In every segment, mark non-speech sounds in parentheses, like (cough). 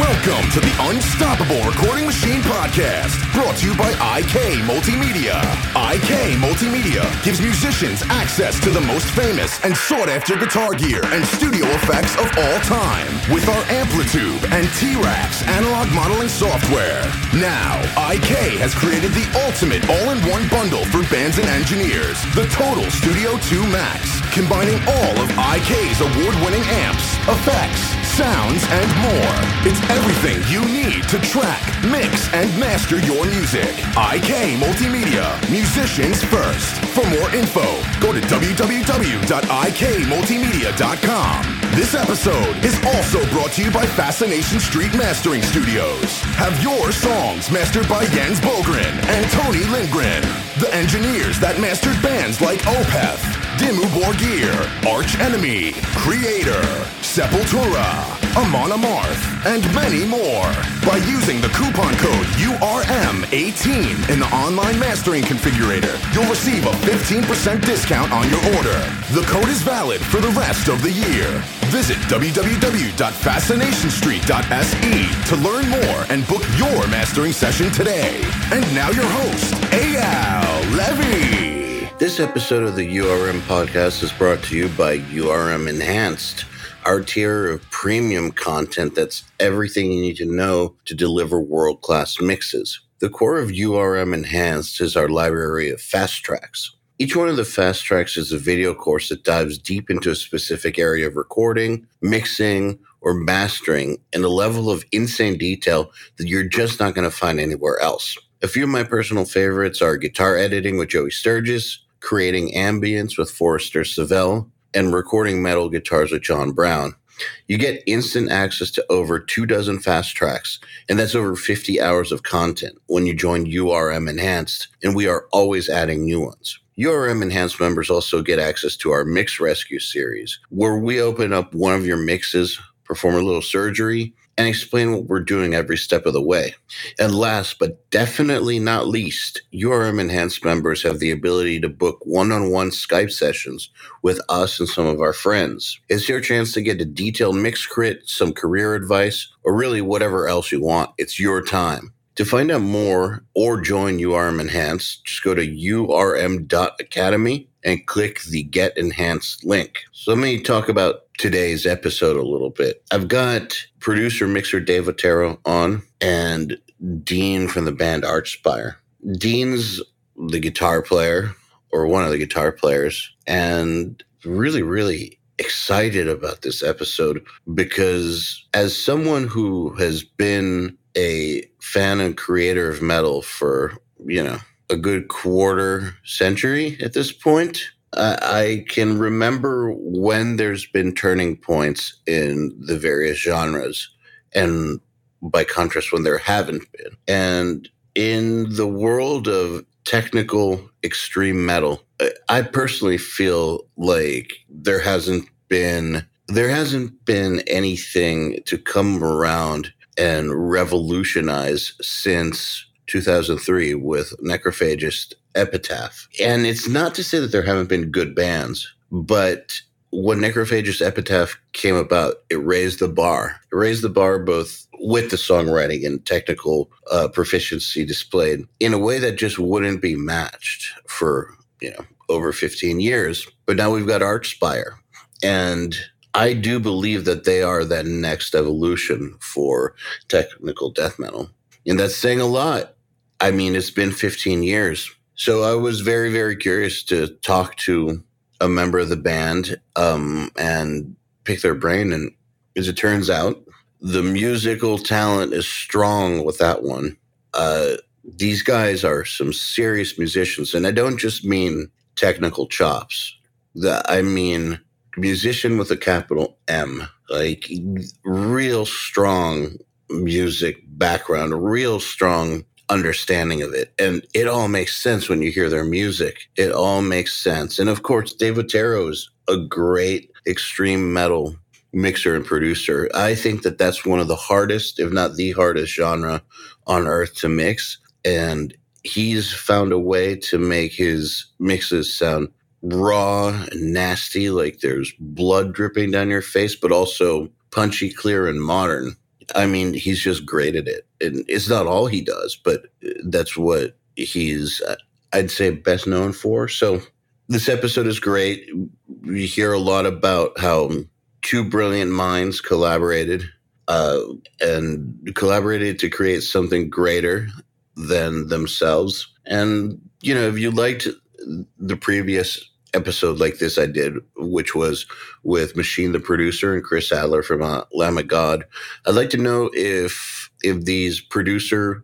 Welcome to the Unstoppable Recording Machine Podcast, brought to you by IK Multimedia. IK Multimedia gives musicians access to the most famous and sought after guitar gear and studio effects of all time with our AmpliTube and T-RackS analog modeling software. Now, IK has created the ultimate all-in-one bundle for bands and engineers, the Total Studio 2 Max, combining all of IK's award-winning amps, effects, sounds, and more. It's everything you need to track, mix, and master your music. IK Multimedia, musicians first. For more info, go to www.ikmultimedia.com. This episode is also brought to you by Fascination Street Mastering Studios. Have your songs mastered by Jens Bogren and Tony Lindgren, the engineers that mastered bands like Opeth, Dimmu Borgir, Arch Enemy, Kreator, Sepultura, Amon Amarth, and many more. By using the coupon code URM18 in the online mastering configurator, you'll receive a 15% discount on your order. The code is valid for the rest of the year. Visit www.fascinationstreet.se to learn more and book your mastering session today. And now your host, Eyal Levi. This episode of the URM podcast is brought to you by URM Enhanced, our tier of premium content that's everything you need to know to deliver world class mixes. The core of URM Enhanced is our library of fast tracks. Each one of the fast tracks is a video course that dives deep into a specific area of recording, mixing, or mastering in a level of insane detail that you're just not going to find anywhere else. A few of my personal favorites are guitar editing with Joey Sturgis, creating ambience with Forrester Savell, and recording metal guitars with John Brown. You get instant access to over two dozen fast tracks, and that's over 50 hours of content when you join URM Enhanced, and we are always adding new ones. URM Enhanced members also get access to our Mix Rescue series, where we open up one of your mixes, perform a little surgery, and explain what we're doing every step of the way. And last but definitely not least, URM Enhanced members have the ability to book one on one Skype sessions with us and some of our friends. It's your chance to get a detailed mix crit, some career advice, or really whatever else you want. It's your time. To find out more or join URM Enhanced, just go to urm.academy and click the Get Enhanced link. So let me talk about today's episode a little bit. I've got producer mixer Dave Otero on and Dean from the band Archspire. Dean's the guitar player or one of the guitar players and really, really excited about this episode because as someone who has been a fan and creator of metal for, you know, a good quarter century at this point. I can remember when there's been turning points in the various genres, and by contrast, when there haven't been. And in the world of technical extreme metal, I personally feel like there hasn't been there hasn't been anything to come around and revolutionize since 2003 with Necrophagist Epitaph. And it's not to say that there haven't been good bands, but when Necrophagist Epitaph came about, it raised the bar. It raised the bar both with the songwriting and technical uh, proficiency displayed in a way that just wouldn't be matched for, you know, over 15 years. But now we've got Archspire. And I do believe that they are that next evolution for technical death metal. And that's saying a lot. I mean, it's been 15 years. So I was very, very curious to talk to a member of the band um, and pick their brain. And as it turns out, the musical talent is strong with that one. Uh, these guys are some serious musicians. And I don't just mean technical chops. The, I mean, musician with a capital M, like real strong music background, real strong understanding of it. And it all makes sense when you hear their music. It all makes sense. And of course, Dave Otero is a great extreme metal mixer and producer. I think that that's one of the hardest, if not the hardest genre on earth to mix. And he's found a way to make his mixes sound raw and nasty, like there's blood dripping down your face, but also punchy, clear, and modern. I mean, he's just great at it. And it's not all he does, but that's what he's, uh, I'd say, best known for. So this episode is great. We hear a lot about how two brilliant minds collaborated uh, and collaborated to create something greater than themselves. And, you know, if you liked the previous episode like this I did, which was with Machine the producer and Chris Adler from uh, Lamb of God. I'd like to know if if these producer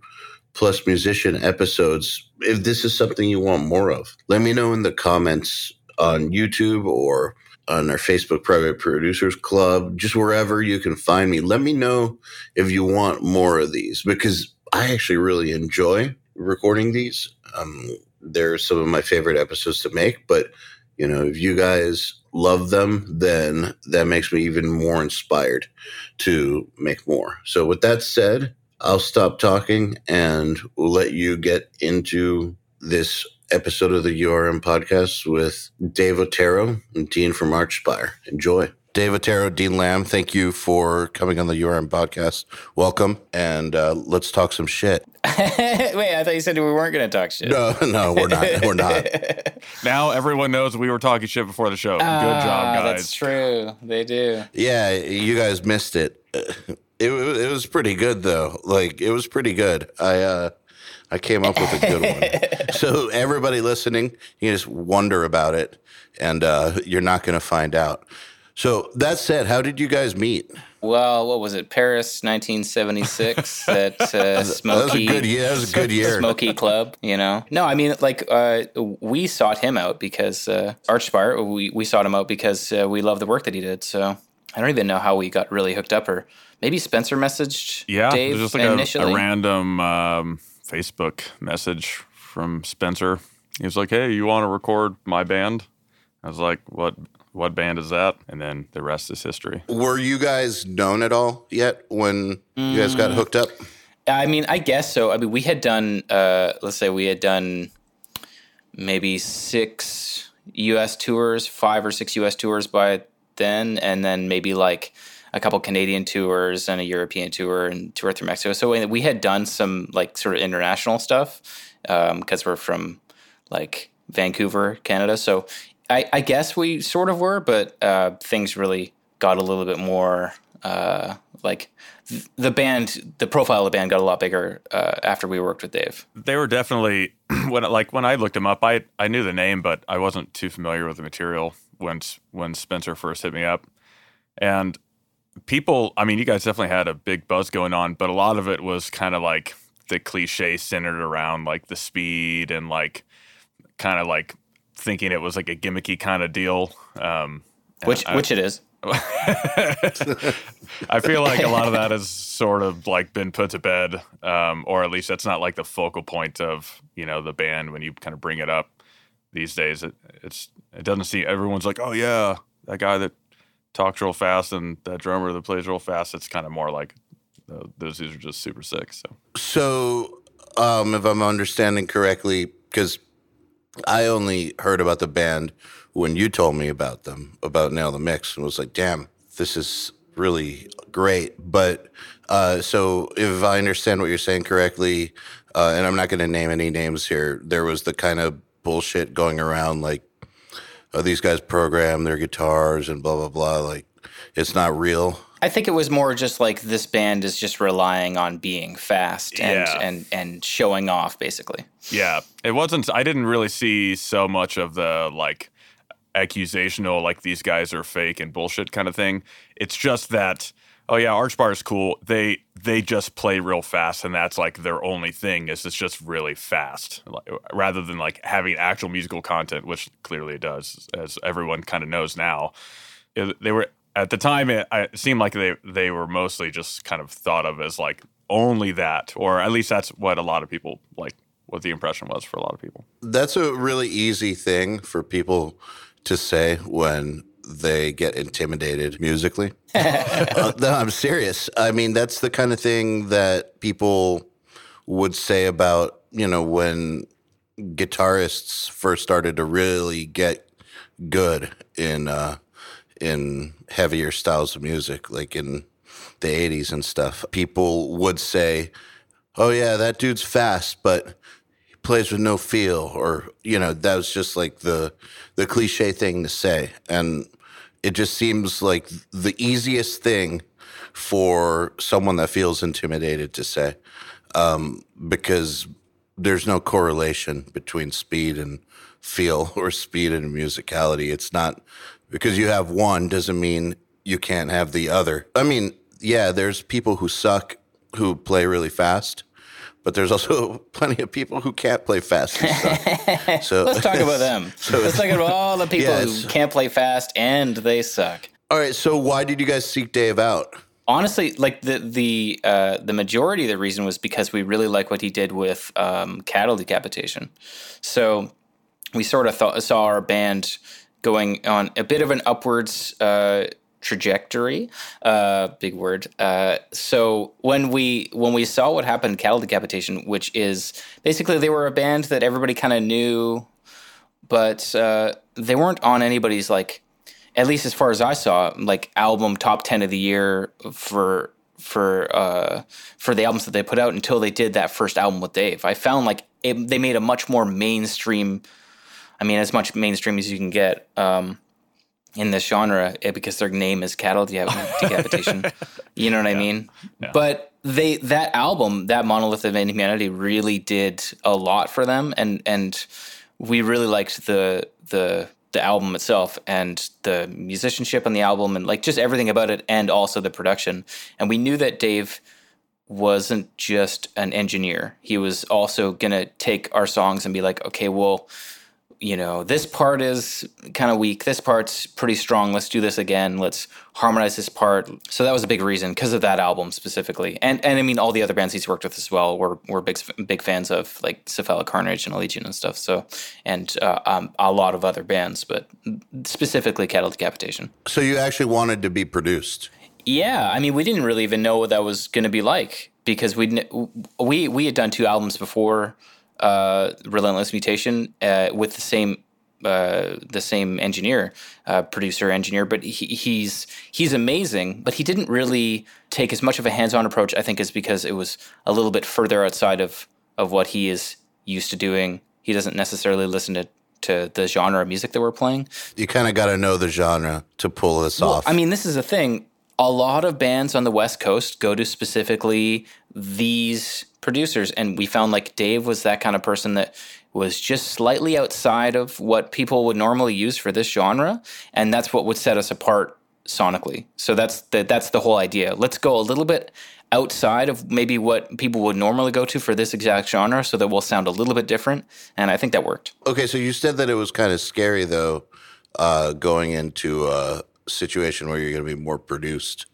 plus musician episodes, if this is something you want more of. Let me know in the comments on YouTube or on our Facebook Private Producers Club, just wherever you can find me. Let me know if you want more of these because I actually really enjoy recording these. Um, they're some of my favorite episodes to make, but you know, if you guys love them, then that makes me even more inspired to make more. So, with that said, I'll stop talking and we'll let you get into this episode of the URM podcast with Dave Otero and Dean from Archspire. Enjoy. Dave Otero, Dean Lamb, thank you for coming on the URM podcast. Welcome, and uh, let's talk some shit. (laughs) Wait, I thought you said we weren't going to talk shit. No, no, we're not. We're not. (laughs) now everyone knows we were talking shit before the show. Good Ah, job, guys. That's true. They do. Yeah, you guys missed it. (sighs) It, it was pretty good though. Like it was pretty good. I uh I came up with a good one. (laughs) so everybody listening, you just wonder about it and uh you're not going to find out. So that said, how did you guys meet? Well, what was it? Paris, 1976. (laughs) At uh, That was a Smoky. good year. That was a good year. Smoky Club, you know. No, I mean, like uh, we sought him out because uh, Archspire. We we sought him out because uh, we love the work that he did. So I don't even know how we got really hooked up, or maybe Spencer messaged yeah, Dave there's just like a, a random um, Facebook message from Spencer. He was like, "Hey, you want to record my band?" I was like, "What? What band is that?" And then the rest is history. Were you guys known at all yet when you guys Mm. got hooked up? I mean, I guess so. I mean, we had done, uh, let's say, we had done maybe six U.S. tours, five or six U.S. tours by then, and then maybe like a couple Canadian tours and a European tour and tour through Mexico. So we- we had done some like sort of international stuff because we're from like Vancouver, Canada. So I, I guess we sort of were, but uh, things really got a little bit more uh, like th- the band, the profile of the band got a lot bigger uh, after we worked with Dave. They were definitely (clears throat) when like when I looked them up, I I knew the name, but I wasn't too familiar with the material when when Spencer first hit me up, and people. I mean, you guys definitely had a big buzz going on, but a lot of it was kind of like the cliche centered around like the speed and like kind of like thinking it was like a gimmicky kind of deal. Um, Which I- which it is. (laughs) I feel like a lot of that has sort of like been put to bed, um, or at least that's not like the focal point of you know the band when you kind of bring it up these days. It, it's it doesn't seem everyone's like, oh yeah, that guy that talks real fast and that drummer that plays real fast. It's kind of more like uh, those dudes are just super sick. So So, um, if I'm understanding correctly, because I only heard about the band when you told me about them, about Nail the Mix, and was like, damn, this is really great. But uh, so, if I understand what you're saying correctly, uh, and I'm not going to name any names here, there was the kind of bullshit going around like, oh, these guys program their guitars and blah, blah, blah. Like, it's not real. I think it was more just like this band is just relying on being fast and Yeah. and and showing off basically. yeah, it wasn't. I didn't really see so much of the like accusational like these guys are fake and bullshit kind of thing. It's just that oh yeah, Archspire is cool. They they just play real fast and that's like their only thing is it's just really fast like, rather than like having actual musical content, which clearly it does, as everyone kind of knows now. They were at the time it, it seemed like they they were mostly just kind of thought of as like only that, or at least that's what a lot of people like what the impression was for a lot of people. That's a really easy thing for people to say when they get intimidated musically. (laughs) uh, no, I'm serious. I mean, that's the kind of thing that people would say about, you know, when guitarists first started to really get good in uh in heavier styles of music like in the 80s and stuff, people would say, oh, yeah, that dude's fast, but he plays with no feel. Or, you know, that was just like the, the cliche thing to say. And it just seems like the easiest thing for someone that feels intimidated to say um, because there's no correlation between speed and feel (laughs) or speed and musicality. It's not because you have one doesn't mean you can't have the other. I mean, yeah, there's people who suck who play really fast, but there's also (laughs) plenty of people who can't play fast. (laughs) so let's talk about them. (laughs) So let's talk about all the people yes. who can't play fast and they suck. All right. So why did you guys seek Dave out? Honestly, like the the uh, the majority of the reason was because we really like what he did with um, cattle decapitation. So we sort of thought, saw our band going on a bit of an upwards uh, trajectory. Uh, big word. Uh, so when we when we saw what happened, cattle decapitation, which is basically they were a band that everybody kind of knew, but uh, they weren't on anybody's like, at least as far as I saw, like album top ten of the year for for uh, for the albums that they put out until they did that first album with Dave. I found like it, they made a much more mainstream. I mean, as much mainstream as you can get. Um, in this genre eh, because their name is cattle decapitation. (laughs) you know what yeah. I mean? Yeah. But they that album, that monolith of inhumanity, really did a lot for them, and and we really liked the the the album itself and the musicianship on the album and like just everything about it, and also the production. And we knew that Dave wasn't just an engineer; he was also gonna take our songs and be like, okay, well you know, this part is kind of weak. This part's pretty strong. Let's do this again. Let's harmonize this part. So that was a big reason because of that album specifically. And and I mean all the other bands he's worked with as well were were big big fans of like Cephalic Carnage and Allegaeon and stuff. So and uh, um, a lot of other bands, but specifically Cattle Decapitation. So you actually wanted to be produced. Yeah, I mean, we didn't really even know what that was going to be like because we we we had done two albums before uh, Relentless Mutation uh, with the same uh, the same engineer, uh, producer, engineer, but he, he's he's amazing. But he didn't really take as much of a hands-on approach. I think is because it was a little bit further outside of of what he is used to doing. He doesn't necessarily listen to to the genre of music that we're playing. You kind of got to know the genre to pull this well, off. I mean, this is a thing. A lot of bands on the West Coast go to specifically these producers and we found like Dave was that kind of person that was just slightly outside of what people would normally use for this genre and that's what would set us apart sonically. So that's the that's the whole idea. Let's go a little bit outside of maybe what people would normally go to for this exact genre so that we'll sound a little bit different and I think that worked. Okay, so you said that it was kind of scary though uh, going into a situation where you're going to be more produced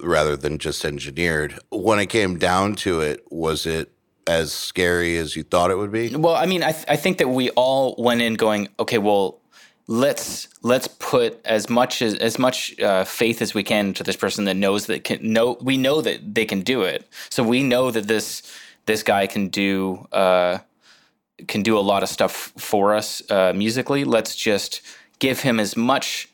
rather than just engineered. When it came down to it, was it as scary as you thought it would be? Well, I mean, I, th- I think that we all went in going, okay, well, let's let's put as much as as much uh, faith as we can to this person that knows that can know we know that they can do it. So we know that this this guy can do uh, can do a lot of stuff for us uh, musically. Let's just give him as much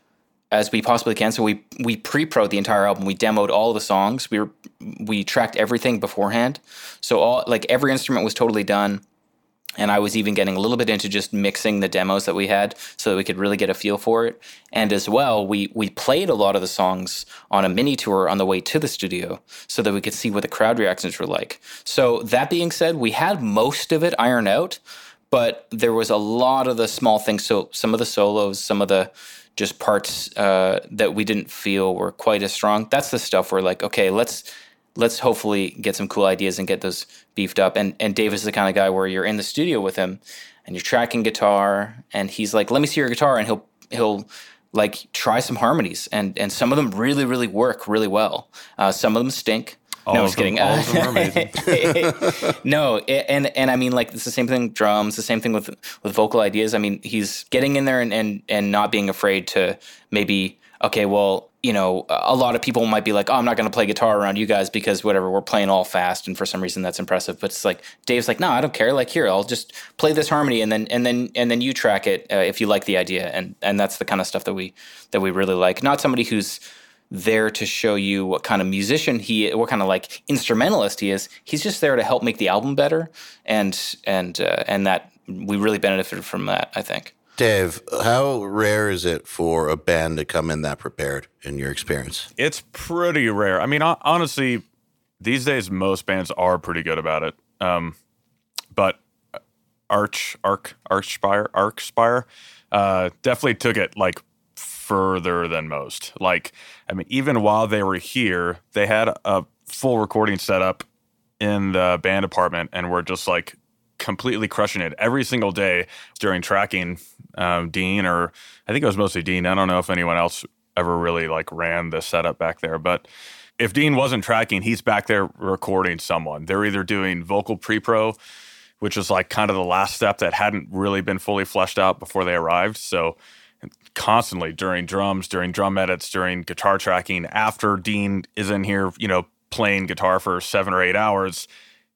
as we possibly can. So we we pre-proed the entire album. We demoed all the songs. We were, we tracked everything beforehand. So all like every instrument was totally done. And I was even getting a little bit into just mixing the demos that we had so that we could really get a feel for it. And as well, we we played a lot of the songs on a mini tour on the way to the studio so that we could see what the crowd reactions were like. So that being said, we had most of it ironed out, but there was a lot of the small things. So some of the solos, some of the just parts uh, that we didn't feel were quite as strong. That's the stuff where like, okay, let's let's hopefully get some cool ideas and get those beefed up. And and Dave is the kind of guy where you're in the studio with him and you're tracking guitar and he's like, let me see your guitar, and he'll he'll like try some harmonies and and some of them really really work really well. Uh, some of them stink. All no, I was kidding. All of them are amazing. (laughs) no, and and I mean like it's the same thing drums, the same thing with with vocal ideas. I mean, he's getting in there and and and not being afraid to maybe okay, well, you know, a lot of people might be like, "Oh, I'm not going to play guitar around you guys because whatever, we're playing all fast and for some reason that's impressive." But it's like Dave's like, "No, I don't care. Like here, I'll just play this harmony and then and then and then you track it uh, if you like the idea." And and that's the kind of stuff that we that we really like. Not somebody who's there to show you what kind of musician he, what kind of like instrumentalist he is. He's just there to help make the album better, and and uh, and that we really benefited from that. I think. Dave, how rare is it for a band to come in that prepared in your experience? It's pretty rare. I mean, honestly, these days most bands are pretty good about it. Um, but Arch, Arc, Archspire, Archspire, uh, definitely took it like further than most. Like, I mean, even while they were here, they had a full recording setup in the band apartment and were just like completely crushing it every single day during tracking. Um, Dean, or I think it was mostly Dean. I don't know if anyone else ever really like ran the setup back there, but if Dean wasn't tracking, he's back there recording someone. They're either doing vocal pre-pro, which is like kind of the last step that hadn't really been fully fleshed out before they arrived. So constantly during drums, during drum edits, during guitar tracking, after Dean is in here, you know, playing guitar for seven or eight hours,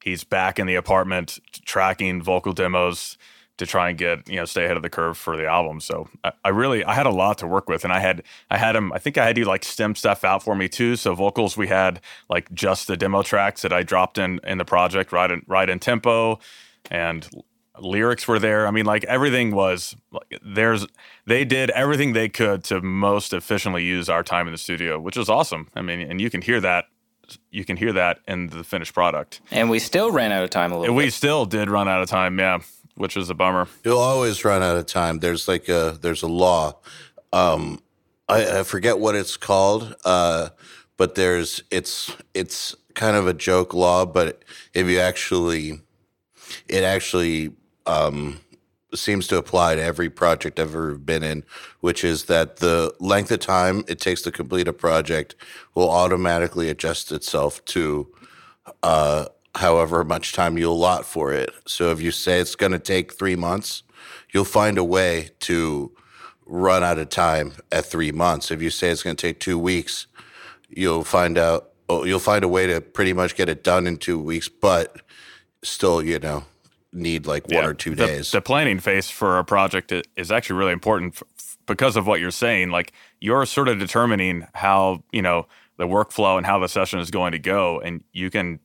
he's back in the apartment tracking vocal demos to try and get you know stay ahead of the curve for the album. So I, I, really I had a lot to work with, and I had I had him. I think I had you like stem stuff out for me too. So vocals we had like just the demo tracks that I dropped in in the project right in right in tempo, and lyrics were there. I mean like everything was like there's they did everything they could to most efficiently use our time in the studio, which was awesome. I mean, and you can hear that you can hear that in the finished product. And we still ran out of time a little. We bit. still did run out of time, yeah, which is a bummer. You'll always run out of time. There's like a there's a law. Um, I, I forget what it's called, uh, but there's it's it's kind of a joke law. But if you actually, it actually um, seems to apply to every project I've ever been in, which is that the length of time it takes to complete a project will automatically adjust itself to uh, however much time you allot for it. So if you say it's going to take three months, you'll find a way to run out of time at three months. If you say it's going to take two weeks, you'll find out. Oh, you'll find a way to pretty much get it done in two weeks, but still, you know, need like one yeah, or two the, days. The planning phase for a project is actually really important f- because of what you're saying. Like you're sort of determining how you know the workflow and how the session is going to go, and you can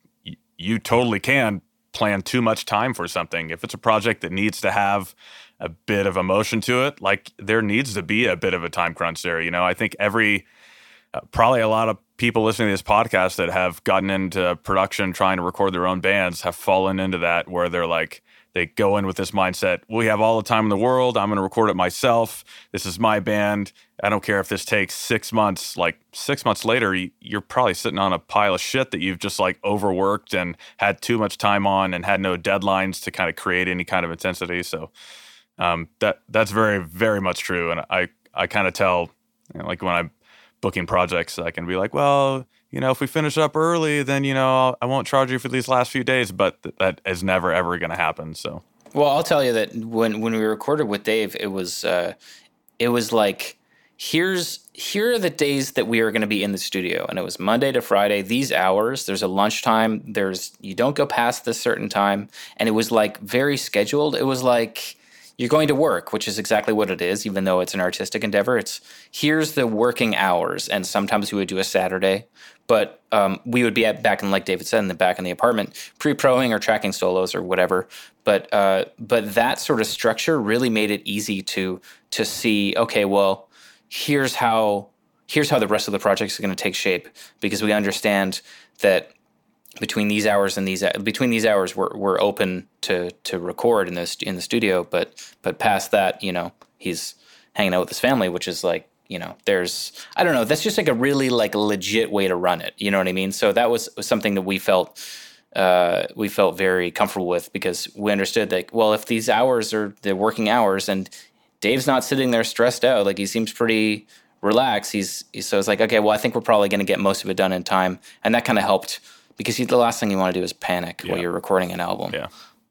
you totally can plan too much time for something. If it's a project that needs to have a bit of emotion to it, like there needs to be a bit of a time crunch there. You know, I think every uh, probably a lot of people listening to this podcast that have gotten into production trying to record their own bands have fallen into that where they're like they go in with this mindset we have all the time in the world. I'm going to record it myself. This is my band. I don't care if this takes six months. Like six months later you're probably sitting on a pile of shit that you've just like overworked and had too much time on and had no deadlines to kind of create any kind of intensity. So um, that that's very very much true. And i i kind of tell you know, like when i'm booking projects, I can be like, well, you know, if we finish up early, then you know I won't charge you for these last few days. But th- that is never ever going to happen. So. Well, I'll tell you that when when we recorded with Dave, it was uh, it was like here's here are the days that we are going to be in the studio and it was monday to friday these hours there's a lunchtime there's you don't go past this certain time and it was like very scheduled it was like you're going to work, which is exactly what it is, even though it's an artistic endeavor. It's here's the working hours, and sometimes we would do a Saturday, but um, we would be at, back in, like David said, in the back in the apartment, pre-proing or tracking solos or whatever. But uh, but that sort of structure really made it easy to to see. Okay, well, here's how here's how the rest of the project is going to take shape because we understand that between these hours and these between these hours we're, we're open to to record in this in the studio but but past that you know he's hanging out with his family which is like you know there's i don't know that's just like a really like legit way to run it you know what i mean? So that was something that we felt uh, we felt very comfortable with because we understood that well if these hours are the working hours and dave's not sitting there stressed out like he seems pretty relaxed he's, he's so it's like okay well i think we're probably going to get most of it done in time. And that kind of helped because the last thing you want to do is panic yeah. while you're recording an album. Yeah.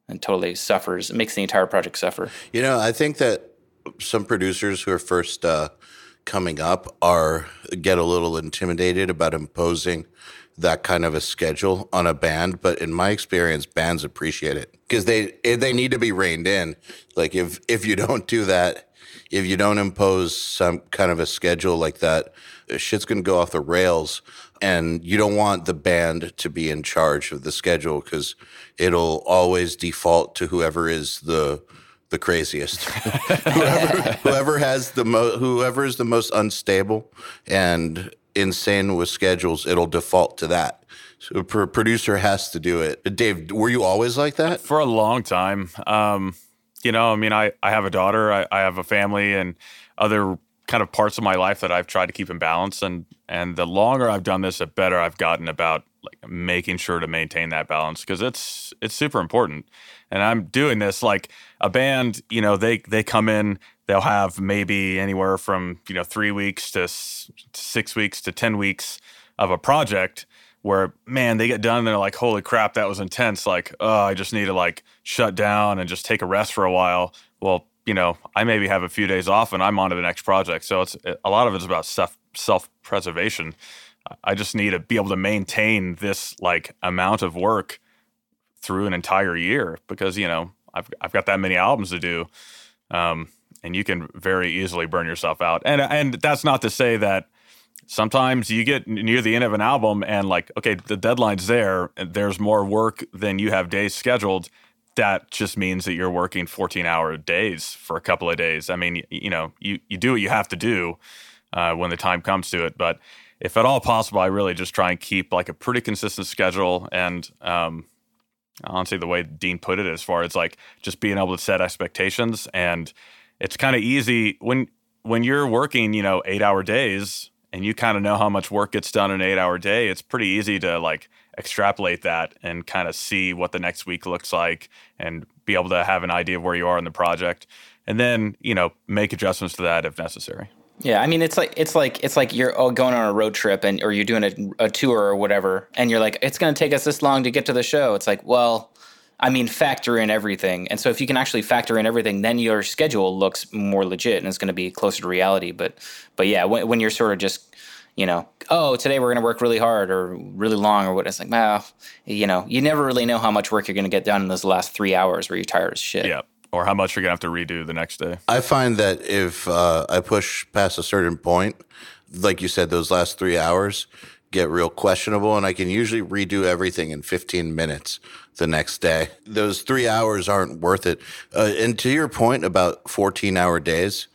And totally suffers. It makes the entire project suffer. You know, I think that some producers who are first uh, coming up are get a little intimidated about imposing that kind of a schedule on a band. But in my experience, bands appreciate it because they they need to be reined in. Like if if you (laughs) don't do that, if you don't impose some kind of a schedule like that, shit's going to go off the rails and you don't want the band to be in charge of the schedule because it'll always default to whoever is the the craziest. (laughs) Whoever, whoever has the mo- whoever is the most unstable and insane with schedules it'll default to that. So a pr- producer has to do it. Dave were you always like that? For a long time. Um, you know i mean i, I have a daughter I, I have a family and other kind of parts of my life that I've tried to keep in balance. And and the longer I've done this the better I've gotten about like making sure to maintain that balance because it's it's super important. And I'm doing this like a band you know they they come in they'll have maybe anywhere from you know 3 weeks to 6 weeks to 10 weeks of a project where man they get done and they're like holy crap that was intense. Like oh I just need to like shut down and just take a rest for a while. Well you know, I maybe have a few days off and I'm on to the next project. So it's a lot of it's about self self preservation. I just need to be able to maintain this like amount of work through an entire year because you know I've I've got that many albums to do, um, and you can very easily burn yourself out. And and that's not to say that sometimes you get near the end of an album and like okay the deadline's there there's more work than you have days scheduled that just means that you're working 14 hour days for a couple of days. I mean, you, you know, you, you do what you have to do uh, when the time comes to it. But if at all possible, I really just try and keep like a pretty consistent schedule. And um, honestly, the way Dean put it, as far as like just being able to set expectations, and it's kind of easy when when you're working, you know, eight hour days, and you kind of know how much work gets done in an eight hour day. It's pretty easy to like extrapolate that and kind of see what the next week looks like and be able to have an idea of where you are in the project and then you know make adjustments to that if necessary yeah i mean it's like it's like it's like you're going on a road trip and or you're doing a, a tour or whatever and you're like it's going to take us this long to get to the show it's like well I mean, factor in everything. And so if you can actually factor in everything, then your schedule looks more legit and it's going to be closer to reality. But, but yeah, when, when you're sort of just you know, oh, today we're going to work really hard or really long or what. It's like, well, you know, you never really know how much work you're going to get done in those last three hours where you're tired as shit. Yeah. Or how much you're going to have to redo the next day. I find that if uh, I push past a certain point, like you said, those last three hours get real questionable, and I can usually redo everything in 15 minutes the next day. Those three hours aren't worth it. Uh, and to your point about 14 hour days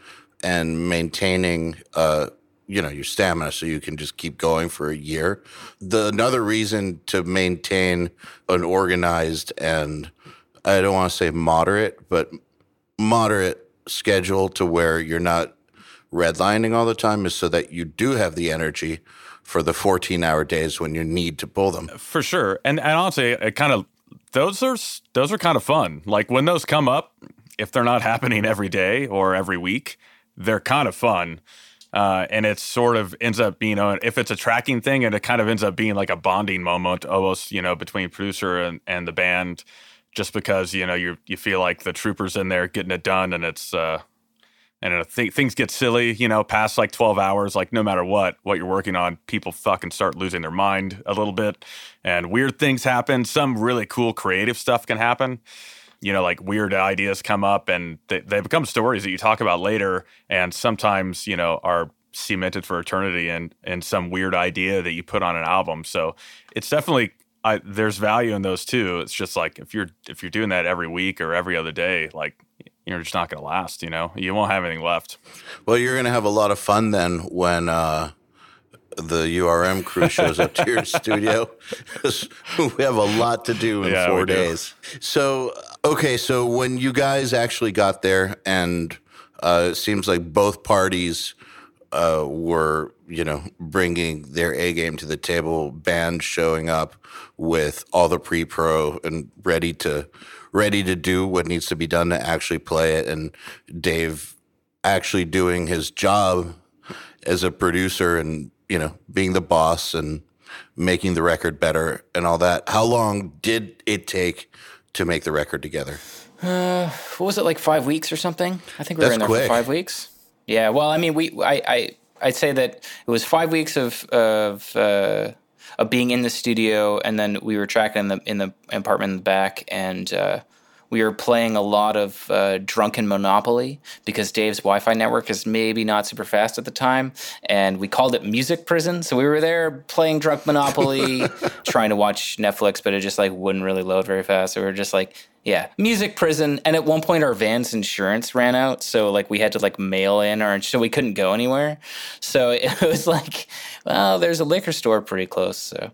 and maintaining, uh, you know your stamina so you can just keep going for a year. The another reason to maintain an organized and i don't want to say moderate but moderate schedule to where you're not redlining all the time is so that you do have the energy for the 14 hour days when you need to pull them. For sure. And and honestly it kind of those are those are kind of fun. Like when those come up if they're not happening every day or every week they're kind of fun uh, and it sort of ends up being a, if it's a tracking thing and it kind of ends up being like a bonding moment almost you know between producer and, and the band just because you know you you feel like the troopers in there getting it done and it's uh and th- things get silly you know past like 12 hours like no matter what what you're working on people fucking start losing their mind a little bit and weird things happen. Some really cool creative stuff can happen you know, like weird ideas come up and they, they become stories that you talk about later and sometimes, you know, are cemented for eternity and and some weird idea that you put on an album. So it's definitely I, there's value in those too. It's just like if you're if you're doing that every week or every other day, like you're just not going to last. You know, you won't have anything left. Well, you're going to have a lot of fun then when uh, the URM crew shows up to your (laughs) studio. (laughs) we have a lot to do in yeah, four days. So, okay, so when you guys actually got there, and uh, it seems like both parties uh, were, you know, bringing their A game to the table, band showing up with all the pre pro and ready to ready to do what needs to be done to actually play it, and Dave actually doing his job as a producer and you know, being the boss and making the record better and all that. How long did it take to make the record together? Uh, what was it like five weeks or something? I think we That's were in there quick. for five weeks. Yeah. Well, I mean, we, I, I, I'd say that it was five weeks of, of, uh, of being in the studio, and then we were tracking in the in the apartment in the back, and uh, we were playing a lot of uh, Drunken Monopoly because Dave's Wi-Fi network is maybe not super fast at the time, and we called it Music Prison. So we were there playing Drunk Monopoly, (laughs) trying to watch Netflix, but it just like wouldn't really load very fast. So we were just like, yeah, music prison. And at one point, our van's insurance ran out, so like we had to like mail in our, so we couldn't go anywhere. So (laughs) it was like, well, there's a liquor store pretty close, so.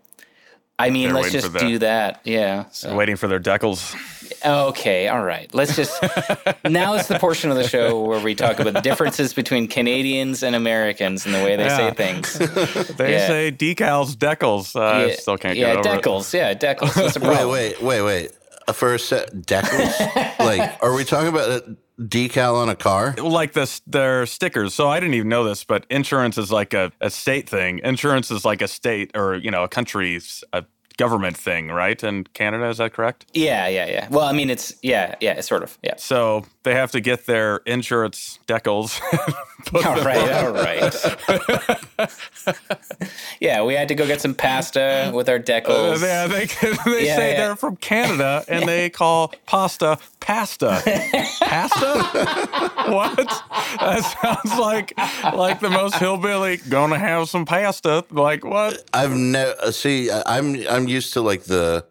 I mean, They're let's just that. do that. Yeah. So. Waiting for their decals. Okay, all right. Let's just (laughs) now is the portion of the show where we talk about the differences between Canadians and Americans and the way they Yeah. say things. (laughs) They Yeah. say decals, decals. Uh, I still can't yeah, get over it. decals. Yeah, decals. That's a (laughs) Wait, problem. wait, wait, wait. Uh, For a set, decals? like, are we talking about a decal on a car? like this their stickers so i didn't even know this but insurance is like a, a state thing insurance is like a state or you know a country's a government thing right in canada is that correct Yeah, yeah, yeah. Well, I mean, it's yeah, yeah, sort of. Yeah. so they have to get their insurance decals (laughs) All right, all right. (laughs) yeah, we had to go get some pasta with our Uh, decals. they they, (laughs) they Yeah, say yeah. they're from canada and they call pasta pasta pasta what that sounds like like the most hillbilly gonna have some pasta like what I've never see. I- I'm I'm used to like the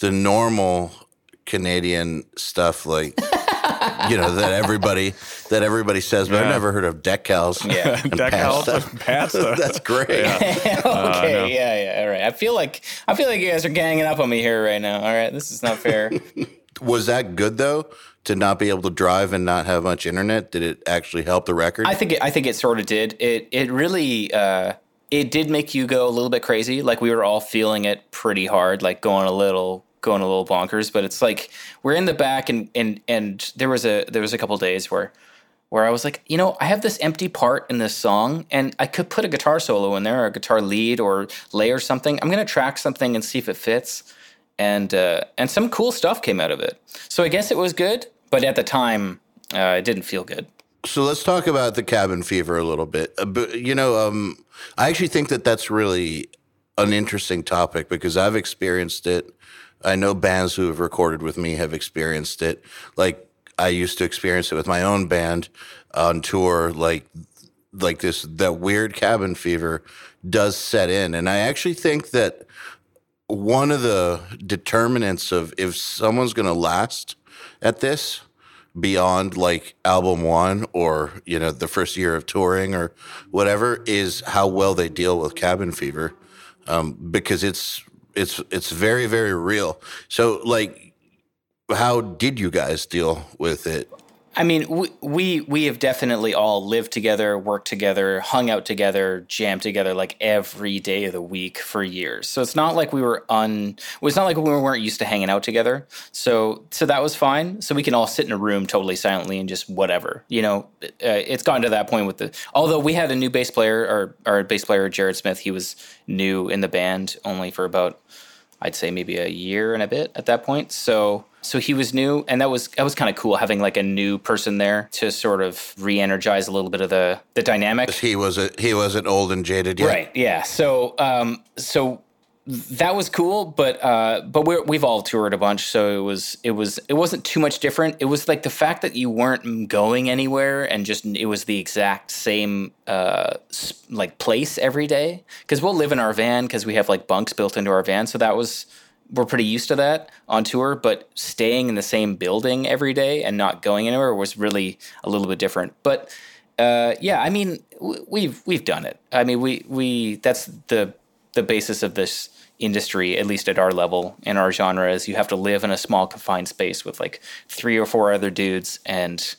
the normal Canadian stuff, like (laughs) you know that everybody that everybody says, but I've never heard of decals. Yeah. and (laughs) decals pasta. and pasta (laughs) That's great. okay, no. yeah, yeah, all right. I feel like I feel like you guys are ganging up on me here right now. All right, this is not fair. Was that good though? To not be able to drive and not have much internet, did it actually help the record? I think it, I think it sort of did. It it really uh, it did make you go a little bit crazy. Like we were all feeling it pretty hard, like going a little going a little bonkers. But it's like we're in the back, and and and there was a there was a couple days where where I was like, you know, I have this empty part in this song, and I could put a guitar solo in there, or a guitar lead, or lay or something. I'm gonna track something and see if it fits. And uh, and some cool stuff came out of it. So I guess it was good, but at the time, uh, it didn't feel good. So let's talk about the cabin fever a little bit. Uh, but, you know, um, I actually think that that's really an interesting topic because I've experienced it. I know bands who have recorded with me have experienced it. Like I used to experience it with my own band on tour. Like, like this, that weird cabin fever does set in, and I actually think that one of the determinants of if someone's going to last at this beyond like album one or you know the first year of touring or whatever is how well they deal with cabin fever um, because it's it's it's very very real. So like how did you guys deal with it I mean, we, we we have definitely all lived together, worked together, hung out together, jammed together like every day of the week for years. So it's not like we were un. It's not like we weren't used to hanging out together. So so that was fine. So we can all sit in a room totally silently and just whatever. You know, uh, it's gotten to that point with the. Although we had a new bass player, our our bass player Jared Smith, he was new in the band only for about I'd say maybe a year and a bit at that point. So so he was new, and that was that was kind of cool having like a new person there to sort of re-energize a little bit of the the dynamic. he was a, he wasn't old and jaded yet Right. Yeah. So um so that was cool, but uh but we're, we've all toured a bunch, so it was it was it wasn't too much different. It was like the fact that you weren't going anywhere and just it was the exact same uh like place every day because we'll live in our van because we have like bunks built into our van, so that was we're pretty used to that on tour, but staying in the same building every day and not going anywhere was really a little bit different. But uh, yeah, I mean, we've we've done it. I mean, we we that's the the basis of this industry, at least at our level in our genre, is you have to live in a small confined space with like three or four other dudes and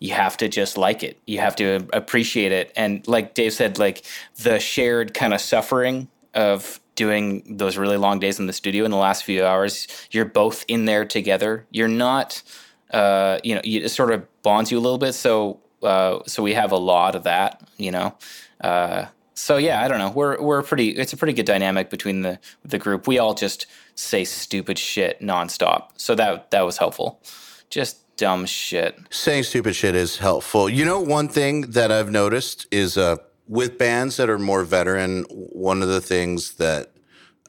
you have to just like it. You have to appreciate it. And like Dave said, like the shared kind of suffering of doing those really long days in the studio in the last few hours, you're both in there together. You're not, uh, you know, it sort of bonds you a little bit. So, uh, so we have a lot of that, you know. Uh, so yeah, I don't know. We're we're pretty. It's a pretty good dynamic between the the group. We all just say stupid shit nonstop. So that that was helpful. Just dumb shit. saying stupid shit is helpful. You know, one thing that I've noticed is uh, with bands that are more veteran, one of the things that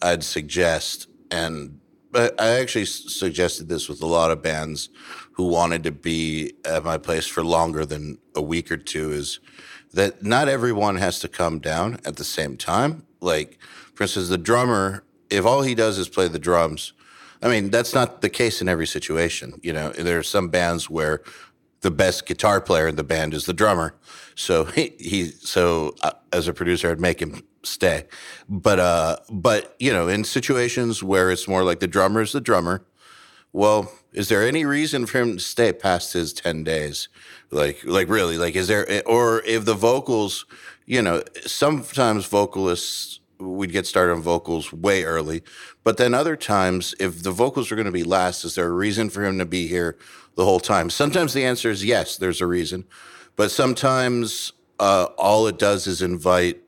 I'd suggest, and I actually suggested this with a lot of bands who wanted to be at my place for longer than a week or two. Is that not everyone has to come down at the same time? Like, for instance, the drummer, if all he does is play the drums, I mean, that's not the case in every situation. You know, there are some bands where the best guitar player in the band is the drummer. So (laughs) he, he so uh, as a producer, I'd make him stay. But uh, but you know, in situations where it's more like the drummer is the drummer, well, is there any reason for him to stay past his 10 days? Like, like really, like, is there, or if the vocals, you know, sometimes vocalists, we'd get started on vocals way early, but then other times, if the vocals are going to be last, is there a reason for him to be here the whole time? Sometimes the answer is yes, there's a reason, but sometimes uh, all it does is invite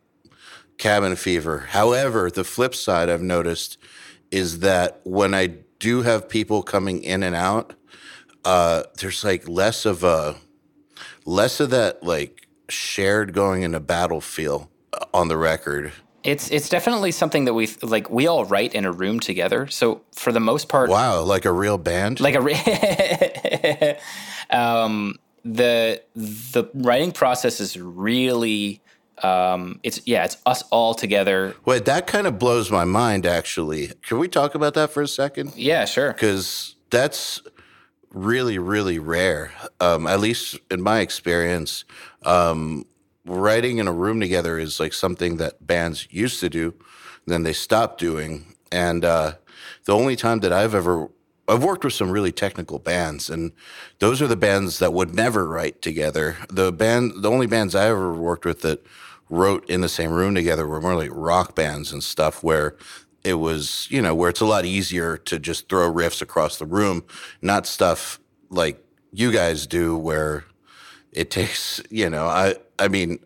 cabin fever. However, the flip side I've noticed is that when I do have people coming in and out, uh, there's like less of a less of that like shared going in a battle feel uh, on the record. It's it's definitely something that we like. We all write in a room together. So for the most part, Wow, like a real band. like a re- (laughs) um, the the writing process is really um, it's yeah it's us all together. Wait, that kind of blows my mind. Actually, can we talk about that for a second? Yeah, sure. because that's really really rare um, at least in my experience um, writing in a room together is like something that bands used to do then they stopped doing. And uh, the only time that i've ever i've worked with some really technical bands and those are the bands that would never write together. The band the only bands i ever worked with that wrote in the same room together were more like rock bands and stuff where it was, you know, where it's a lot easier to just throw riffs across the room, not stuff like you guys do where it takes, you know, I I mean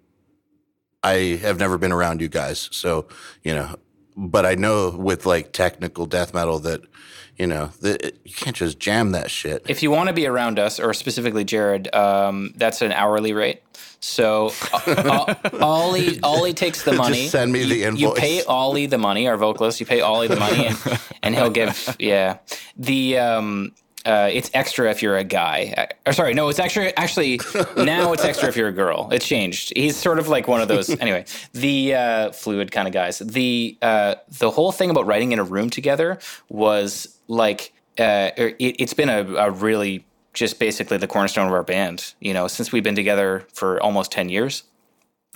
I have never been around you guys, so, you know, but I know with like technical death metal that you know, that you can't just jam that shit. If you want to be around us, or specifically Jared, um, that's an hourly rate. So uh, Ollie, Ollie takes the (laughs) money. Just send me the You- You pay Ollie the money, our vocalist. You pay Ollie the money, and, and he'll give. Yeah, the um, uh, it's extra if you're a guy. Uh, Or sorry, no, it's extra. Actually, now it's extra if you're a girl. It's changed. He's sort of like one of those. Anyway, the uh, fluid kind of guys. The uh, the whole thing about writing in a room together was like uh, it, it's been a, a really just basically the cornerstone of our band. You know, since we've been together for almost ten years,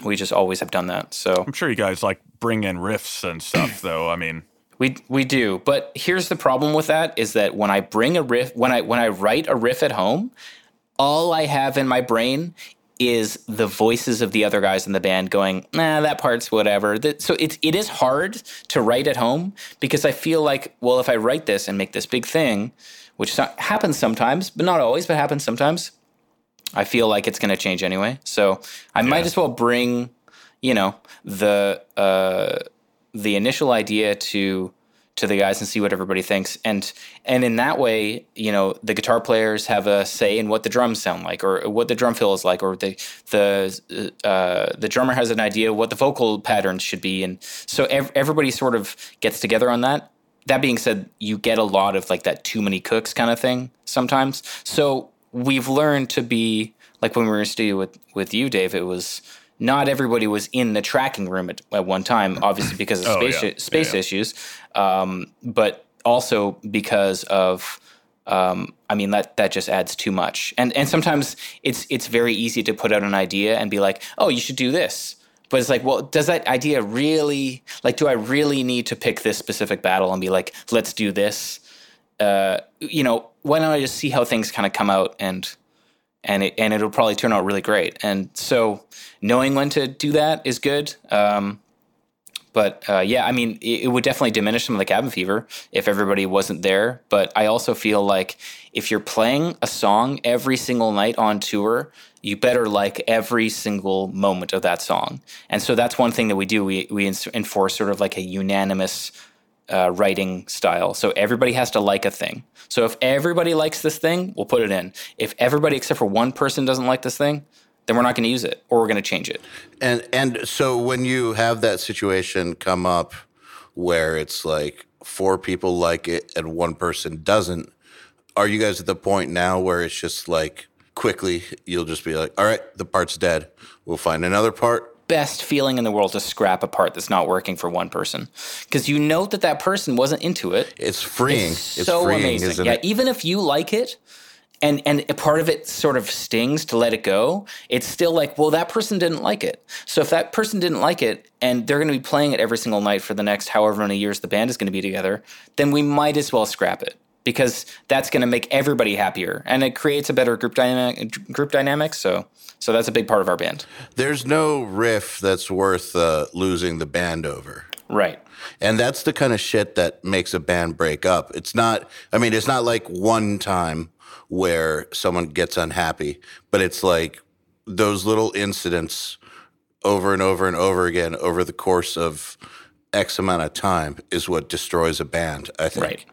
we just always have done that. So I'm sure you guys like bring in riffs and stuff, though. I mean, we we do, but here's the problem with that is that when I bring a riff, when I when I write a riff at home, all I have in my brain is the voices of the other guys in the band going, nah, that part's whatever. So it it is hard to write at home because I feel like, well, if I write this and make this big thing, which happens sometimes, but not always, but happens sometimes, I feel like it's going to change anyway. So I might as well bring, you know, the uh, the initial idea to to the guys and see what everybody thinks. And and in that way you know the guitar players have a say in what the drums sound like or what the drum fill is like or the the uh, the drummer has an idea what the vocal patterns should be. And so ev- everybody sort of gets together on that. That being said you get a lot of like that too many cooks kind of thing sometimes. So we've learned to be like when we were in studio with with you dave it was not everybody was in the tracking room at, at one time obviously because of Oh, space yeah. space Yeah, issues um, but also because of um, I mean that that just adds too much. And and sometimes it's it's very easy to put out an idea and be like oh you should do this. But it's like well does that idea really like do I really need to pick this specific battle and be like let's do this. Uh, you know why don't I just see how things kind of come out and and it and it'll probably turn out really great. And so knowing when to do that is good. Um, but uh, yeah, I mean, it, it would definitely diminish some of the cabin fever if everybody wasn't there. But I also feel like if you're playing a song every single night on tour, you better like every single moment of that song. And so that's one thing that we do. We we enforce sort of like a unanimous uh, writing style. So everybody has to like a thing. So if everybody likes this thing, we'll put it in. If everybody except for one person doesn't like this thing, then we're not going to use it or we're going to change it. And and so when you have that situation come up where it's like four people like it and one person doesn't, are you guys at the point now where it's just like quickly you'll just be like, all right, the part's dead. We'll find another part. Best feeling in the world to scrap a part that's not working for one person because you know that that person wasn't into it. It's freeing. It's It's, so freeing, amazing. isn't yeah, it? even if you like it, and and a part of it sort of stings to let it go. It's still like, well, that person didn't like it. So if that person didn't like it, and they're going to be playing it every single night for the next however many years the band is going to be together, then we might as well scrap it because that's going to make everybody happier, and it creates a better group dynamic. Group dynamic. So so that's a big part of our band. There's no riff that's worth uh, losing the band over. Right. And that's the kind of shit that makes a band break up. It's not, I mean, it's not like one time where someone gets unhappy, but it's like those little incidents over and over and over again over the course of X amount of time is what destroys a band, I think. Right.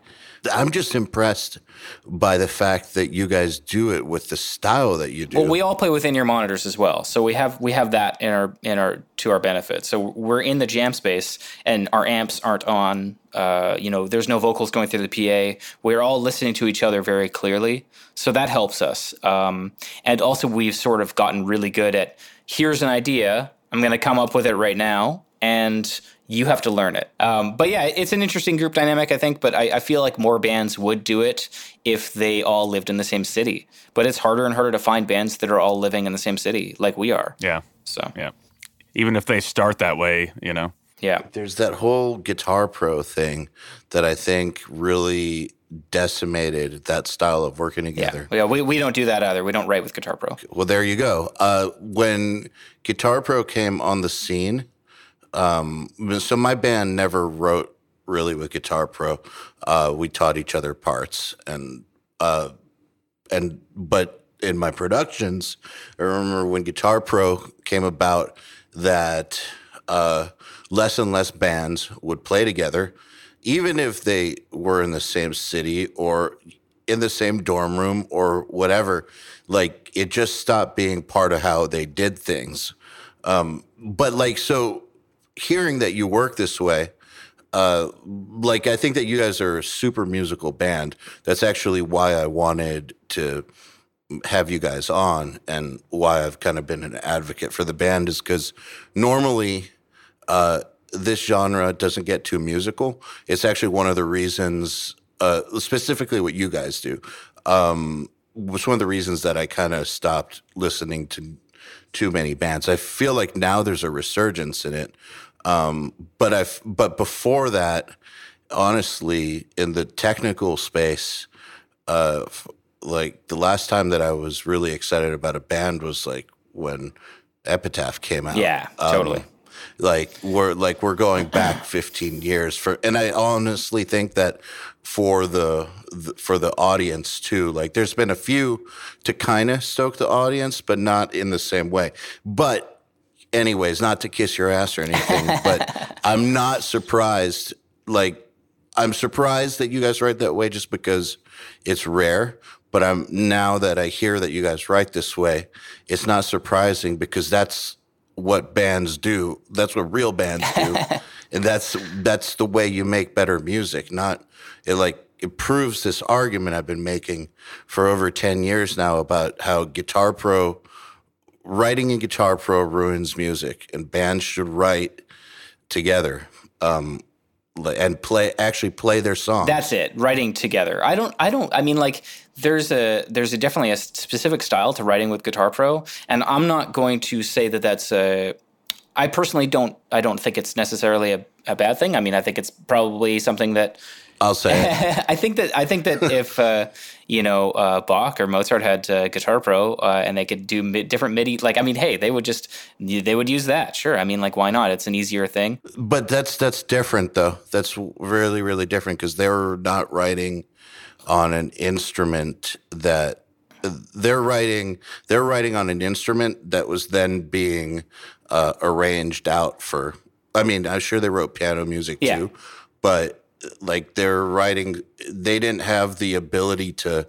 I'm just impressed by the fact that you guys do it with the style that you do. Well, we all play within your monitors as well, so we have we have that in our in our to our benefit. So we're in the jam space, and our amps aren't on. Uh, you know, there's no vocals going through the PA. We're all listening to each other very clearly, so that helps us. Um, and also, we've sort of gotten really good at here's an idea. I'm going to come up with it right now, and you have to learn it. Um, but yeah, it's an interesting group dynamic, I think. But I, I feel like more bands would do it if they all lived in the same city. But it's harder and harder to find bands that are all living in the same city, like we are. Yeah. So Yeah. Even if they start that way, you know. yeah, There's that whole Guitar Pro thing that I think really decimated that style of working yeah, together. yeah. We, we don't do that either. We don't write with Guitar Pro. Well, there you go. Uh, when Guitar Pro came on the scene, um, so my band never wrote really with Guitar Pro. Uh, we taught each other parts, and uh, and but in my productions, I remember when Guitar Pro came about that uh, less and less bands would play together, even if they were in the same city or in the same dorm room or whatever. Like it just stopped being part of how they did things. Um, but like so, hearing that you work this way uh, like I think that you guys are a super musical band. That's actually why I wanted to have you guys on, and why I've kind of been an advocate for the band is because normally uh, this genre doesn't get too musical. It's actually one of the reasons, uh, specifically what you guys do, um, was one of the reasons that I kind of stopped listening to too many bands. I feel like now there's a resurgence in it. Um, but I've but before that, honestly, in the technical space, uh, f- like the last time that I was really excited about a band was like when Epitaph came out. Yeah, Um, totally. like we're like we're going back (clears throat) 15 years for and i honestly think that for the, the for the audience too like there's been a few to kind of stoke the audience but not in the same way but anyways not to kiss your ass or anything (laughs) but i'm not surprised like i'm surprised that you guys write that way just because it's rare but i'm now that i hear that you guys write this way it's not surprising because that's what bands do. That's what real bands do, (laughs) and that's that's the way you make better music. Not it like it proves this argument I've been making for over ten years now about how Guitar Pro writing in Guitar Pro ruins music, and bands should write together um, and play actually play their song. That's it. Writing together. I don't. I don't. I mean, like, there's a there's a definitely a specific style to writing with Guitar Pro, and I'm not going to say that that's a. I personally don't. I don't think it's necessarily a, a bad thing. I mean, I think it's probably something that. I'll say. (laughs) I think that I think that if uh, you know uh, Bach or Mozart had uh, Guitar Pro uh, and they could do mi- different MIDI, like I mean, hey, they would just they would use that. Sure, I mean, like why not? It's an easier thing. But that's that's different though. That's really really different because they're not writing on an instrument that they're writing they're writing on an instrument that was then being uh, arranged out for. I mean, I'm sure they wrote piano music Yeah. too, but like they're writing, they didn't have the ability to.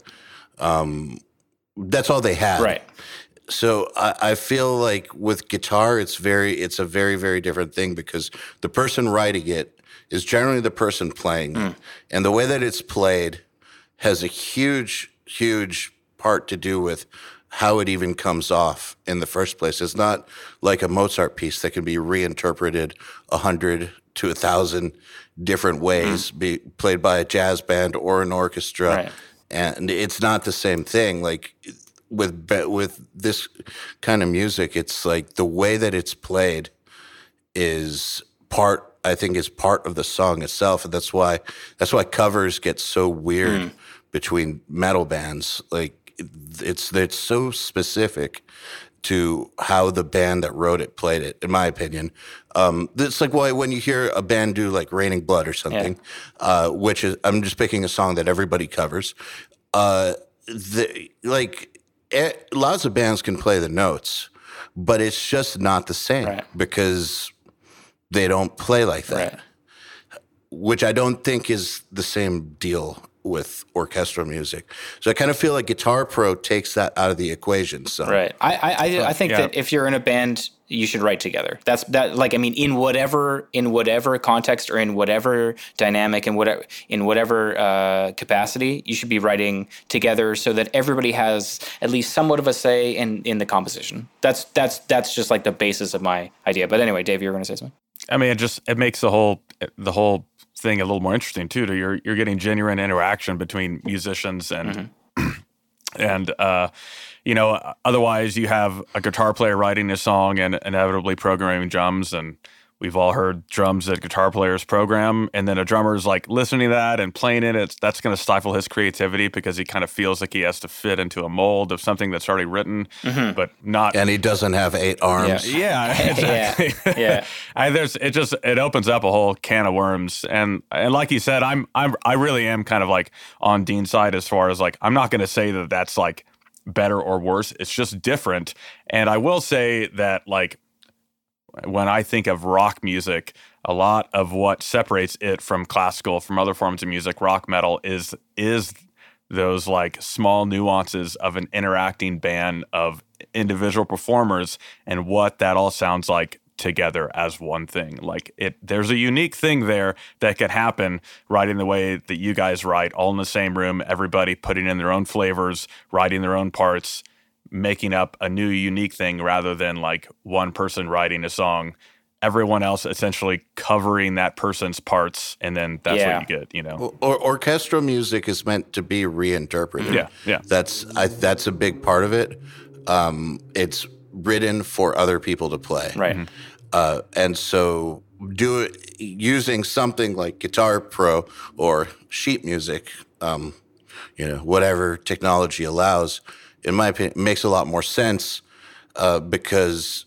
Um, that's all they had, Right. so I, I feel like with guitar, it's very, it's a very, very different thing because the person writing it is generally the person playing, it. and the way that it's played has a huge, huge part to do with how it even comes off in the first place. It's not like a Mozart piece that can be reinterpreted a hundred to a thousand different ways, mm. be played by a jazz band or an orchestra, Right. and it's not the same thing. Like with with this kind of music, it's like the way that it's played is part I think is part of the song itself, and that's why that's why covers get so weird mm. between metal bands. Like it's it's so specific to how the band that wrote it played it, in my opinion. Um, it's like why when you hear a band do like "Raining Blood" or something, uh, which is I'm just picking a song that everybody covers. Uh, the, like eh, lots of bands can play the notes, but it's just not the same Right. because they don't play like that. Right. Which I don't think is the same deal with orchestral music. So I kind of feel like Guitar Pro takes that out of the equation. So Right. I I, I, I think Yeah. that if you're in a band, you should write together. That's that. Like I mean, in whatever in whatever context or in whatever dynamic and whatever in whatever uh, capacity, you should be writing together so that everybody has at least somewhat of a say in in the composition. That's that's that's just like the basis of my idea. But anyway, Dave, you were going to say something. I mean, it just it makes the whole the whole thing a little more interesting too. To you're you're getting genuine interaction between musicians and (clears throat) and uh, you know, otherwise you have a guitar player writing a song and inevitably programming drums and. We've all heard drums that guitar players program, and then a drummer's like listening to that and playing it. It's that's going to stifle his creativity because he kind of feels like he has to fit into a mold of something that's already written, mm-hmm. but not and he doesn't have eight arms. yeah, (laughs) (laughs) exactly. yeah. (laughs) I, there's it just it opens up a whole can of worms, and and like you said, I'm I'm I really am kind of like on Dean's side as far as like I'm not going to say that that's like better or worse. It's just different, and I will say that like when I think of rock music, a lot of what separates it from classical, from other forms of music, rock metal is is those like small nuances of an interacting band of individual performers and what that all sounds like together as one thing. Like it there's a unique thing there that could happen writing the way that you guys write, all in the same room, everybody putting in their own flavors, writing their own parts, making up a new unique thing rather than like one person writing a song. Everyone else essentially covering that person's parts, and then that's Yeah. what you get. You know, Or, orchestral music is meant to be reinterpreted. Yeah, yeah. That's I, that's a big part of it. Um, it's written for other people to play. Right. Uh, and so do it using something like Guitar Pro or sheet music, um, you know, whatever technology allows, in my opinion, makes a lot more sense uh, because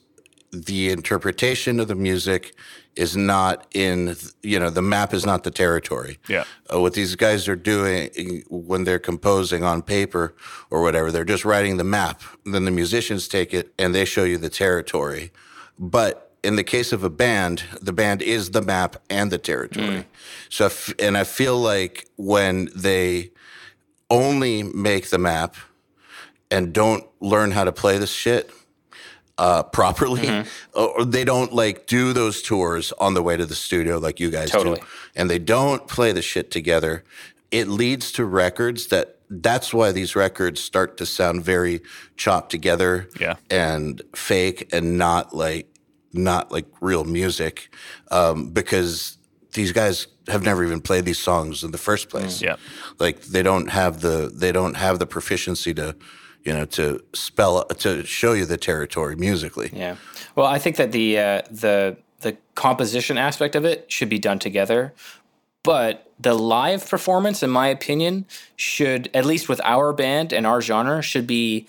the interpretation of the music is not in, you know, the map is not the territory. Yeah. Uh, what these guys are doing when they're composing on paper or whatever, they're just writing the map. Then the musicians take it and they show you the territory. But in the case of a band, the band is the map and the territory. So, if, and I feel like when they only make the map and don't learn how to play this shit uh, properly, (laughs) or they don't like do those tours on the way to the studio like you guys Totally. do, and they don't play the shit together, it leads to records that. That's why these records start to sound very chopped together Yeah. and fake and not like not like real music um, because these guys have never even played these songs in the first place. Yeah. Like they don't have the they don't have the proficiency to you know to spell to show you the territory musically. Yeah. Well, I think that the uh, the the composition aspect of it should be done together, but the live performance, in my opinion, should at least with our band and our genre should be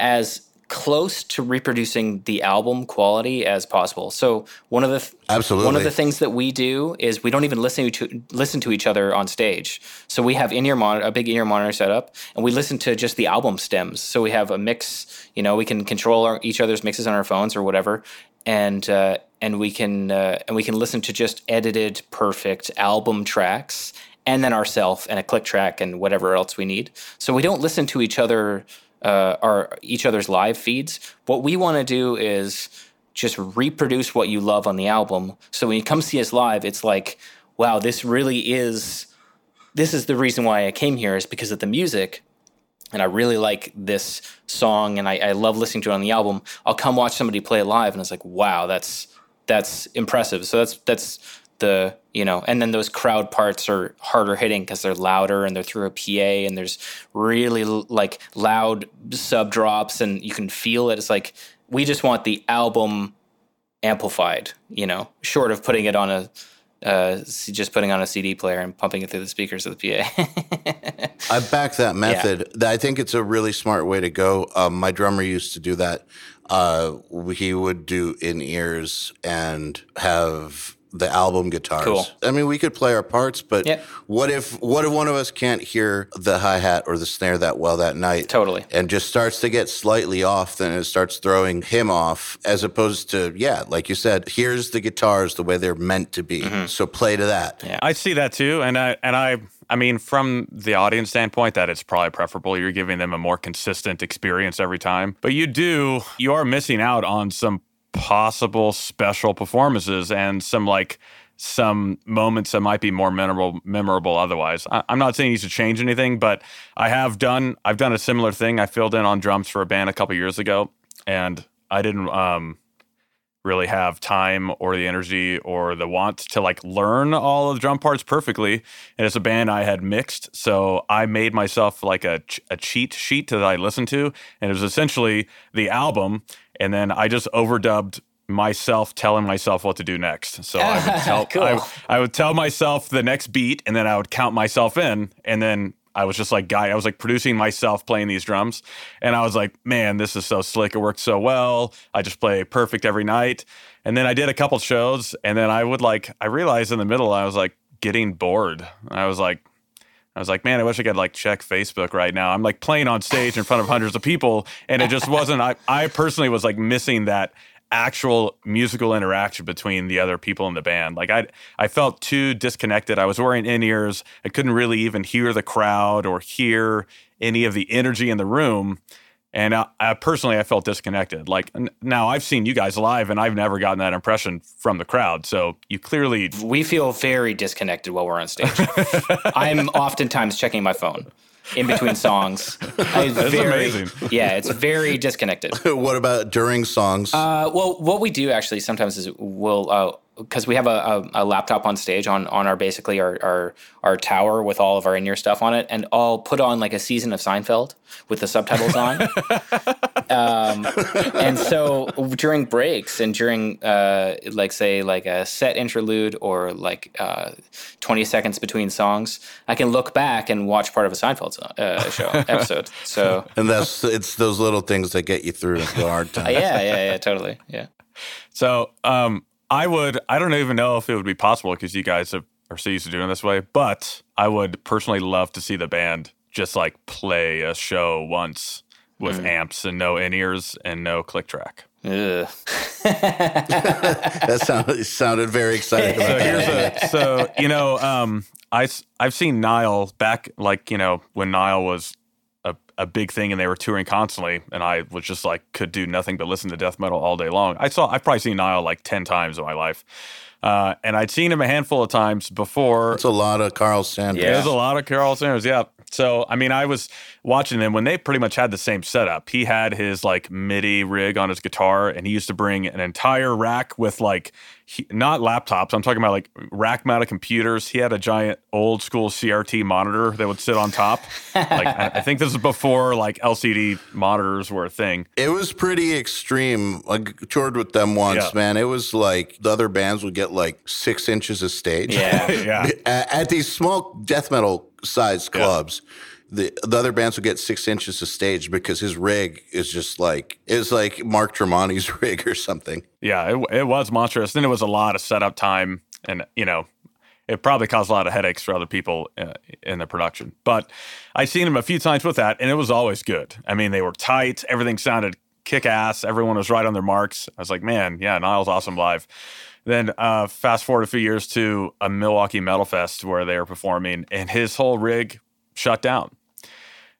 as close to reproducing the album quality as possible. So one of the th- Absolutely. one of the things that we do is we don't even listen to listen to each other on stage. So we have in ear monitor, a big in ear monitor set up, and we listen to just the album stems. So we have a mix. You know, we can control our, each other's mixes on our phones or whatever, and uh, and we can uh, and we can listen to just edited, perfect album tracks, and then ourself and a click track and whatever else we need. So we don't listen to each other. Uh, our each other's live feeds. What we want to do is just reproduce what you love on the album. So when you come see us live, it's like wow, this really is this is the reason why I came here is because of the music. And I really like this song and I, I love listening to it on the album. I'll come watch somebody play it live and it's like, wow, that's that's impressive. So that's that's the you know, and then those crowd parts are harder hitting because they're louder and they're through a PA and there's really like loud sub drops and you can feel it. It's like we just want the album amplified, you know, short of putting it on a uh, just putting on a CD player and pumping it through the speakers of the PA. (laughs) I back that method. Yeah. I think it's a really smart way to go. Um, my drummer used to do that. Uh, he would do in ears and have the album guitars. Cool. I mean, we could play our parts, but yep. what if what if one of us can't hear the hi hat or the snare that well that night? Totally. And just starts to get slightly off, then it starts throwing him off, as opposed to yeah, like you said, here's the guitars the way they're meant to be. Mm-hmm. So play to that. Yeah. I see that too, and I and I. I mean, from the audience standpoint, that it's probably preferable. You're giving them a more consistent experience every time. But you do, you are missing out on some possible special performances and some like some moments that might be more memorable memorable otherwise. I, am not saying you should change anything, but I have done I've done a similar thing. I filled in on drums for a band a couple years ago, and I didn't um, really have time or the energy or the want to like learn all of the drum parts perfectly. And it's a band, I had mixed, so I made myself like a a cheat sheet that I listened to, and it was essentially the album and then I just overdubbed myself telling myself what to do next. So I would (laughs) tell cool. I, I, would tell myself the next beat and then I would count myself in. And then I was just like guy I was like producing myself playing these drums. And I was like man this is so slick. It worked so well. I just play perfect every night. And then I did a couple shows and then I would like I realized in the middle I was like getting bored. I was like I was like, man, I wish I could like check Facebook right now. I'm like playing on stage in front of hundreds of people, and it just wasn't. I, I personally was like missing that actual musical interaction between the other people in the band. Like I, I felt too disconnected. I was wearing in ears. I couldn't really even hear the crowd or hear any of the energy in the room. And I, I, personally, I felt disconnected. Like n- now, I've seen you guys live, and I've never gotten that impression from the crowd. So you clearly we feel very disconnected while we're on stage. (laughs) I'm oftentimes checking my phone in between songs. (laughs) That's very, amazing. Yeah, it's very disconnected. (laughs) what about during songs? Uh, well, what we do actually sometimes is we'll uh, because we have a, a, a, laptop on stage on on our basically our, our our tower with all of our in-ear stuff on it, and I'll put on like a season of Seinfeld with the subtitles on. (laughs) um, and so during breaks and during uh, like say like a set interlude or like uh, twenty seconds between songs, I can look back and watch part of a Seinfeld uh, show (laughs) episode. So and that's it's those little things that get you through the hard (laughs) times. yeah, yeah, yeah, totally, yeah. So um, I would. I don't even know if it would be possible because you guys have, are so used to doing this way. But I would personally love to see the band just like play a show once with mm. amps and no in ears and no click track. (laughs) that sounded sounded very exciting. so here's a so you know um, I I've seen Nile back like you know when Nile was a big thing and they were touring constantly and I was just like could do nothing but listen to death metal all day long. I saw I've probably seen Nile like 10 times in my life. Uh, and I'd seen him a handful of times before. It's a lot of Karl Sanders. Yeah, there's a lot of Karl Sanders. Yeah. So I mean, I was watching them when they pretty much had the same setup. He had his like MIDI rig on his guitar, and he used to bring an entire rack with like he, not laptops. I'm talking about like rack mounted computers. He had a giant old school CRT monitor that would sit on top. like I, I, think this is before like LCD monitors were a thing. It was pretty extreme. I toured with them once, yeah. man. It was like the other bands would get like six inches of stage. Yeah, (laughs) yeah. At, at these small death metal sized clubs. Yeah the the other bands would get six inches of stage because his rig is just like it's like Mark Tremonti's (laughs) rig or something. Yeah, it, it was monstrous. Then it was a lot of setup time, and you know, it probably caused a lot of headaches for other people uh, in the production. But I've seen him a few times with that, and it was always good. I mean, they were tight. Everything sounded kick ass. Everyone was right on their marks. I was like, man, yeah, Nile's awesome live. Then uh, fast forward a few years to a Milwaukee Metal Fest where they were performing, and his whole rig shut down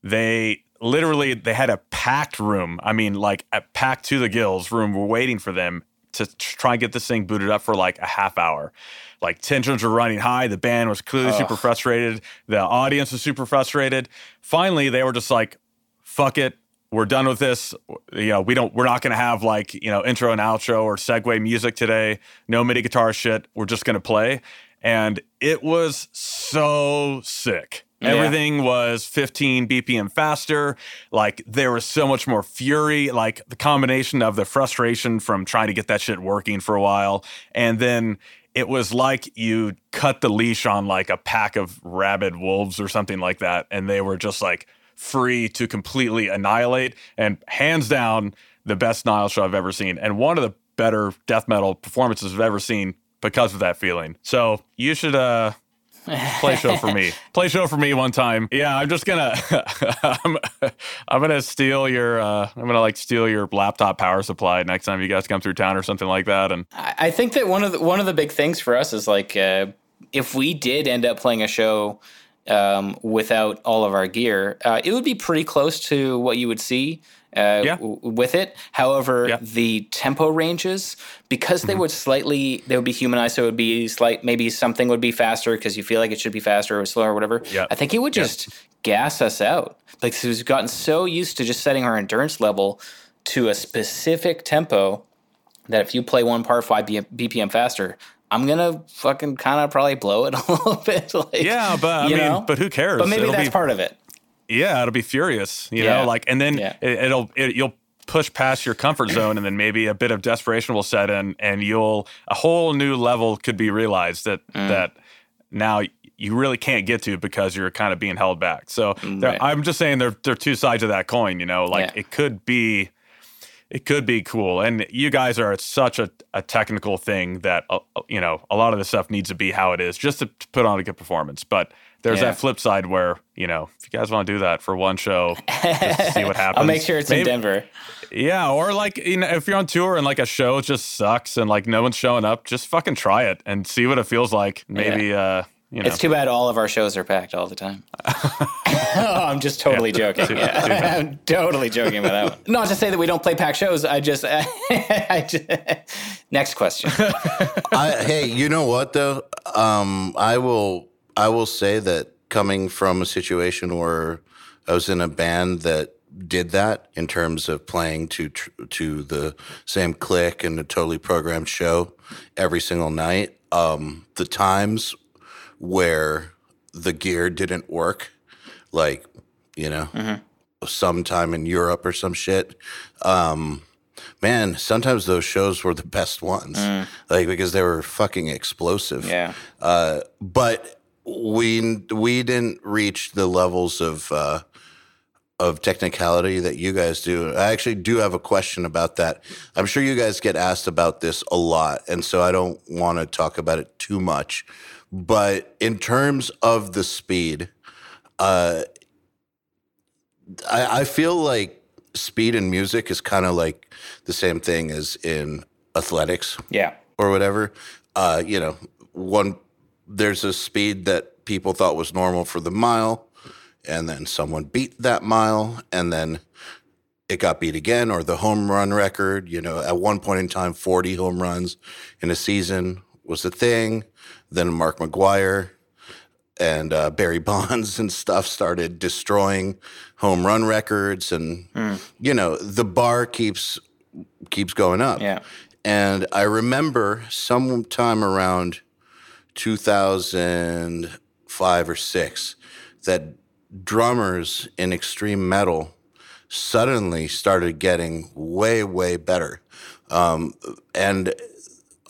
they literally they had a packed room. I mean, like a packed to the gills room. We're waiting for them to try and get this thing booted up for like a half hour. Like tensions were running high. The band was clearly super frustrated. The audience was super frustrated. Finally, they were just like, "Fuck it, we're done with this. You know, we don't. We're not going to have like you know intro and outro or segue music today. No MIDI guitar shit. We're just going to play." And it was so sick. Yeah. Everything was 15 BPM faster. Like there was so much more fury. Like the combination of the frustration from trying to get that shit working for a while, and then it was like you cut the leash on like a pack of rabid wolves or something like that, and they were just like free to completely annihilate. And hands down, the best Nile show I've ever seen, and one of the better death metal performances I've ever seen because of that feeling. So you should uh play show for me. (laughs) Play show for me one time. Yeah, I'm just gonna (laughs) I'm, I'm gonna steal your uh I'm gonna like steal your laptop power supply next time you guys come through town or something like that. And I I think that one of the one of the big things for us is like uh, if we did end up playing a show um, without all of our gear, uh, it would be pretty close to what you would see. Uh, Yeah. w- with it, however, Yeah. Mm-hmm. the tempo ranges because they would slightly they would be humanized, so it would be slight. Maybe something would be faster because you feel like it should be faster or slower or whatever. Yeah. I think it would just gas us out. Like so we've gotten so used to just setting our endurance level to a specific tempo that if you play one part five BPM faster, I'm gonna fucking kind of probably blow it (laughs) a little bit. Like, yeah, but I mean, know? but who cares? but maybe It'll that's be, part of it. Yeah, it'll be furious, you Yeah. know, like, and then Yeah. it, it'll, it, you'll push past your comfort (clears throat) zone and then maybe a bit of desperation will set in and you'll, a whole new level could be realized that, Mm. that now you really can't get to because you're kind of being held back. So Right. I'm just saying there, there are two sides of that coin, you know, like Yeah. it could be, it could be cool. And you guys are such a, a technical thing that, uh, uh, you know, a lot of the stuff needs to be how it is just to, to put on a good performance. But there's Yeah. that flip side where, you know, if you guys want to do that for one show, just to see what (laughs) happens. I'll make sure it's in Denver. Yeah. Or like, you know, if you're on tour and like a show just sucks and like no one's showing up, just fucking try it and see what it feels like. Maybe, uh, you know. It's too bad all of our shows are packed all the time. oh, (laughs) (laughs) I'm just totally joking. too- Yeah. too. (laughs) I'm totally joking about that one. Not to say that we don't play packed shows. I just, I just next question. I, hey, you know what though? Um, I will. I will say that coming from a situation where I was in a band that did that in terms of playing to tr- to the same click and a totally programmed show every single night. Um, the times where the gear didn't work, like you know, sometime in Europe or some shit. Um, man, sometimes those shows were the best ones, like because they were fucking explosive. Yeah. Uh, but we we didn't reach the levels of uh, of technicality that you guys do. I actually do have a question about that. I'm sure you guys get asked about this a lot, and so I don't want to talk about it too much. But in terms of the speed, uh, I, I feel like speed in music is kind of like the same thing as in athletics Yeah. or whatever. Uh, you know, one there's a speed that people thought was normal for the mile, and then someone beat that mile, and then it got beat again, or the home run record. You know, at one point in time, 40 home runs in a season was a thing. Then Mark McGwire and uh, Barry Bonds (laughs) and stuff started destroying home run records, and you know the bar keeps keeps going up. Yeah. And I remember sometime around 2005 or six that drummers in extreme metal suddenly started getting way, way better. Um, and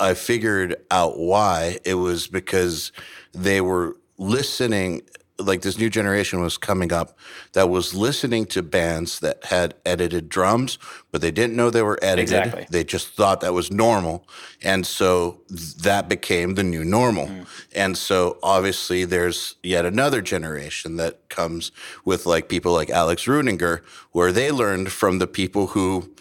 I figured out why. It was because they were listening, like this new generation was coming up that was listening to bands that had edited drums, but they didn't know they were edited. Exactly. They just thought that was normal. And so that became the new normal. Mm. And so obviously there's yet another generation that comes with like people like Alex Rudinger, where they learned from the people who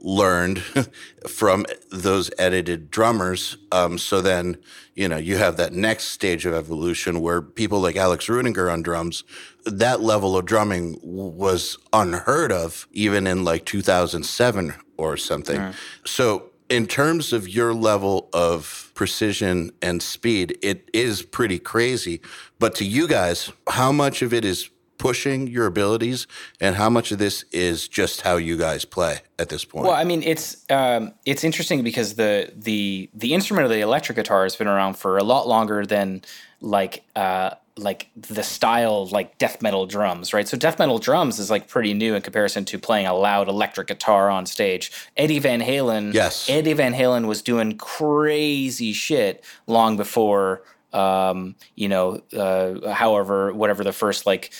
learned (laughs) from those edited drummers. Um, so then, you know, you have that next stage of evolution where people like Alex Rudinger on drums, that level of drumming was unheard of even in like 2007 or something. So in terms of your level of precision and speed, it is pretty crazy. But to you guys, how much of it is pushing your abilities and how much of this is just how you guys play at this point? Well, I mean, it's um, it's interesting because the the the instrument of the electric guitar has been around for a lot longer than like uh, like the style like death metal drums, right? So death metal drums is like pretty new in comparison to playing a loud electric guitar on stage. Eddie Van Halen, Yes. Eddie Van Halen was doing crazy shit long before um, you know, uh, however, whatever the first like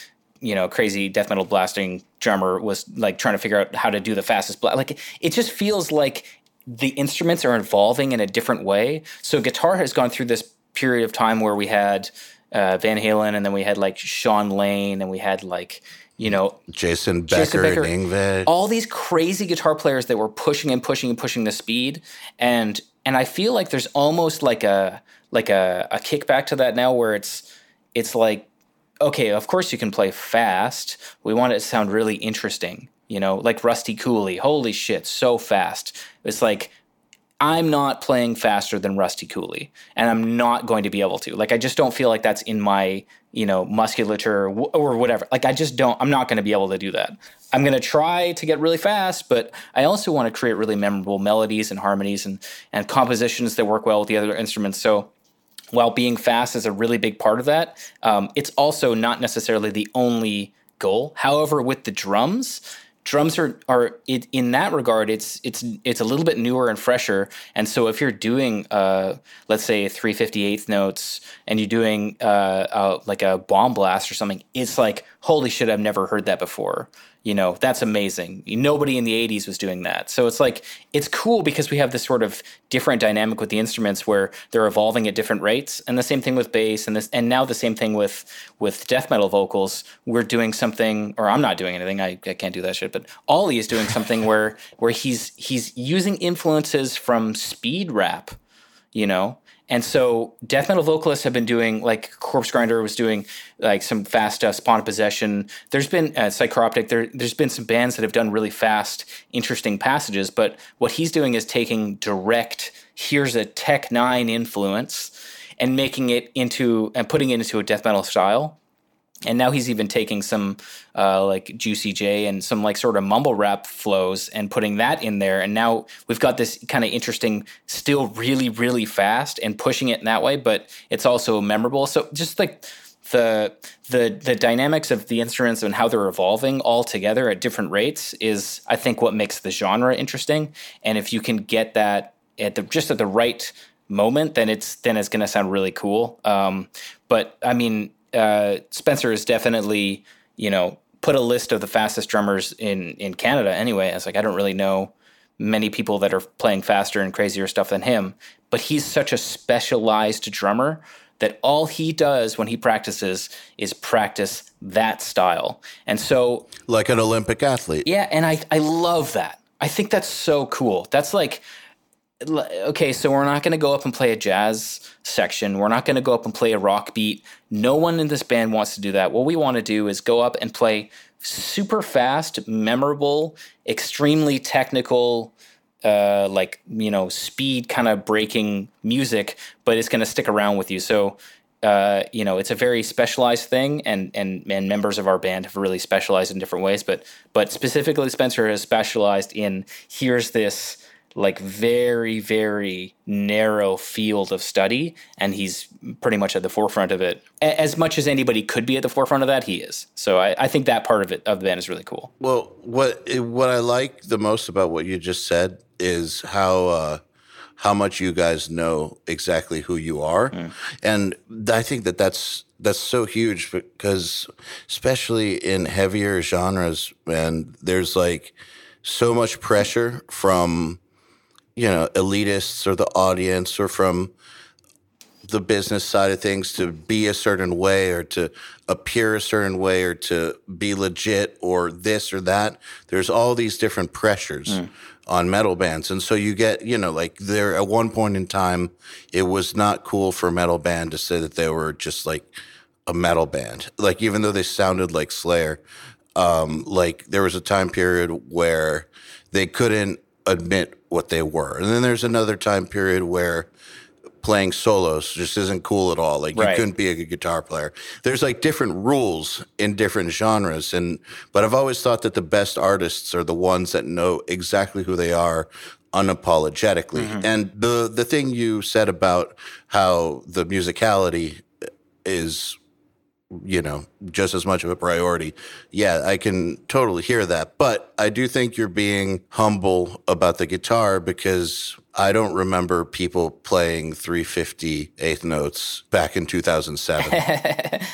you know crazy death metal blasting drummer was like trying to figure out how to do the fastest blast. Like it just feels like the instruments are evolving in a different way. So guitar has gone through this period of time where we had uh, Van Halen, and then we had like Shawn Lane, and we had like you know Jason Becker, Jason Becker, and Yngwie. all these crazy guitar players that were pushing and pushing and pushing the speed, and and I feel like there's almost like a like a, a kickback to that now, where it's it's like okay, of course you can play fast. We want it to sound really interesting, you know, like Rusty Cooley. Holy shit, so fast. It's like I'm not playing faster than Rusty Cooley, and I'm not going to be able to. Like, I just don't feel like that's in my, you know, musculature or, or whatever. Like, I just don't. I'm not going to be able to do that. I'm going to try to get really fast, but I also want to create really memorable melodies and harmonies and and compositions that work well with the other instruments. So while being fast is a really big part of that, um, it's also not necessarily the only goal. However, with the drums, drums are are it, in that regard, it's it's it's a little bit newer and fresher. And so if you're doing, uh, let's say, three fifty eighth notes, and you're doing uh, uh, like a bomb blast or something, it's like holy shit, I've never heard that before. You know, that's amazing. Nobody in the 80s was doing that. So it's like, it's cool because we have this sort of different dynamic with the instruments where they're evolving at different rates. And the same thing with bass and this, and now the same thing with, with death metal vocals. We're doing something, or I'm not doing anything. I, I can't do that shit, but Ollie is doing something where, where he's, he's using influences from speed rap, you know? And so death metal vocalists have been doing like Corpsegrinder was doing like some fast stuff, Spawn of Possession. There's been uh, Psycroptic. There, there's been some bands that have done really fast, interesting passages. But what he's doing is taking direct. Here's a Tech N9ne influence and making it into and putting it into a death metal style and now he's even taking some uh, like Juicy J and some like sort of mumble rap flows and putting that in there. And now we've got this kind of interesting, still really really fast and pushing it in that way, but it's also memorable. So just like the the the dynamics of the instruments and how they're evolving all together at different rates is I think what makes the genre interesting. And if you can get that at the just at the right moment, then it's then it's going to sound really cool. Um, but I mean, uh, Spencer is definitely, you know, put a list of the fastest drummers in in Canada. Anyway, I was like, I don't really know many people that are playing faster and crazier stuff than him, but he's such a specialized drummer that all he does when he practices is practice that style. And so, like an Olympic athlete. yeah, and I I love that. I think that's so cool. That's like okay, so we're not going to go up and play a jazz section. We're not going to go up and play a rock beat. No one in this band wants to do that. What we want to do is go up and play super fast, memorable, extremely technical, uh, like, you know, speed kind of breaking music, but it's going to stick around with you. So, uh, you know, it's a very specialized thing, and, and and members of our band have really specialized in different ways. But but specifically, Spencer has specialized in here's this like very very narrow field of study and he's pretty much at the forefront of it. A- as much as anybody could be at the forefront of that he is. So i, I think that part of it of the band is really cool. Well, what what I like the most about what you just said is how uh, how much you guys know exactly who you are, and I think that that's that's so huge because especially in heavier genres, and there's like so much pressure from you know elitists or the audience or from the business side of things to be a certain way or to appear a certain way or to be legit or this or that. There's all these different pressures on metal bands. And so you get, you know, like there at one point in time, it was not cool for a metal band to say that they were just like a metal band. Like even though they sounded like Slayer, um, like there was a time period where they couldn't admit what they were. And then there's another time period where playing solos just isn't cool at all. Like you couldn't be a good guitar player. There's like different rules in different genres and but I've always thought that the best artists are the ones that know exactly who they are unapologetically. Mm-hmm. And the the thing you said about how the musicality is you know, just as much of a priority. Yeah, I can totally hear that. But I do think you're being humble about the guitar because I don't remember people playing 350 eighth notes back in 2007. (laughs)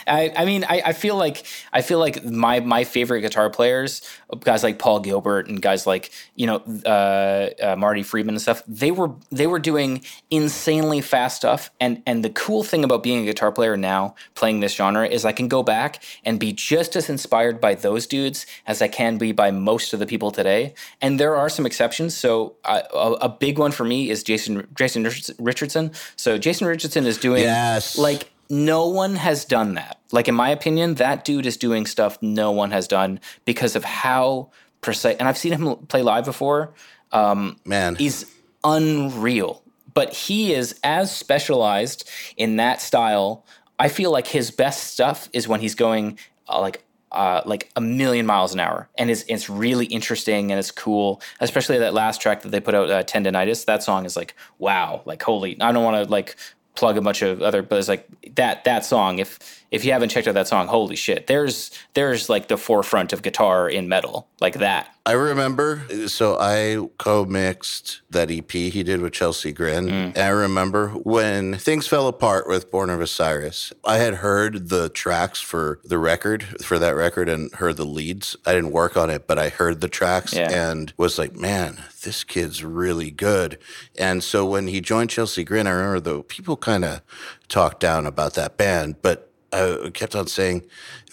I, I mean, I, I feel like I feel like my my favorite guitar players, guys like Paul Gilbert and guys like you know uh, uh, Marty Friedman and stuff. They were they were doing insanely fast stuff, and and the cool thing about being a guitar player now, playing this genre, is I can go back and be just as inspired by those dudes as I can be by most of the people today. And there are some exceptions. So uh, a, a big one for me is Jason Jason Richardson. So Jason Richardson is doing Yes. like no one has done that. Like in my opinion, that dude is doing stuff no one has done because of how precise. And I've seen him play live before. Man, He's unreal, but he is as specialized in that style. I feel like his best stuff is when he's going uh, like. Uh, like a million miles an hour, and it's it's really interesting and it's cool. Especially that last track that they put out, uh, "Tendonitis." That song is like, wow, like holy. I don't want to like plug a bunch of other but it's like that that song if if you haven't checked out that song holy shit there's there's like the forefront of guitar in metal like that I remember, so I co-mixed that EP he did with Chelsea Grin. Mm. And I remember when things fell apart with Born of Osiris, I had heard the tracks for the record, for that record, and heard the leads. I didn't work on it, but I heard the tracks Yeah. and was like, man, this kid's really good. And so when he joined Chelsea Grin, I remember the people kind of talked down about that band, but I kept on saying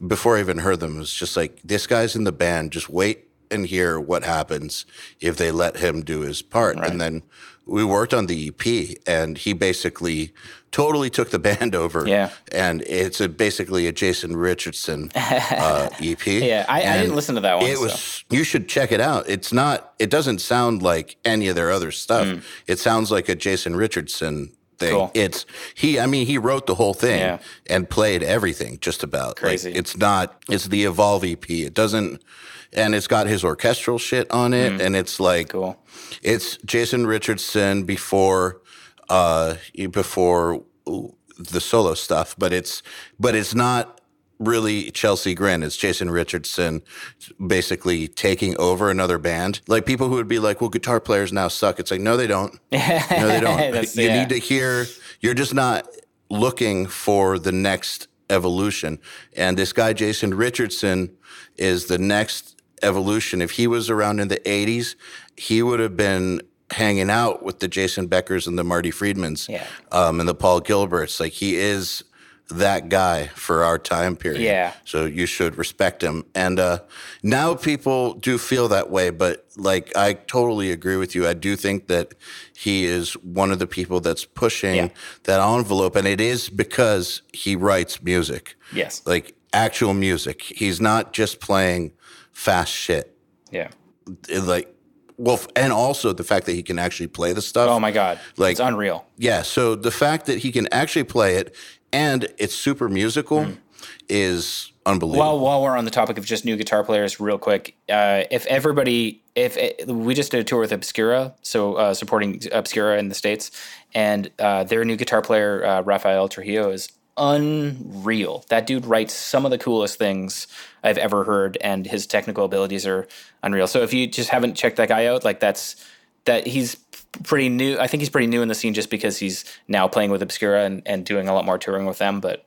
before I even heard them, it was just like, this guy's in the band, just wait and hear what happens if they let him do his part. And then we worked on the EP, and he basically totally took the (laughs) band over. Yeah. And it's a, basically a Jason Richardson (laughs) uh, EP. yeah I, I didn't listen to that one It so. was. You should check it out. It's not. It doesn't sound like any of their other stuff. It sounds like a Jason Richardson thing. Mm. Cool. It's he. I mean, he wrote the whole thing Yeah. and played everything just about. Crazy. Like, it's not. It's the Evolve EP. It doesn't. And it's got his orchestral shit on it, and it's like Mm. cool it's Jason Richardson before uh before the solo stuff, but it's but it's not really Chelsea Grin. It's Jason Richardson basically taking over another band. Like people who would be like, "Well, guitar players now suck." It's like, no, they don't. (laughs) No, they don't. You yeah. need to hear. You're just not looking for the next evolution. And this guy, Jason Richardson, is the next evolution. If he was around in the 80s, he would have been hanging out with the Jason Beckers and the Marty Friedmans Yeah. um, and the Paul Gilberts. Like he is that guy for our time period. Yeah. So you should respect him. And uh, now people do feel that way, but like I totally agree with you. I do think that he is one of the people that's pushing Yeah. that envelope, and it is because he writes music, yes like actual music. He's not just playing fast shit. yeah It, like, well, and also the fact that he can actually play the stuff. oh my god Like- it's unreal Yeah, so the fact that he can actually play it and it's super musical is unbelievable. While while we're on the topic of just new guitar players, real quick, uh, if everybody, if we just did a tour with Obscura, so uh, supporting Obscura in the states, and uh, their new guitar player uh, Rafael Trujillo is unreal. That dude writes some of the coolest things I've ever heard, and his technical abilities are unreal. So if you just haven't checked that guy out, like that's that he's pretty new. I think he's pretty new in the scene just because he's now playing with Obscura and, and doing a lot more touring with them. But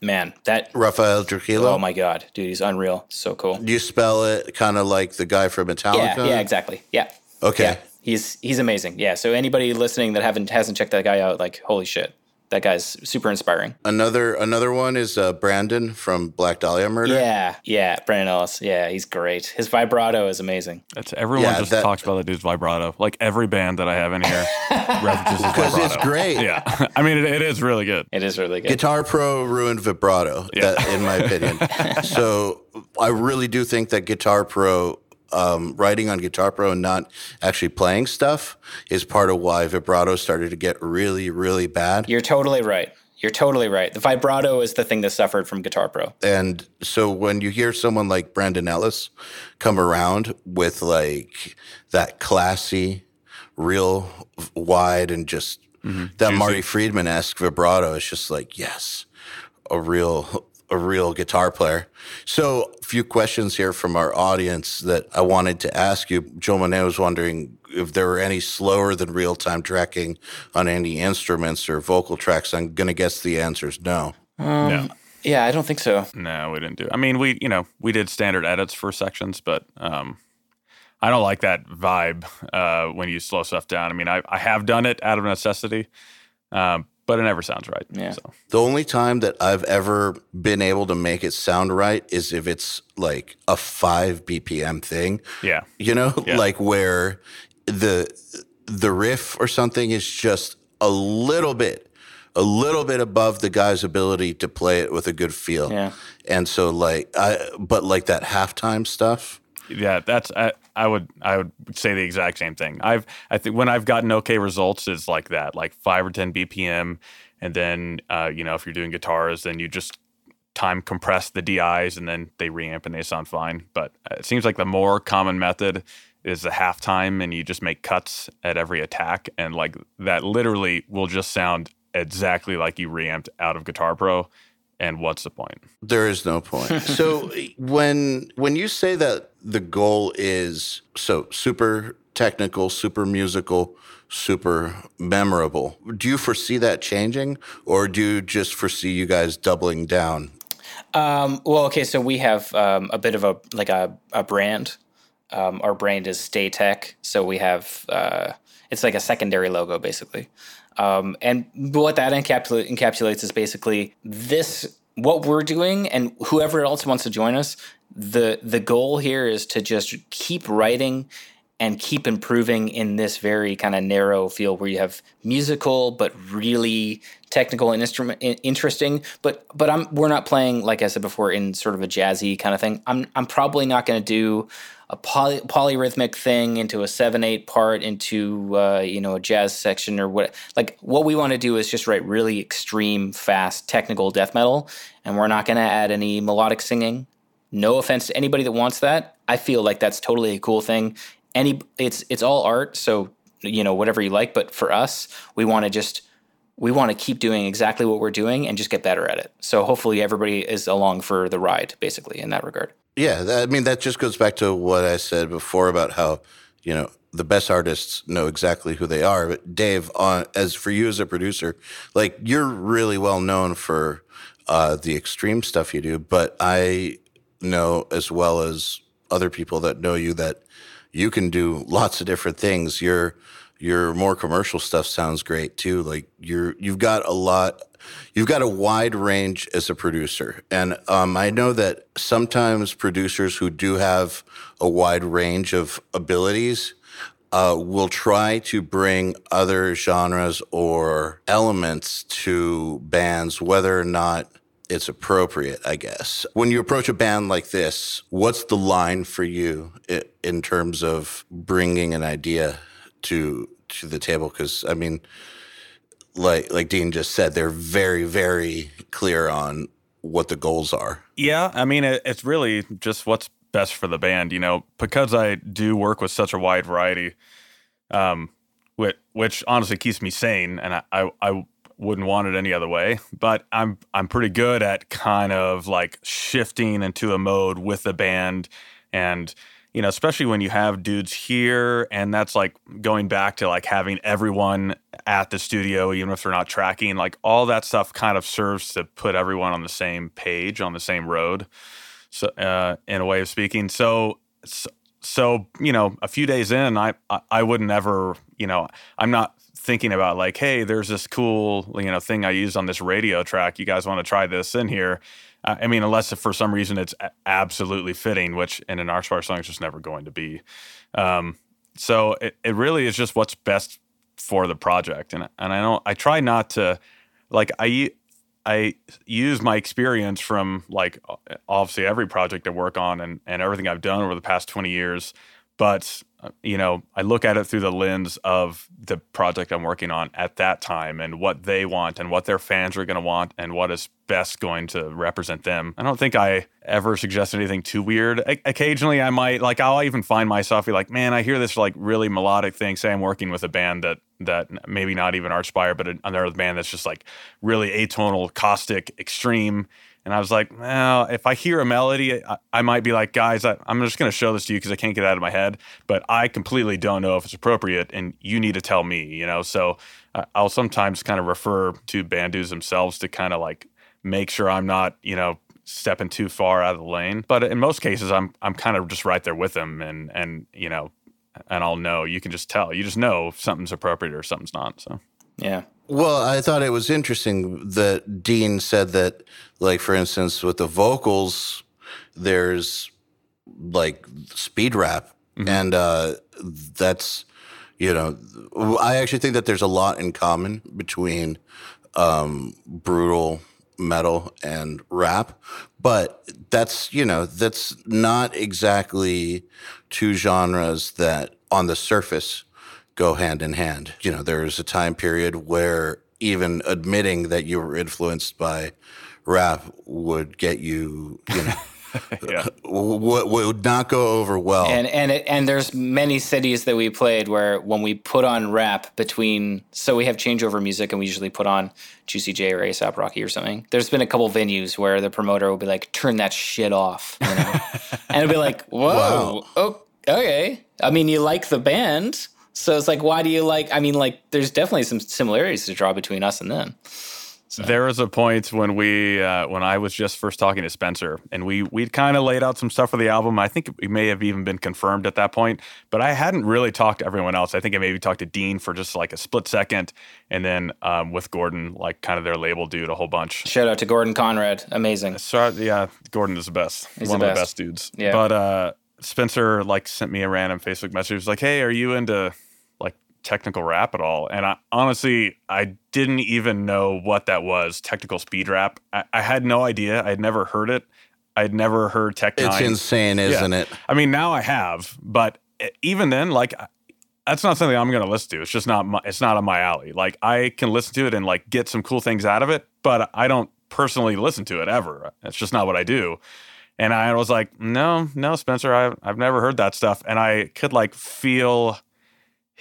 man, that Rafael Trujillo. Oh my god, dude, he's unreal. So cool. Do you spell it kind of like the guy from Metallica? Yeah, yeah, exactly. Yeah. Okay. Yeah. He's he's amazing. Yeah. So anybody listening that haven't hasn't checked that guy out, like holy shit, that guy's super inspiring. Another another one is uh, Brandon from Black Dahlia Murder. Yeah, yeah. Brandon Ellis. Yeah, he's great. His vibrato is amazing. That's everyone Yeah, just that- talks about that dude's vibrato. Like every band that I have in here (laughs) references his Because vibrato. it's great. Yeah, (laughs) I mean it, it is really good. It is really good. Guitar Pro ruined vibrato, Yeah. that, in my opinion. (laughs) so I really do think that Guitar Pro um, writing on Guitar Pro and not actually playing stuff is part of why vibrato started to get really, really bad. You're totally right. You're totally right. The vibrato is the thing that suffered from Guitar Pro. And so when you hear someone like Brandon Ellis come around with like that classy, real wide and just Mm-hmm. that Marty Friedman esque vibrato, it's just like, yes, a real a real guitar player. So a few questions here from our audience that I wanted to ask you. Joe Monet was wondering if there were any slower than real time tracking on any instruments or vocal tracks. I'm gonna guess the answer is no. no, Yeah, I don't think so. no, we didn't do. I mean, we you know we did standard edits for sections, but um, I don't like that vibe uh, when you slow stuff down. I mean, I I have done it out of necessity, um, but it never sounds right. Yeah. So. The only time that I've ever been able to make it sound right is if it's like a five BPM thing. Yeah. You know, Yeah. like where the the riff or something is just a little bit a little bit above the guy's ability to play it with a good feel. Yeah. And so like I but like that halftime stuff. Yeah, that's I, I would I would say the exact same thing. I've I think when I've gotten okay results is like that, like five or ten BPM, and then uh, you know if you're doing guitars, then you just time compress the DIs and then they reamp and they sound fine. But it seems like the more common method is the halftime, and you just make cuts at every attack, and like that literally will just sound exactly like you reamped out of Guitar Pro. And what's the point? There is no point. (laughs) so when when you say that the goal is so super technical, super musical, super memorable, do you foresee that changing or do you just foresee you guys doubling down? Um, well, okay, so we have um, a bit of a like a, a brand. Um, our brand is Stay Tech, so we have uh, it's like a secondary logo basically. Um, and what that encapsula- encapsulates is basically this what we're doing, and whoever else wants to join us. the The goal here is to just keep writing and keep improving in this very kind of narrow field where you have musical but really technical and instrument interesting but but I'm we're not playing like I said before in sort of a jazzy kind of thing I'm I'm probably not going to do a poly, polyrhythmic thing into a 7 8 part into uh, you know a jazz section or what like what we want to do is just write really extreme fast technical death metal and we're not going to add any melodic singing no offense to anybody that wants that. I feel like that's totally a cool thing. Any it's it's all art, so you know whatever you like. But for us, we want to just we want to keep doing exactly what we're doing and just get better at it. So hopefully everybody is along for the ride, basically in that regard. Yeah, that, I mean that just goes back to what I said before about how you know the best artists know exactly who they are. But Dave, on as for you as a producer, like you're really well known for uh, the extreme stuff you do, but I know as well as other people that know you that you can do lots of different things. Your your more commercial stuff sounds great too. Like you're you've got a lot you've got a wide range as a producer. And um, I know that sometimes producers who do have a wide range of abilities uh, will try to bring other genres or elements to bands, whether or not it's appropriate, I guess. When you approach a band like this, what's the line for you in terms of bringing an idea to to the table? Because I mean, like like Dean just said, they're very very clear on what the goals are. Yeah, I mean, it, it's really just what's best for the band, you know, because I do work with such a wide variety, um, which, which honestly keeps me sane, and I, I, I wouldn't want it any other way. But I'm I'm pretty good at kind of like shifting into a mode with the band, and you know, especially when you have dudes here, and that's like going back to like having everyone at the studio, even if they're not tracking, like all that stuff kind of serves to put everyone on the same page, on the same road. So, uh, in a way of speaking, so, so, you know, a few days in, I, I, I wouldn't ever, you know, I'm not thinking about like, hey, there's this cool, you know, thing I used on this radio track. You guys want to try this in here? Uh, I mean, unless for some reason it's absolutely fitting, which in an Archspire song is just never going to be. Um, so it, it really is just what's best for the project, and and I don't I try not to like I I use my experience from like obviously every project I work on and, and everything I've done over the past 20 years. But, you know, I look at it through the lens of the project I'm working on at that time and what they want and what their fans are going to want and what is best going to represent them. I don't think I ever suggest anything too weird. O- occasionally I might like I'll even find myself be like, "Man, I hear this like really melodic thing. Say I'm working with a band that that maybe not even Archspire, but another band that's just like really atonal, caustic, extreme." And I was like, well, if I hear a melody, I, I might be like, guys, I, am just going to show this to you because I can't get it out of my head. But I completely don't know if it's appropriate, and you need to tell me, you know. So uh, I'll sometimes kind of refer to band dudes themselves to kind of like make sure I'm not, you know, stepping too far out of the lane. But in most cases, I'm I'm kind of just right there with them, and and you know, and I'll know. You can just tell. You just know if something's appropriate or something's not. So yeah. Well, I thought it was interesting that Dean said that, like, for instance, with the vocals, there's like speed rap. Mm-hmm. And uh, that's, you know, I actually think that there's a lot in common between um, brutal metal and rap. But that's, you know, that's not exactly two genres that on the surface go hand in hand. You know, there was a time period where even admitting that you were influenced by rap would get you, you know. (laughs) yeah. would, would not go over well. And and it, and there's many cities that we played where when we put on rap between, so we have changeover music and we usually put on Juicy J or ASAP Rocky or something. There's been a couple venues where the promoter will be like, "Turn that shit off," you know? (laughs) and it'll be like, "Whoa, wow. oh, okay." I mean, you like the band, so it's like, why do you like? I mean, like, there's definitely some similarities to draw between us and them. So. There was a point when we, uh, when I was just first talking to Spencer, and we we'd kind of laid out some stuff for the album. I think it may have even been confirmed at that point, but I hadn't really talked to everyone else. I think I maybe talked to Dean for just like a split second, and then um, with Gordon, like kind of their label dude, a whole bunch. Shout out to Gordon Conrad, amazing. So yeah, Gordon is the best, He's one the of best. the best dudes. Yeah. But uh, Spencer like sent me a random Facebook message. He was like, "Hey, are you into like technical rap at all?" And I honestly, I didn't even know what that was. Technical speed rap. I, I had no idea. I'd never heard it. I'd never heard Tech it's Nine. insane, isn't Yeah. it? I mean, now I have, but even then, like. That's not something I'm going to listen to. It's just not. My, it's not on my alley. Like I can listen to it and like get some cool things out of it, but I don't personally listen to it ever. It's just not what I do. And I was like, no, no, Spencer, I've, I've never heard that stuff. And I could like feel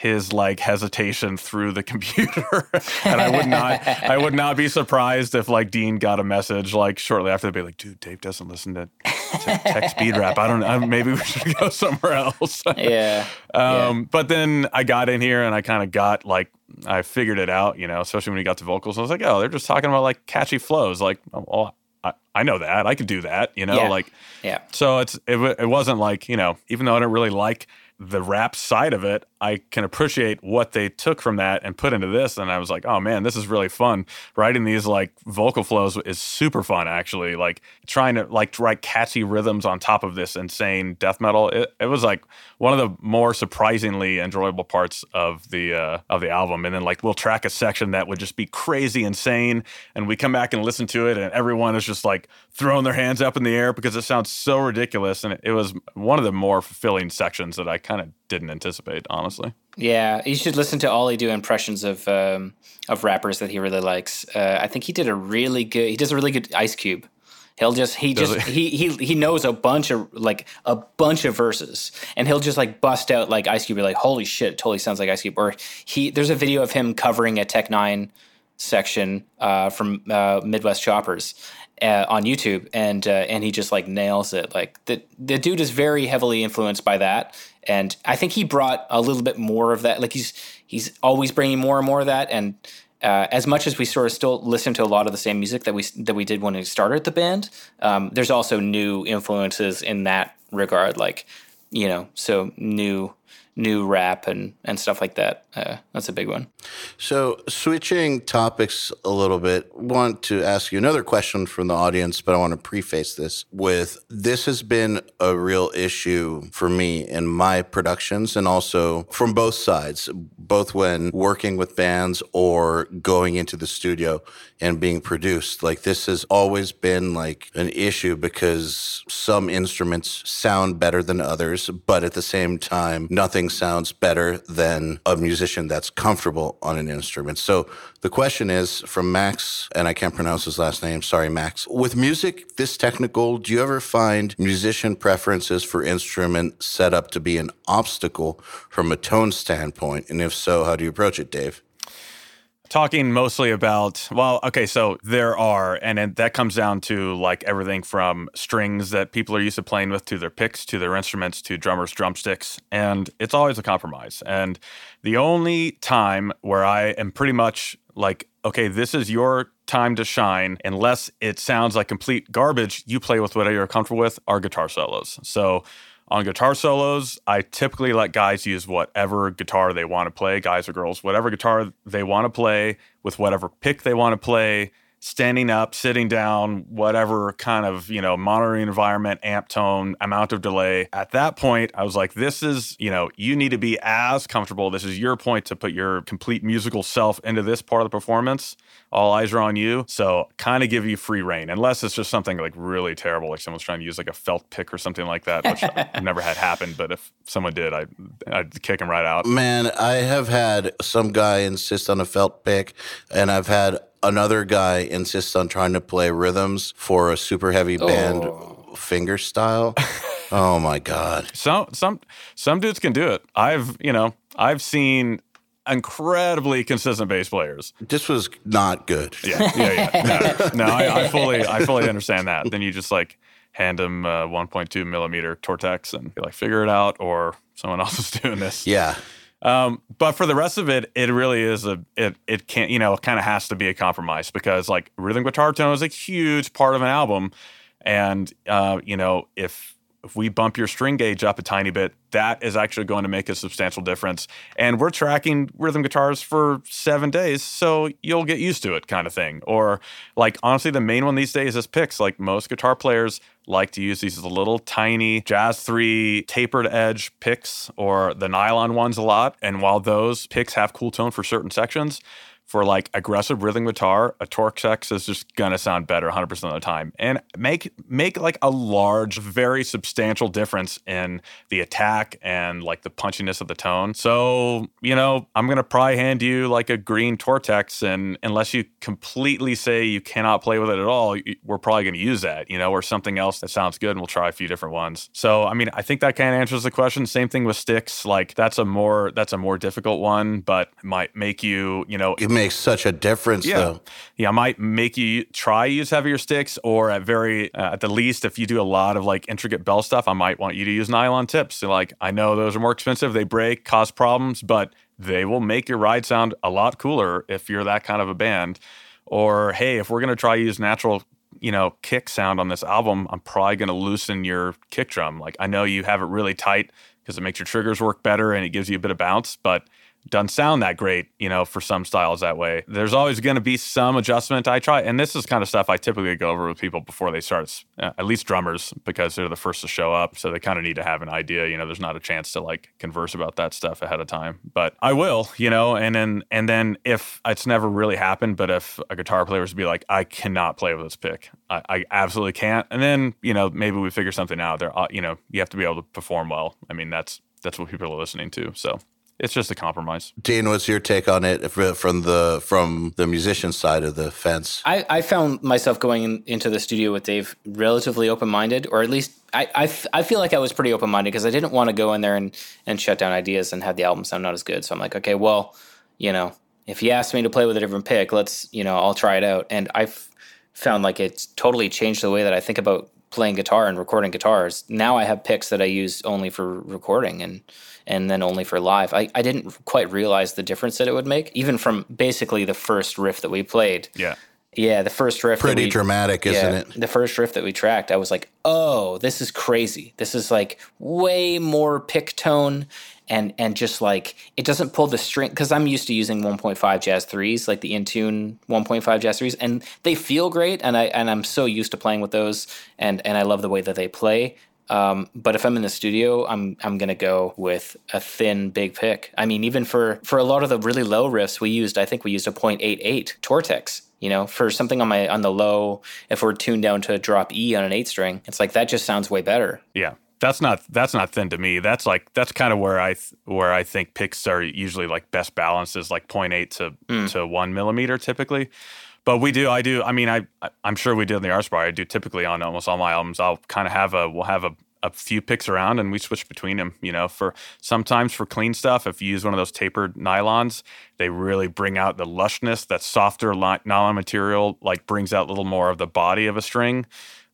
his like hesitation through the computer. (laughs) and I would not, I would not be surprised if like Dean got a message like shortly after they'd be like, dude, Dave doesn't listen to, to tech speed rap. I don't know. Maybe we should go somewhere else. (laughs) Yeah. Um, But then I got in here and I kind of got like I figured it out, you know, especially when we got to vocals. I was like, oh, they're just talking about like catchy flows. Like, oh, I, I know that. I could do that, you know, Yeah. like Yeah. so it's it, it wasn't like you know even though I don't really like the rap side of it, I can appreciate what they took from that and put into this. And I was like, oh man, this is really fun. Writing these like vocal flows is super fun actually. Like trying to like write catchy rhythms on top of this insane death metal. It, it was like one of the more surprisingly enjoyable parts of the uh, of the album. And then like we'll track a section that would just be crazy insane, and we come back and listen to it, and everyone is just like throwing their hands up in the air because it sounds so ridiculous. And it, it was one of the more fulfilling sections that I kind of didn't anticipate, honestly. Yeah, you should listen to Ollie do impressions of um, of rappers that he really likes. Uh, I think he did a really good. He does a really good Ice Cube. He'll just he Does just he he he knows a bunch of like a bunch of verses, and he'll just like bust out like Ice Cube. Be like, holy shit, it totally sounds like Ice Cube. Or he there's a video of him covering a Tech N9ne section uh, from uh, Midwest Choppers. Uh, on YouTube, and uh, and he just like nails it. Like the the dude is very heavily influenced by that, and I think he brought a little bit more of that. Like he's he's always bringing more and more of that. And uh, as much as we sort of still listen to a lot of the same music that we that we did when we started the band, um, there's also new influences in that regard. Like you know, so new new rap and and stuff like that. Uh, that's a big one. So, switching topics a little bit, want to ask you another question from the audience, but I want to preface this with this has been a real issue for me in my productions and also from both sides, both when working with bands or going into the studio and being produced. Like, this has always been like an issue because some instruments sound better than others, but at the same time, nothing sounds better than a musician that's comfortable on an instrument. So the question is from Max, and I can't pronounce his last name. Sorry, Max. With music this technical, do you ever find musician preferences for instrument setup to be an obstacle from a tone standpoint? And if so, how do you approach it, Dave? Talking mostly about well okay so there are and it, that comes down to like everything from strings that people are used to playing with to their picks to their instruments to drummers drumsticks and it's always a compromise. And the only time where i am pretty much like okay this is your time to shine unless it sounds like complete garbage you play with whatever you're comfortable with are guitar solos. So on guitar solos, I typically let guys use whatever guitar they want to play, guys or girls, whatever guitar they want to play with whatever pick they want to play standing up, sitting down, whatever kind of, you know, monitoring environment, amp tone, amount of delay. At that point, I was like, this is, you know, you need to be as comfortable. This is your point to put your complete musical self into this part of the performance. All eyes are on you. So kind of give you free reign, unless it's just something like really terrible, like someone's trying to use like a felt pick or something like that, which I've (laughs) never had happen. But if someone did, I, I'd kick him right out. Man, I have had some guy insist on a felt pick, and I've had another guy insists on trying to play rhythms for a super heavy band oh. finger style. (laughs) oh my god. Some some some dudes can do it. I've, you know, I've seen incredibly consistent bass players. This was not good. Yeah, yeah, yeah. (laughs) No, no I, I, fully, I fully understand that. Then you just like hand them uh, 1.2 millimeter Tortex and be like, figure it out, or someone else is doing this. Yeah. Um, but for the rest of it, it really is a it it can't you know kind of has to be a compromise because like rhythm guitar tone is a huge part of an album, and uh, you know if if we bump your string gauge up a tiny bit, that is actually going to make a substantial difference. And we're tracking rhythm guitars for seven days, so you'll get used to it, kind of thing. Or, like, honestly, the main one these days is picks. Like, most guitar players like to use these little tiny Jazz 3 tapered edge picks or the nylon ones a lot. And while those picks have cool tone for certain sections, for like aggressive rhythm guitar, a Tortex is just gonna sound better 100% of the time, and make make like a large, very substantial difference in the attack and like the punchiness of the tone. So you know, I'm gonna probably hand you like a green Tortex, and unless you completely say you cannot play with it at all, we're probably gonna use that, you know, or something else that sounds good, and we'll try a few different ones. So I mean, I think that kind of answers the question. Same thing with sticks, like that's a more that's a more difficult one, but might make you you know makes such a difference, yeah. though. Yeah, I might make you try use heavier sticks, or at very uh, at the least, if you do a lot of like intricate bell stuff, I might want you to use nylon tips. So, like, I know those are more expensive, they break, cause problems, but they will make your ride sound a lot cooler if you're that kind of a band. Or hey, if we're gonna try use natural you know, kick sound on this album, I'm probably going to loosen your kick drum. Like I know you have it really tight because it makes your triggers work better and it gives you a bit of bounce, but doesn't sound that great, you know, for some styles that way. There's always going to be some adjustment I try. And this is kind of stuff I typically go over with people before they start, uh, at least drummers, because they're the first to show up. So they kind of need to have an idea. You know, there's not a chance to like converse about that stuff ahead of time. But I will, you know, and then, and then if it's never really happened, but if a guitar player was to be like, I cannot play with this pick, I, I absolutely can't. And then, you know, maybe we figure something out there. Uh, you know, you have to be able to perform well. I mean, that's, that's what people are listening to. So it's just a compromise. Dean, what's your take on it from the from the musician side of the fence? I, I found myself going in, into the studio with Dave relatively open minded, or at least I, I, f- I feel like I was pretty open minded because I didn't want to go in there and, and shut down ideas and have the album sound not as good. So I'm like, okay, well, you know, if you ask me to play with a different pick, let's, you know, I'll try it out. And I've found like it's totally changed the way that I think about playing guitar and recording guitars. Now I have picks that I use only for recording and and then only for live. I, I didn't quite realize the difference that it would make, even from basically the first riff that we played. Yeah. Yeah, the first riff. Pretty we, dramatic, isn't it? The first riff that we tracked, I was like, oh, this is crazy. This is like way more pick tone and and just like it doesn't pull the string because I'm used to using 1.5 Jazz threes, like the Intune 1.5 Jazz threes, and they feel great, and I and I'm so used to playing with those, and and I love the way that they play. Um, but if I'm in the studio, I'm I'm gonna go with a thin big pick. I mean, even for for a lot of the really low riffs we used, I think we used a 0.88 Tortex. You know, for something on my on the low, if we're tuned down to a drop E on an eight string, it's like that just sounds way better. Yeah, that's not that's not thin to me. That's like that's kind of where I th- where I think picks are usually like best balance is like 0.8 to mm. to one millimeter typically. But we do, I do. I mean, I I'm sure we did in the Archspire. I do typically on almost all my albums. I'll kind of have a we'll have a a few picks around and we switch between them you know for sometimes for clean stuff if you use one of those tapered nylons they really bring out the lushness that softer nylon material like brings out a little more of the body of a string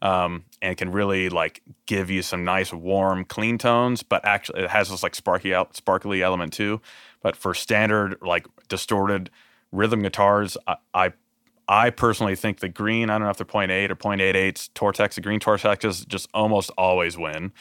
um, and can really like give you some nice warm clean tones but actually it has this like sparky sparkly element too but for standard like distorted rhythm guitars I, I I personally think the green, I don't know if they're 0.8 or 0.88, Tortex, the green Tortexes just almost always win.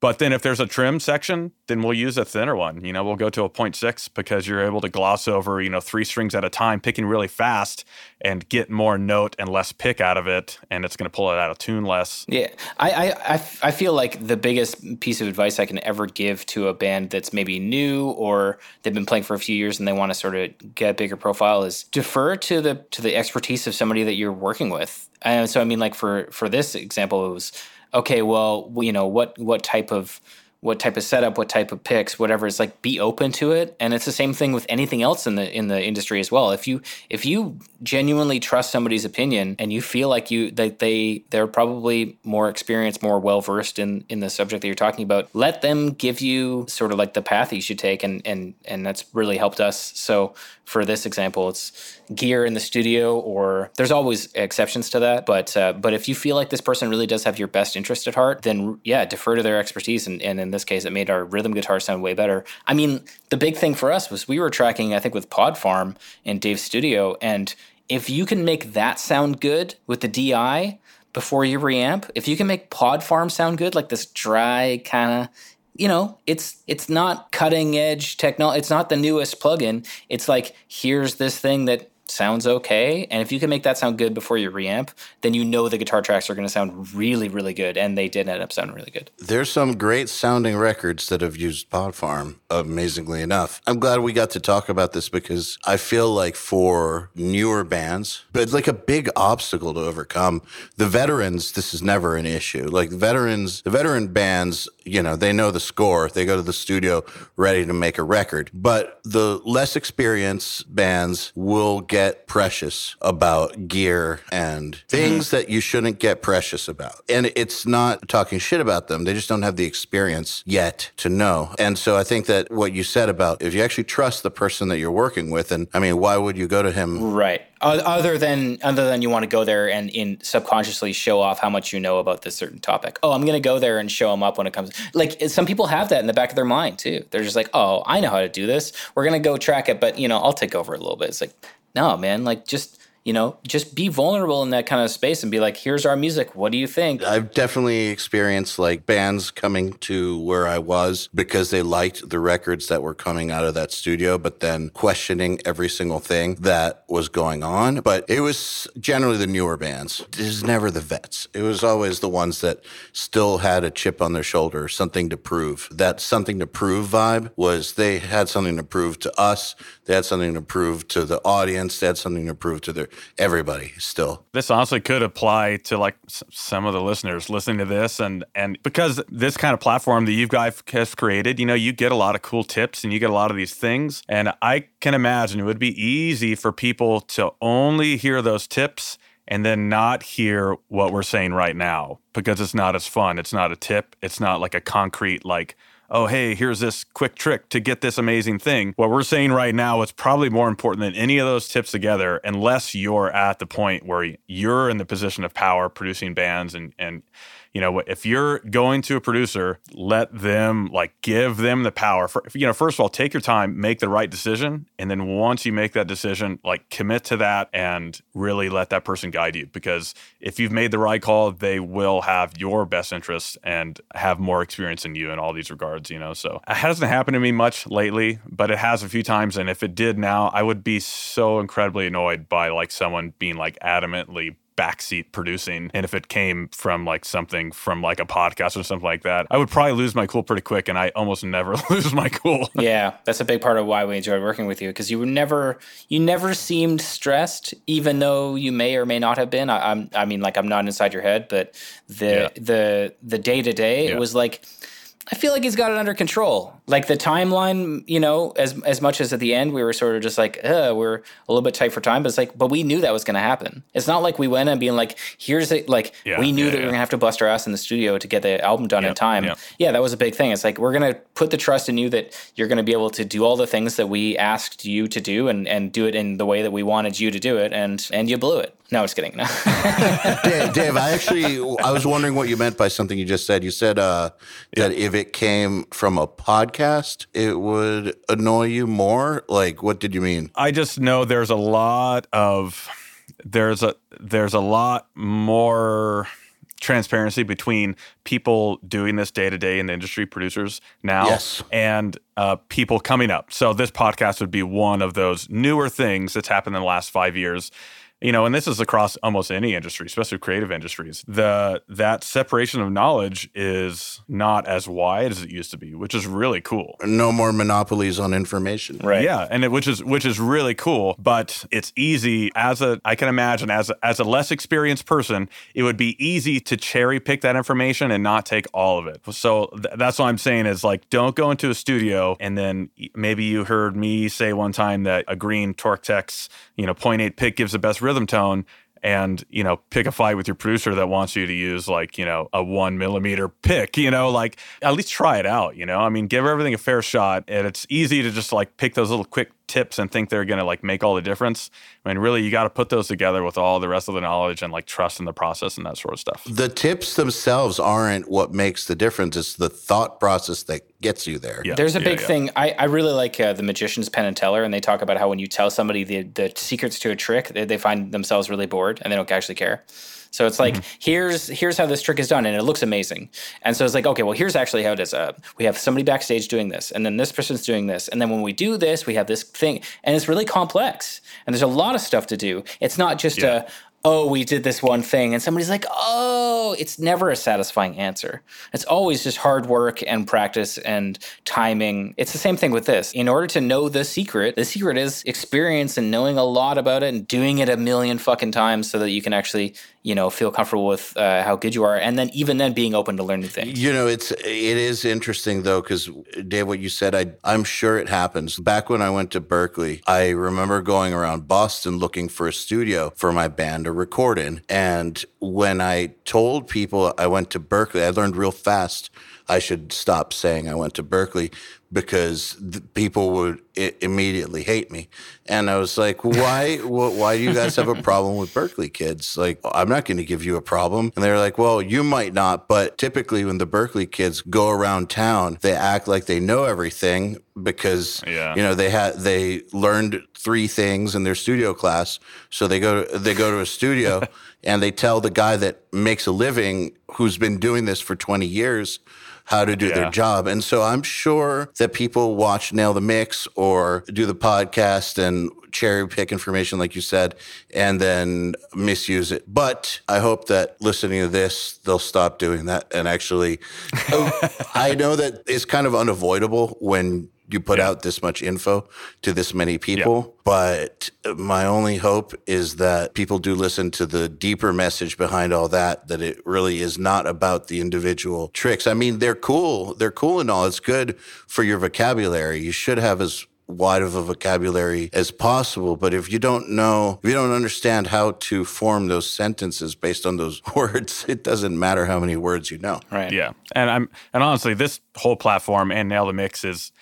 But then if there's a trim section, then we'll use a thinner one. You know, we'll go to a 0.6 because you're able to gloss over, you know, three strings at a time, picking really fast and get more note and less pick out of it. And it's going to pull it out of tune less. Yeah. I, I, I feel like the biggest piece of advice I can ever give to a band that's maybe new or they've been playing for a few years and they want to sort of get a bigger profile is defer to the, to the expertise of somebody that you're working with. And so, I mean, like for, for this example, it was, okay, well, you know, what what type of what type of setup, what type of picks, whatever. It's like be open to it, and it's the same thing with anything else in the in the industry as well. If you if you genuinely trust somebody's opinion and you feel like you that they they're probably more experienced, more well versed in in the subject that you're talking about, let them give you sort of like the path you should take, and and and that's really helped us. So for this example, it's gear in the studio, or there's always exceptions to that. But uh, but if you feel like this person really does have your best interest at heart, then yeah, defer to their expertise. And, and in this case, it made our rhythm guitar sound way better. I mean, the big thing for us was we were tracking, I think, with Pod Farm in Dave's studio, and if you can make that sound good with the DI before you reamp, if you can make Pod Farm sound good, like this dry kind of you know, it's it's not cutting edge technology. It's not the newest plugin. It's like here's this thing that sounds okay. And if you can make that sound good before you reamp, then you know the guitar tracks are going to sound really, really good. And they did end up sounding really good. There's some great sounding records that have used Pod Farm, amazingly enough. I'm glad we got to talk about this because I feel like for newer bands, but like a big obstacle to overcome, the veterans, this is never an issue. Like veterans, the veteran bands, you know, they know the score. They go to the studio ready to make a record. But the less experienced bands will get precious about gear and things mm-hmm. that you shouldn't get precious about. And it's not talking shit about them. They just don't have the experience yet to know. And so I think that what you said about if you actually trust the person that you're working with, and I mean, why would you go to him? Right other than other than you want to go there and in subconsciously show off how much you know about this certain topic. Oh, I'm going to go there and show them up when it comes. Like some people have that in the back of their mind too. They're just like, oh, I know how to do this. We're going to go track it, but you know, I'll take over a little bit. It's like, no, man, like just you know, just be vulnerable in that kind of space and be like, here's our music. What do you think? I've definitely experienced like bands coming to where I was because they liked the records that were coming out of that studio, but then questioning every single thing that was going on. But it was generally the newer bands. It was never the vets. It was always the ones that still had a chip on their shoulder, something to prove. That something to prove vibe was they had something to prove to us. They had something to prove to the audience. They had something to prove to their everybody still. This honestly could apply to like some of the listeners listening to this, and and because this kind of platform that you guys have created, you know, you get a lot of cool tips and you get a lot of these things, and I can imagine it would be easy for people to only hear those tips and then not hear what we're saying right now because it's not as fun. It's not a tip. It's not like a concrete like oh, hey, here's this quick trick to get this amazing thing. What we're saying right now is probably more important than any of those tips together, unless you're at the point where you're in the position of power producing bands and, and you know, if you're going to a producer, let them like give them the power. For you know, first of all, take your time, make the right decision, and then once you make that decision, like commit to that and really let that person guide you. Because if you've made the right call, they will have your best interest and have more experience than you in all these regards. You know, so it hasn't happened to me much lately, but it has a few times. And if it did now, I would be so incredibly annoyed by like someone being like adamantly backseat producing. And if it came from like something from like a podcast or something like that i would probably lose my cool pretty quick and i almost never (laughs) lose my cool. Yeah that's a big part of why we enjoyed working with you because you were never you never seemed stressed even though you may or may not have been. I, am i mean like i'm not inside your head but the yeah. the the day to day it was like I feel like he's got it under control. Like the timeline, you know, as as much as at the end we were sort of just like, uh, we're a little bit tight for time, but it's like, but we knew that was going to happen. It's not like we went and being like, here's it. Like yeah, we knew yeah, that yeah. we are going to have to bust our ass in the studio to get the album done in time. Yeah, that was a big thing. It's like we're going to put the trust in you that you're going to be able to do all the things that we asked you to do and and do it in the way that we wanted you to do it, and and you blew it. No, just kidding. (laughs) No. Dave, Dave, I actually I was wondering what you meant by something you just said. You said uh, that yeah. If it came from a podcast, it would annoy you more. Like, what did you mean? I just know there's a lot of there's a there's a lot more transparency between people doing this day to day in the industry, producers now, yes. and uh, people coming up. So this podcast would be one of those newer things that's happened in the last five years you know, and this is across almost any industry, especially creative industries. The that separation of knowledge is not as wide as it used to be, which is really cool. No more monopolies on information. Right. Yeah, and it, which is which is really cool, but it's easy as a I can imagine as a, as a less experienced person, it would be easy to cherry pick that information and not take all of it. So th- that's what I'm saying is like don't go into a studio and then maybe you heard me say one time that a green Tortex, you know, 0.8 pick gives the best rhythm tone and you know pick a fight with your producer that wants you to use like you know a one millimeter pick you know like at least try it out you know? I mean give everything a fair shot and it's easy to just like pick those little quick tips and think they're going to like make all the difference. I mean, really, you got to put those together with all the rest of the knowledge and like trust in the process and that sort of stuff. The tips themselves aren't what makes the difference. It's the thought process that gets you there. Yeah. There's a big yeah, yeah. thing. I, I really like uh, the magician's Penn and Teller, and they talk about how when you tell somebody the, the secrets to a trick, they, they find themselves really bored and they don't actually care. So it's like mm-hmm. here's here's how this trick is done, and it looks amazing. And so it's like okay, well here's actually how it is. Uh, we have somebody backstage doing this, and then this person's doing this, and then when we do this, we have this thing, and it's really complex. And there's a lot of stuff to do. It's not just yeah. a oh, we did this one thing, and somebody's like, oh, it's never a satisfying answer. It's always just hard work and practice and timing. It's the same thing with this. In order to know the secret, the secret is experience and knowing a lot about it and doing it a million fucking times so that you can actually you know feel comfortable with uh, how good you are and then even then being open to learn new things. You know it's it is interesting though because dave what you said i i'm sure it happens. Back when i went to Berklee i remember going around boston looking for a studio for my band to record in and when i told people i went to Berklee i learned real fast I should stop saying I went to Berklee because people would I- immediately hate me. And I was like, why, why do you guys have a problem with Berklee kids? Like, I'm not going to give you a problem. And they're like, well, you might not, but typically when the Berklee kids go around town, they act like they know everything because, yeah. you know, they had, they learned three things in their studio class. So they go, to, they go to a studio (laughs) and they tell the guy that makes a living who's been doing this for 20 years how to do yeah. their job. And so I'm sure that people watch Nail the Mix or do the podcast and cherry pick information, like you said, and then misuse it. But I hope that listening to this, they'll stop doing that and actually. (laughs) I know that it's kind of unavoidable when you put yeah. out this much info to this many people. Yeah. But my only hope is that people do listen to the deeper message behind all that, that it really is not about the individual tricks. I mean, they're cool. They're cool and all. It's good for your vocabulary. You should have as wide of a vocabulary as possible. But if you don't know, if you don't understand how to form those sentences based on those (laughs) words, it doesn't matter how many words you know. Right. Yeah. And I'm and honestly, this whole platform and Nail the Mix is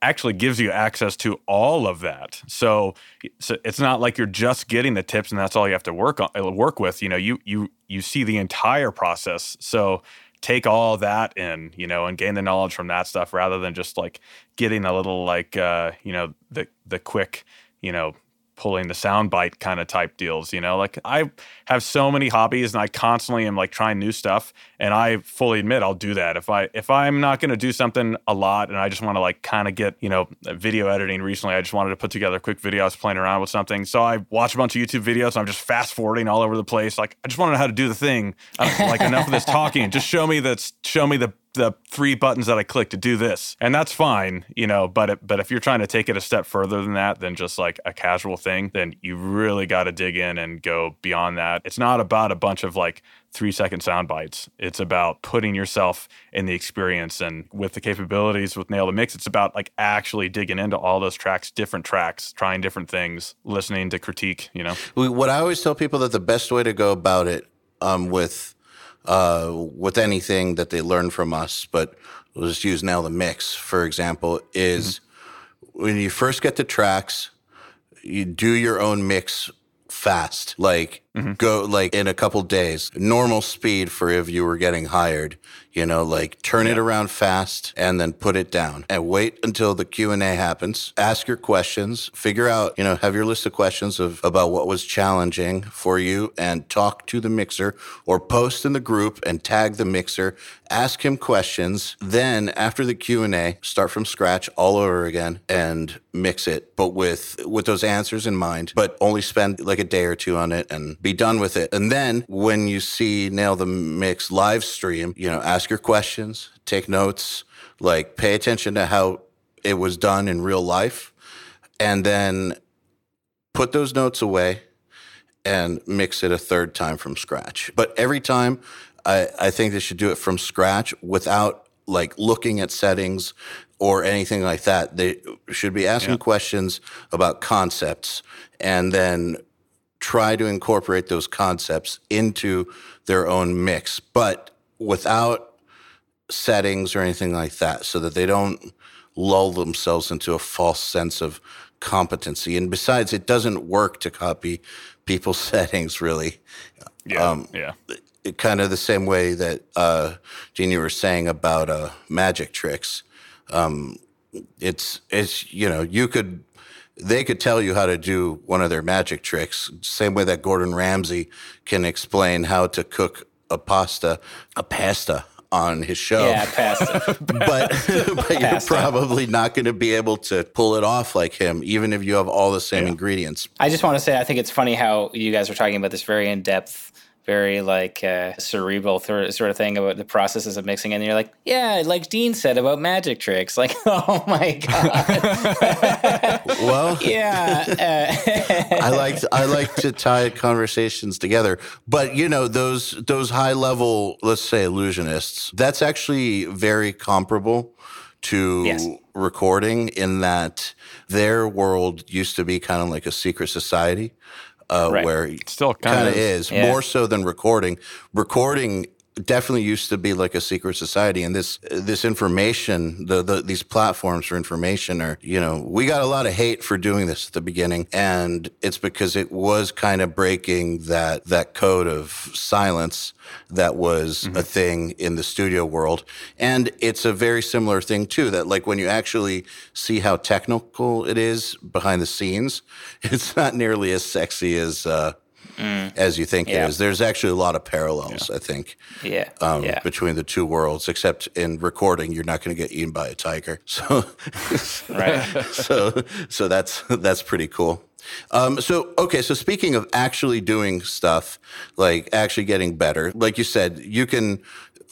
actually gives you access to all of that. So, so it's not like you're just getting the tips and that's all you have to work on uh, work with. You know, you you you see the entire process. So take all that in, you know, and gain the knowledge from that stuff rather than just like getting a little like uh, you know, the the quick, you know, pulling the soundbite kind of type deals, you know? Like I have so many hobbies and I constantly am like trying new stuff and I fully admit I'll do that. If I if I'm not going to do something a lot and I just want to like kind of get, you know, video editing recently, I just wanted to put together a quick video I was playing around with something. So I watch a bunch of YouTube videos and I'm just fast forwarding all over the place. Like I just want to know how to do the thing. like enough of this talking. Just show me that show me the the three buttons that I click to do this, and that's fine, you know. But it, but if you're trying to take it a step further than that, than just like a casual thing, then you really got to dig in and go beyond that. It's not about a bunch of like three second sound bites. It's about putting yourself in the experience, and with the capabilities with Nail the Mix, it's about like actually digging into all those tracks, different tracks, trying different things, listening to critique. You know, what I always tell people that the best way to go about it um, with uh, with anything that they learn from us, but we'll just use Nail the Mix, for example, is mm-hmm. when you first get the tracks, you do your own mix fast. Like mm-hmm. go like in a couple days. Normal speed for if you were getting hired, you know, like turn yeah. it around fast and then put it down and wait until the Q&A happens. Ask your questions, figure out, you know, have your list of questions of about what was challenging for you and talk to the mixer or post in the group and tag the mixer, ask him questions. Then after the Q&A, start from scratch all over again and mix it, but with with those answers in mind, but only spend like a day or two on it and be done with it. And then when you see Nail the Mix live stream, you know, ask your questions, take notes, like pay attention to how it was done in real life, and then put those notes away and mix it a third time from scratch. But every time, I, I think they should do it from scratch without like looking at settings or anything like that. They should be asking yeah. questions about concepts and then try to incorporate those concepts into their own mix, but without settings or anything like that, so that they don't lull themselves into a false sense of competency. And besides, it doesn't work to copy people's (laughs) settings, really. Yeah. Um, yeah. It, kind of the same way that uh, Dean, you were saying about uh, magic tricks. Um, it's it's you know you could they could tell you how to do one of their magic tricks, same way that Gordon Ramsay can explain how to cook a pasta, a pasta on his show. Yeah, pasta. (laughs) but (laughs) but you're probably not going to be able to pull it off like him, even if you have all the same yeah. ingredients. I just want to say, I think it's funny how you guys are talking about this very in depth very like uh, cerebral th- sort of thing about the processes of mixing, and you're like, yeah, like Dean said about magic tricks. (laughs) Like, oh my god. (laughs) well, yeah. Uh, I (laughs) like I like to tie conversations together, but you know those those high level, let's say, illusionists. That's actually very comparable to yes. recording in that their world used to be kind of like a secret society uh, right. where still kind of is yeah. more so than recording. Recording definitely used to be like a secret society and this this information the, the these platforms for information are you know we got a lot of hate for doing this at the beginning and it's because it was kind of breaking that that code of silence that was mm-hmm. a thing in the studio world and it's a very similar thing too that like when you actually see how technical it is behind the scenes (laughs) it's not nearly as sexy as uh mm. as you think yeah. it is. There's actually a lot of parallels, yeah. I think. Yeah. Um, yeah. Between the two worlds, except in recording, you're not going to get eaten by a tiger. (laughs) So, right. (laughs) so, so that's that's pretty cool. Um, so, okay, so speaking of actually doing stuff, like actually getting better, like you said, you can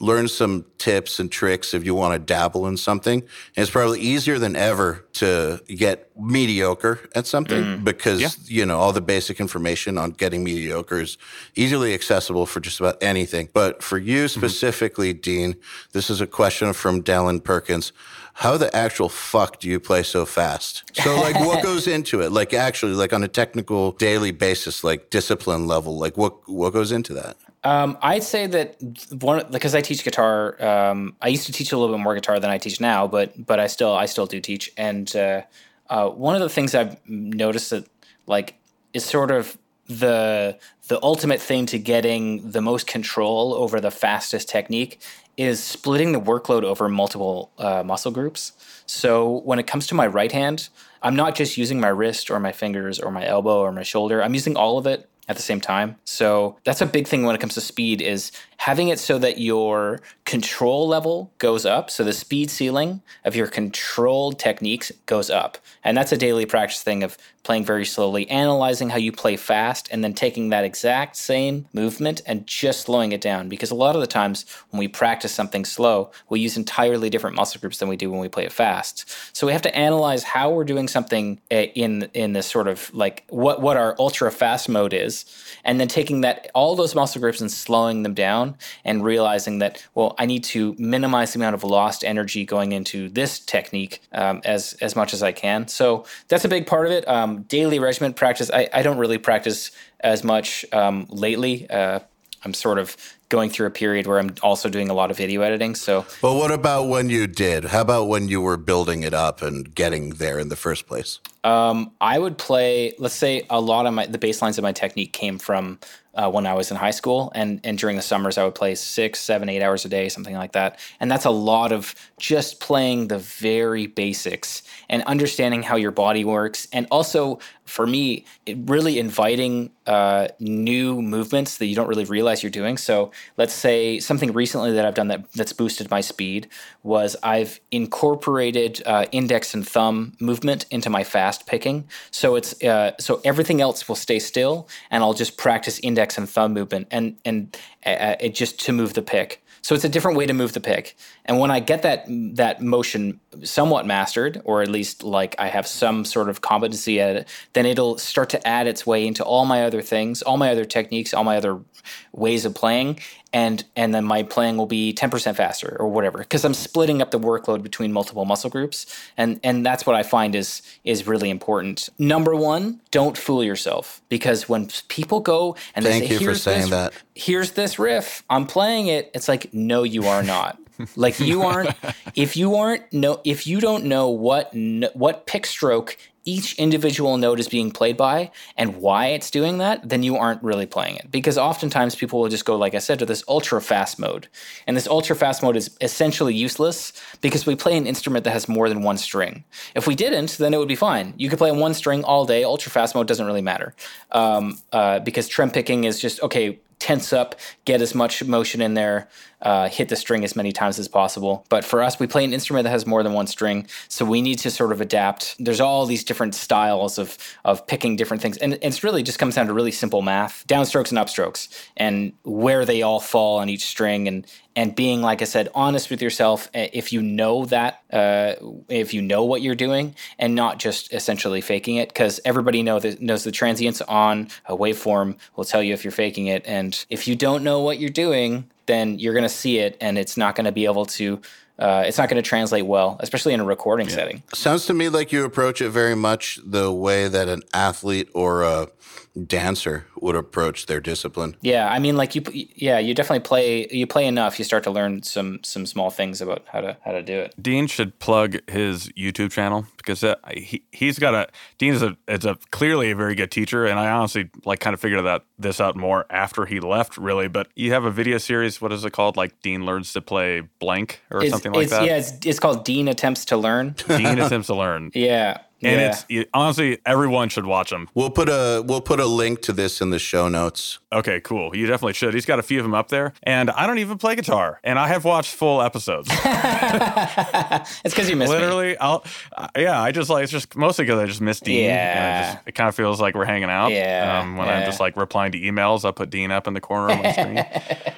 learn some tips and tricks if you want to dabble in something. And it's probably easier than ever to get mediocre at something mm. because, yeah. you know, all the basic information on getting mediocre is easily accessible for just about anything. But for you mm-hmm. specifically, mm-hmm. Dean, this is a question from Dallin Perkins. How the actual fuck do you play so fast? So, like, what (laughs) goes into it? Like, actually, like on a technical daily basis, like discipline level, like what what goes into that? Um, I'd say that one because I teach guitar. Um, I used to teach a little bit more guitar than I teach now, but but I still I still do teach. And uh, uh, one of the things I've noticed that like is sort of the the ultimate thing to getting the most control over the fastest technique is splitting the workload over multiple uh, muscle groups. So when it comes to my right hand, I'm not just using my wrist or my fingers or my elbow or my shoulder. I'm using all of it at the same time. So that's a big thing when it comes to speed is having it so that your control level goes up. So the speed ceiling of your controlled techniques goes up. And that's a daily practice thing of playing very slowly, analyzing how you play fast, and then taking that exact same movement and just slowing it down. Because a lot of the times when we practice something slow, we use entirely different muscle groups than we do when we play it fast. So we have to analyze how we're doing something eh, in in this sort of like what what our ultra fast mode is, and then taking that all those muscle groups and slowing them down and realizing that well i need to minimize the amount of lost energy going into this technique um, as as much as i can. So that's a big part of it. Um, daily regiment practice I, I don't really practice as much um, lately uh, i'm sort of going through a period where i'm also doing a lot of video editing so Well, what about when you did? How about when you were building it up and getting there in the first place? Um, I would play. Let's say a lot of my the baselines of my technique came from uh, when I was in high school, and and during the summers I would play six, seven, eight hours a day, something like that. And that's a lot of just playing the very basics and understanding how your body works, and also for me, really inviting uh, new movements that you don't really realize you're doing. So let's say something recently that I've done that that's boosted my speed was I've incorporated uh, index and thumb movement into my fast picking. So it's uh, so everything else will stay still, and I'll just practice index and thumb movement, and and uh, it just to move the pick. So it's a different way to move the pick. And when I get that that motion somewhat mastered, or at least like I have some sort of competency at it, then it'll start to add its way into all my other things, all my other techniques, all my other ways of playing, and and then my playing will be 10% faster or whatever because I'm splitting up the workload between multiple muscle groups and and that's what I find is is really important. Number 1, don't fool yourself because when people go and Thank they say here's this, that. here's this riff, I'm playing it. It's like no you are not. Like you (laughs) aren't if you aren't no if you don't know what what pick stroke each individual note is being played by and why it's doing that, then you aren't really playing it. Because oftentimes people will just go, like I said, to this ultra fast mode. And this ultra fast mode is essentially useless because we play an instrument that has more than one string. If we didn't, then it would be fine. You could play on one string all day. Ultra fast mode doesn't really matter um, uh, because trem picking is just, okay, tense up, get as much motion in there, uh, hit the string as many times as possible. But for us, we play an instrument that has more than one string, so we need to sort of adapt. There's all these different styles of of picking different things, and it's really just comes down to really simple math, downstrokes and upstrokes, and where they all fall on each string, and and being like I said, honest with yourself. eh, If you know that, uh, if you know what you're doing, and not just essentially faking it, because everybody know that knows the transients on a waveform will tell you if you're faking it, and if you don't know what you're doing, then you're going to see it, and it's not going to be able to. Uh, it's not going to translate well, especially in a recording setting. Sounds to me like you approach it very much the way that an athlete or a dancer would approach their discipline. Yeah, I mean, like you, yeah, you definitely play. You play enough, you start to learn some some small things about how to how to do it. Dean should plug his YouTube channel because uh, he he's got a Dean is a is a clearly a very good teacher, and I honestly like kind of figured that this out more after he left, really. But you have a video series. What is it called? Like Dean learns to play blank or It's, something like it's, that. Yeah, it's, it's called Dean attempts to learn. Dean (laughs) attempts to learn, yeah, and yeah. it's it, honestly everyone should watch him. We'll put a we'll put a link to this in the show notes. Okay, cool. You definitely should. He's got a few of them up there, and I don't even play guitar, and I have watched full episodes. (laughs) it's because you missed me. Literally, I'll uh, yeah. I just like it's just mostly because I just miss Dean. Yeah. it, just, it kind of feels like we're hanging out. Yeah, Um, when I'm just like replying to emails, I'll put Dean up in the corner of my screen.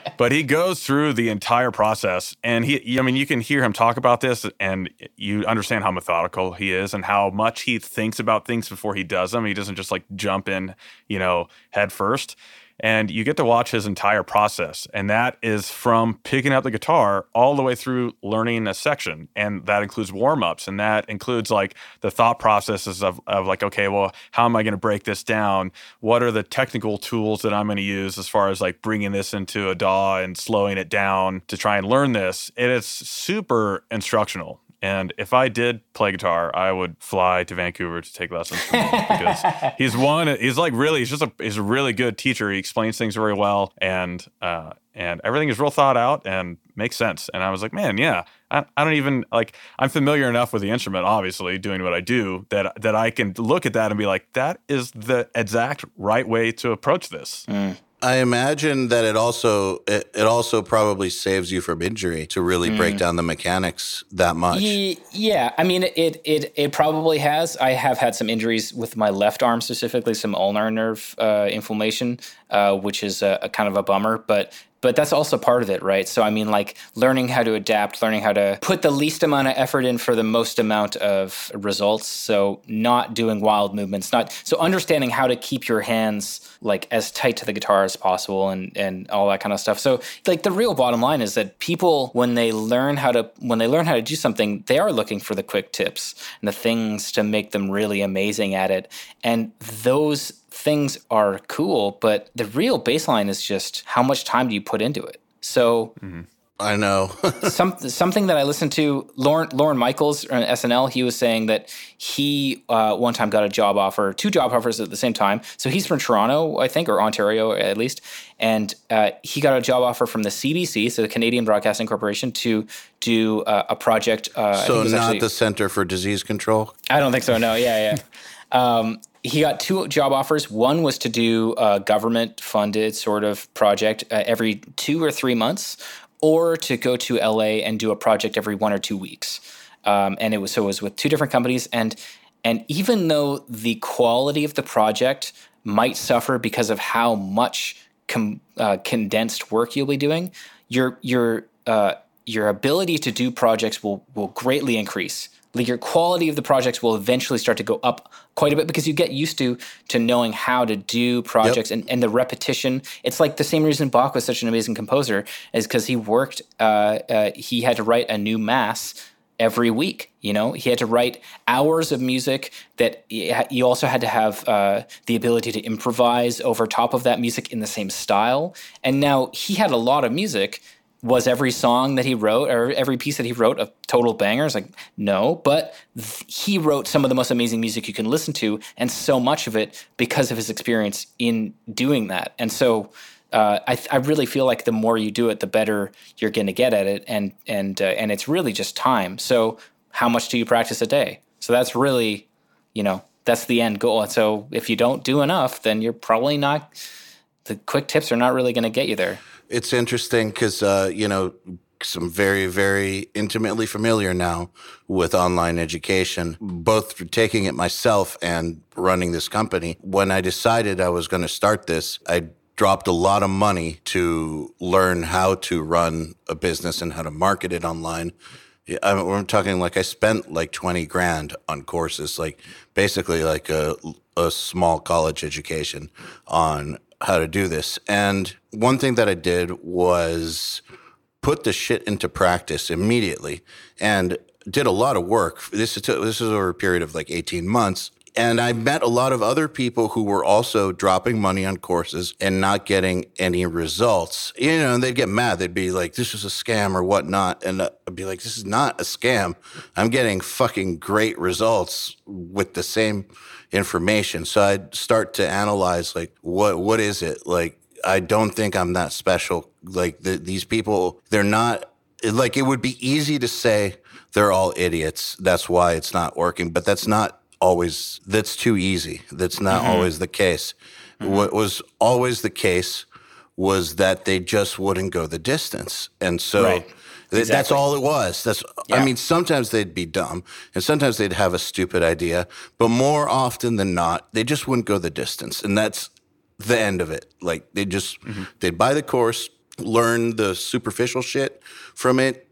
(laughs) but he goes through the entire process, and he. I mean, you can hear him talk about this, and you understand how methodical he is, and how much he thinks about things before he does them. He doesn't just like jump in, you know, head first. and you get to watch his entire process. And that is from picking up the guitar all the way through learning a section. And that includes warm ups and that includes like the thought processes of, of like, okay, well, how am I going to break this down? What are the technical tools that I'm going to use as far as like bringing this into a DAW and slowing it down to try and learn this? And It is super instructional. And if I did play guitar, I would fly to Vancouver to take lessons from him because (laughs) he's one. He's like really. He's just a. He's a really good teacher. He explains things very well, and uh, and everything is real thought out and makes sense. And I was like, man, yeah. I, I don't even like. I'm familiar enough with the instrument, obviously, doing what I do that that I can look at that and be like, that is the exact right way to approach this. Mm. I imagine that it also it, it also probably saves you from injury to really Mm. break down the mechanics that much. Yeah, I mean, it it it probably has. I have had some injuries with my left arm specifically, some ulnar nerve uh, inflammation, uh, which is a, a kind of a bummer. But but that's also part of it, right? So I mean, like learning how to adapt, learning how to put the least amount of effort in for the most amount of results. So not doing wild movements, not so understanding how to keep your hands like as tight to the guitar as possible, and and all that kind of stuff. So like the real bottom line is that people when they learn how to when they learn how to do something, they are looking for the quick tips and the things to make them really amazing at it, and those things are cool, but the real baseline is just how much time do you put into it. So I know. (laughs) some, something that I listened to, Lorne, Lorne Michaels on SNL, he was saying that he uh, one time got a job offer, two job offers at the same time. So he's from Toronto, I think, or Ontario at least. And uh, he got a job offer from the CBC, so the Canadian Broadcasting Corporation, to do uh, a project. Uh, so not actually- the Center for Disease Control. I don't think so. No, yeah, yeah. (laughs) Um, he got two job offers. One was to do a government funded sort of project uh, every two or three months, or to go to LA and do a project every one or two weeks. Um, and it was so it was with two different companies. And and even though the quality of the project might suffer because of how much com- uh, condensed work you'll be doing, your your uh, your ability to do projects will will greatly increase. Like your quality of the projects will eventually start to go up quite a bit because you get used to to knowing how to do projects and, and the repetition. It's like the same reason Bach was such an amazing composer is because he worked. Uh, uh, he had to write a new mass every week. You know, he had to write hours of music that you also had to have uh, the ability to improvise over top of that music in the same style. And now he had a lot of music. Was every song that he wrote or every piece that he wrote a total bangers? Like, no, but th- he wrote some of the most amazing music you can listen to, and so much of it because of his experience in doing that. And so, uh, I, I really feel like the more you do it, the better you're going to get at it, and and uh, and it's really just time. So how much do you practice a day? So that's really, you know, that's the end goal. And so if you don't do enough, then you're probably not. The quick tips are not really going to get you there. It's interesting because uh, you know I'm very, very intimately familiar now with online education, both taking it myself and running this company. When I decided I was going to start this, I dropped a lot of money to learn how to run a business and how to market it online. I'm talking like I spent like 20 grand on courses, like basically like a, a small college education on how to do this. And one thing that I did was put the shit into practice immediately and did a lot of work. This is, this is over a period of like 18 months. And I met a lot of other people who were also dropping money on courses and not getting any results. You know, and they'd get mad. They'd be like, this is a scam or whatnot. And I'd be like, this is not a scam. I'm getting fucking great results with the same information. So I'd start to analyze like, what, what is it? Like, I don't think I'm that special. Like the, these people, they're not like it would be easy to say they're all idiots. That's why it's not working, but that's not always that's too easy. That's not Mm-hmm. always the case. What was always the case was that they just wouldn't go the distance. And so Right. Th- that's all it was. That's I mean sometimes they'd be dumb and sometimes they'd have a stupid idea, but more often than not they just wouldn't go the distance. And that's the end of it. Like they just mm-hmm. they'd buy the course, learn the superficial shit from it,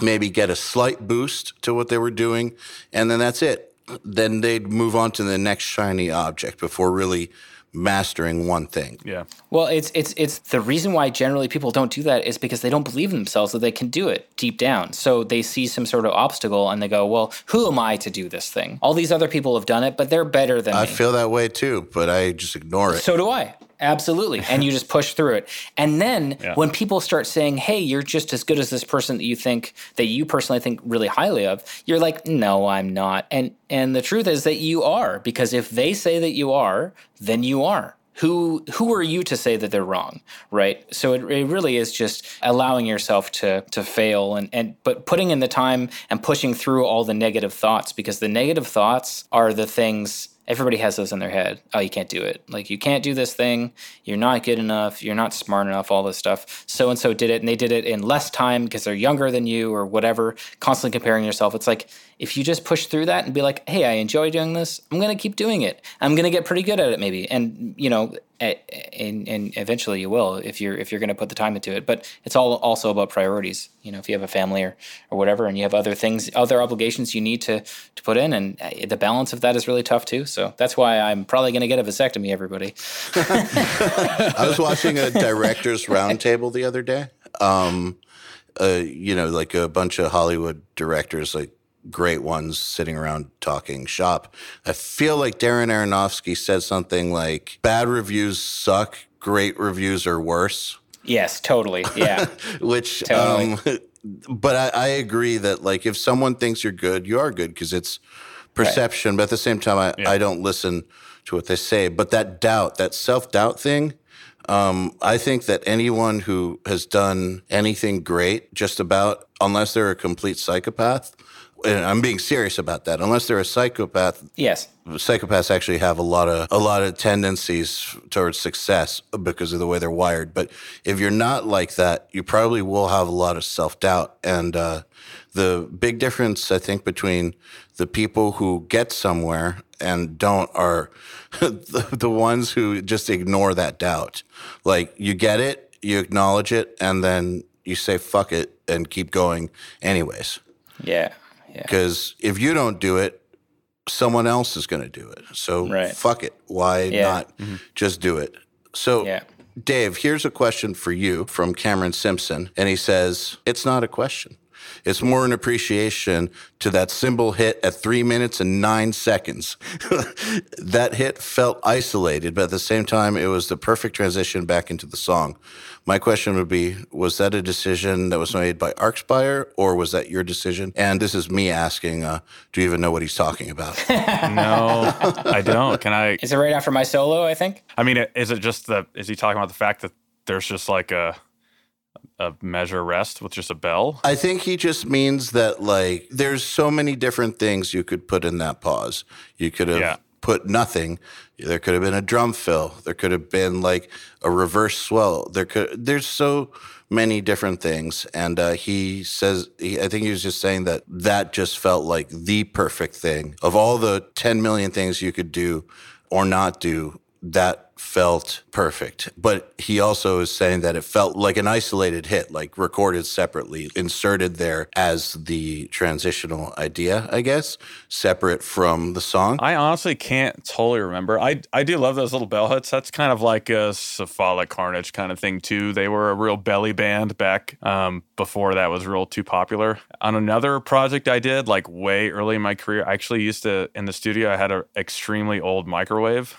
maybe get a slight boost to what they were doing, and then that's it. Then they'd move on to the next shiny object before really mastering one thing. Yeah. Well, it's it's it's the reason why generally people don't do that is because they don't believe in themselves that they can do it deep down. So they see some sort of obstacle and they go, "Well, who am I to do this thing? All these other people have done it, but they're better than I me." feel that way too, but I just ignore it. So do I. Absolutely. And you just push through it. And then (laughs) Yeah. when people start saying, hey, you're just as good as this person that you think, that you personally think really highly of, you're like, no, I'm not. And and the truth is that you are, because if they say that you are, then you are. Who who are you to say that they're wrong, right? So it, it really is just allowing yourself to to fail and, and but putting in the time and pushing through all the negative thoughts because the negative thoughts are the things everybody has those in their head. Oh, you can't do it. Like you can't do this thing. You're not good enough. You're not smart enough. All this stuff. So and so did it, and they did it in less time because they're younger than you or whatever. Constantly comparing yourself. It's like if you just push through that and be like, hey, I enjoy doing this. I'm gonna keep doing it. I'm gonna get pretty good at it, maybe. And you know, and and eventually you will if you're if you're gonna put the time into it. But it's all also about priorities. You know, if you have a family or or whatever, and you have other things, other obligations you need to to put in, and uh, the balance of that is really tough too. So that's why I'm probably gonna get a vasectomy. Everybody. (laughs) I was watching a directors roundtable the other day. Um, uh, you know, like a bunch of Hollywood directors, like great ones, sitting around talking shop. I feel like Darren Aronofsky said something like, "Bad reviews suck. Great reviews are worse." Yes, totally. Yeah. (laughs) Which, Totally. um, but I, I agree that like if someone thinks you're good, you are good because it's perception. But at the same time, I, I don't listen to what they say. But that doubt, that self doubt thing, um, I think that anyone who has done anything great, just about, unless they're a complete psychopath, and I'm being serious about that, unless they're a psychopath, yes. psychopaths actually have a lot of a lot of tendencies towards success because of the way they're wired. But if you're not like that, you probably will have a lot of self doubt. And uh, the big difference, I think, between the people who get somewhere and don't are (laughs) the, the ones who just ignore that doubt. Like you get it, you acknowledge it, and then you say fuck it and keep going anyways. Yeah. Yeah. Because if you don't do it, someone else is going to do it. So Right. fuck it. Why Yeah. not mm-hmm. just do it? So, Yeah. Dave, here's a question for you from Cameron Simpson. And he says, It's not a question. It's more an appreciation to that cymbal hit at three minutes and nine seconds. (laughs) that hit felt isolated, but at the same time, it was the perfect transition back into the song. My question would be Was that a decision that was made by Archspire, or was that your decision? And this is me asking, uh, Do you even know what he's talking about? (laughs) No, I don't. Can I? Is it right after my solo? I think. I mean, is it just the? Is he talking about the fact that there's just like a a measure rest with just a bell? I think he just means that like there's so many different things you could put in that pause. You could have Yeah. put nothing. There could have been a drum fill. There could have been like a reverse swell. There could there's so many different things and uh, he says he, I think he was just saying that that just felt like the perfect thing of all the 10 million things you could do or not do that felt perfect. But he also is saying that it felt like an isolated hit, like recorded separately, inserted there as the transitional idea, I guess, separate from the song. I honestly can't totally remember. I I do love those little bell hits. That's kind of like a cephalic carnage kind of thing too. They were a real belly band back um, before that was real too popular. On another project I did, like way early in my career, I actually used to in the studio. I had an extremely old microwave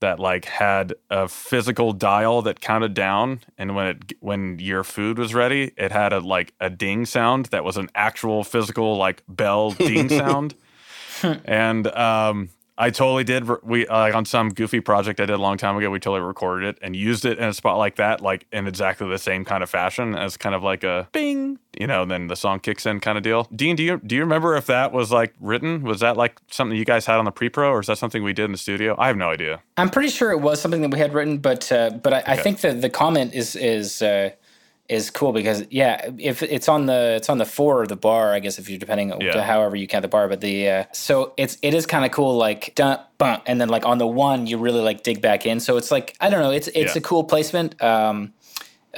that like had a physical dial that counted down and when it when your food was ready it had a like a ding sound that was an actual physical like bell ding (laughs) sound. And um I totally did. We uh, like on some goofy project I did a long time ago. We totally recorded it and used it in a spot like that, like in exactly the same kind of fashion as kind of like a bing, you know. Then the song kicks in, kind of deal. Dean, do you do you remember if that was like written? Was that like something you guys had on the pre-pro, or is that something we did in the studio? I have no idea. I'm pretty sure it was something that we had written, but uh, but I, I think that the comment is is uh, is cool because yeah, if it's on the it's on the four of the bar, I guess if you're depending on Yeah. however you count the bar, but the uh, so it's it is kind of cool like dun, bun, and then like on the one you really like dig back in. So it's like I don't know, it's it's Yeah. a cool placement. Um,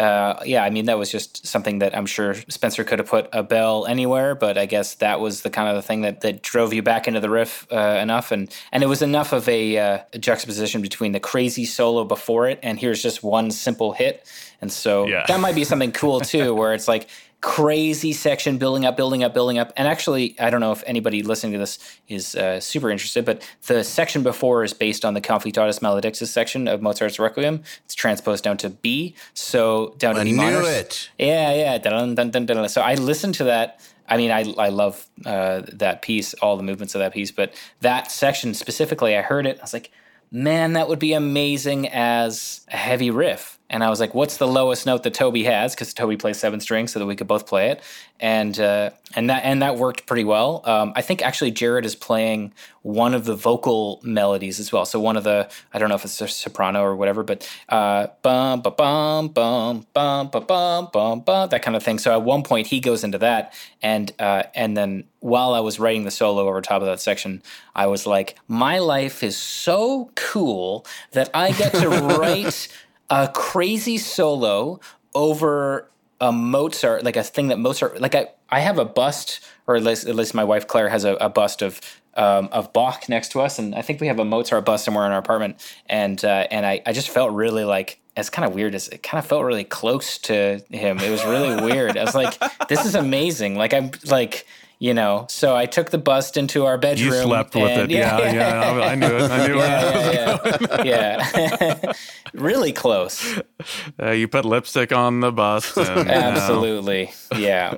uh, yeah, I mean that was just something that I'm sure Spencer could have put a bell anywhere, but I guess that was the kind of the thing that, that drove you back into the riff uh, enough, and and it was enough of a, uh, a, juxtaposition between the crazy solo before it, and here's just one simple hit, and so yeah. that might be something cool too, where it's like crazy section building up, building up, building up. And actually, I don't know if anybody listening to this is uh, super interested, but the section before is based on the Confutatis Maledictis section of Mozart's Requiem. It's transposed down to B, so down to I B minor. it. Yeah, yeah. Dun, dun, dun, So I listened to that. I mean, I, I love uh, that piece, all the movements of that piece, but that section specifically, I heard it. I was like, man, that would be amazing as a heavy riff. And I was like, what's the lowest note that Toby has? Because Toby plays seven strings, so that we could both play it. And uh, and that and that worked pretty well. Um, I think actually Jared is playing one of the vocal melodies as well. So one of the I don't know if it's a soprano or whatever, but uh, bum ba bum bum bum ba bum bum bum that kind of thing. So at one point he goes into that, and uh, and then while I was writing the solo over top of that section, I was like, my life is so cool that I get to (laughs) write a crazy solo over a Mozart, like a thing that Mozart, like I, I have a bust, or at least, at least my wife Claire has a, a bust of um, of Bach next to us, and I think we have a Mozart bust somewhere in our apartment, and uh, and I, I just felt really like it's kind of weird it kind of felt really close to him. It was really weird. I was like, this is amazing. Like I'm like you know. So I took the bust into our bedroom. You slept with it, yeah, yeah, (laughs) yeah, yeah. I knew it. I knew yeah, it. Yeah, yeah. (laughs) really close. Uh, you put lipstick on the bust. And, Absolutely, yeah.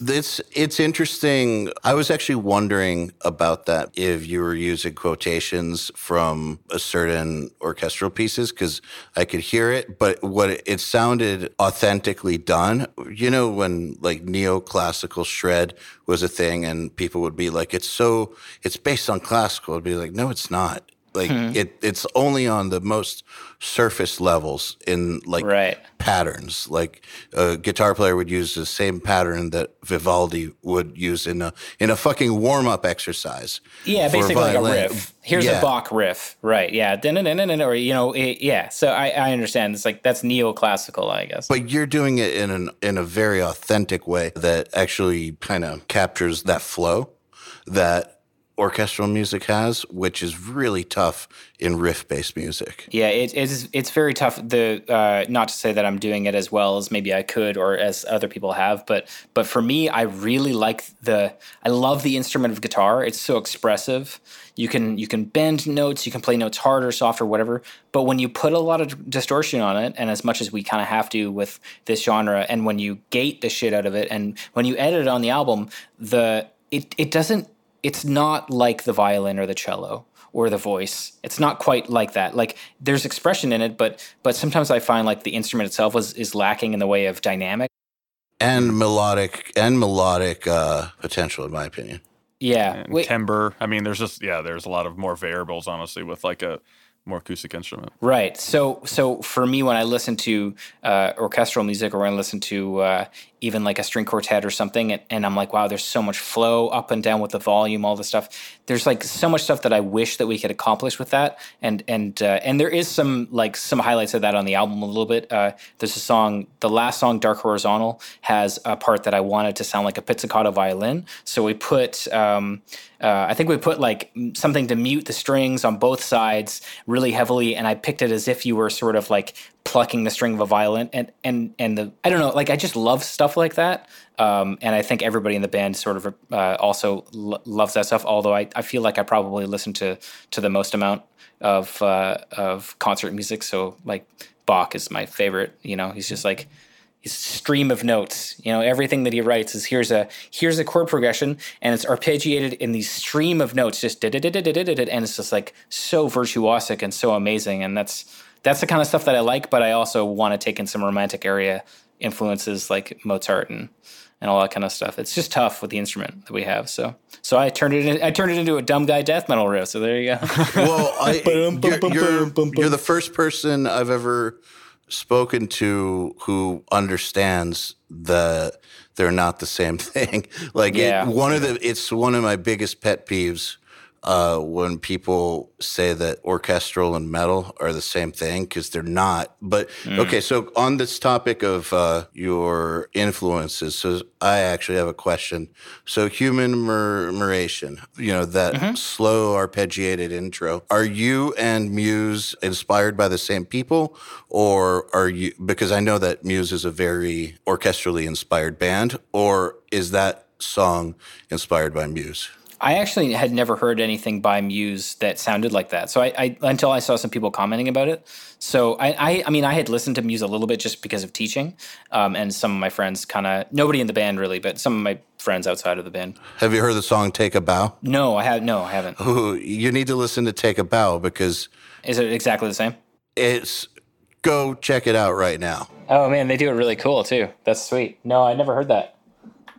It's it's interesting. I was actually wondering about that if you were using quotations from a certain orchestral pieces because I could hear it, but what it, it sounded authentically done. You know, when like neoclassical shred was a thing and people would be like it's so it's based on classical. It'd be like no it's not like hmm. it it's only on the most surface levels in like right. patterns. Like a guitar player would use the same pattern that Vivaldi would use in a in a fucking warm up exercise yeah basically like a riff. Here's yeah. a Bach riff. Right. Yeah. Or you know it, yeah. So I, I understand. It's like that's neoclassical I guess. But you're doing it in an in a very authentic way that actually kind of captures that flow that orchestral music has, which is really tough in riff-based music. Yeah, it is. It's very tough. The uh, not to say that I'm doing it as well as maybe I could or as other people have, but but for me, I really like the. I love the instrument of guitar. It's so expressive. You can you can bend notes. You can play notes harder, softer, whatever. But when you put a lot of distortion on it, and as much as we kind of have to with this genre, and when you gate the shit out of it, and when you edit it on the album, the it it doesn't it's not like the violin or the cello or the voice. It's not quite like that. Like there's expression in it, but but sometimes I find like the instrument itself is is lacking in the way of dynamic and melodic and melodic uh, potential, in my opinion. Yeah, and timbre. I mean, there's just yeah, there's a lot of more variables, honestly, with like a more acoustic instrument. Right. So so for me, when I listen to uh, orchestral music or when I listen to uh, even like a string quartet or something and, and, i'm like wow there's so much flow up and down with the volume all this stuff there's like so much stuff that i wish that we could accomplish with that and and uh, and there is some like some highlights of that on the album a little bit uh, there's a song the last song dark horizontal has a part that i wanted to sound like a pizzicato violin so we put um, uh, I think we put like something to mute the strings on both sides really heavily, and I picked it as if you were sort of like plucking the string of a violin and and and the I don't know like I just love stuff like that um, and I think everybody in the band sort of uh, also lo- loves that stuff although I, I feel like I probably listen to to the most amount of uh, of concert music so like Bach is my favorite you know? He's just like stream of notes you know everything that he writes is here's a here's a chord progression and it's arpeggiated in these stream of notes just and it's just like so virtuosic and so amazing and that's that's the kind of stuff that I like, but I also want to take in some romantic area influences like Mozart and and all that kind of stuff. It's just tough with the instrument that we have. So so I turned it in, I turned it into a dumb guy death metal riff. So there you go. well, I, (laughs) you're, you're, you're the first person I've ever spoken to who understands the they're not the same (laughs) thing. like yeah. it, one of the it's one of my biggest pet peeves uh, when people say that orchestral and metal are the same thing because they're not. But okay, so on this topic of uh, your influences, so I actually have a question. So human murmuration, you know, that slow arpeggiated intro. Are you and Muse inspired by the same people, or are you? Because I know that Muse is a very orchestrally inspired band, or is that song inspired by Muse? I actually had never heard anything by Muse that sounded like that. So I, I until I saw some people commenting about it. So I, I, I mean, I had listened to Muse a little bit just because of teaching, um, and some of my friends kind of nobody in the band really, but some of my friends outside of the band. Have you heard the song "Take a Bow"? No, I have no, I haven't. Ooh, you need to listen to "Take a Bow" because Is it exactly the same? it's. Go check it out right now. Oh man, they do it really cool too. That's sweet. No, I never heard that.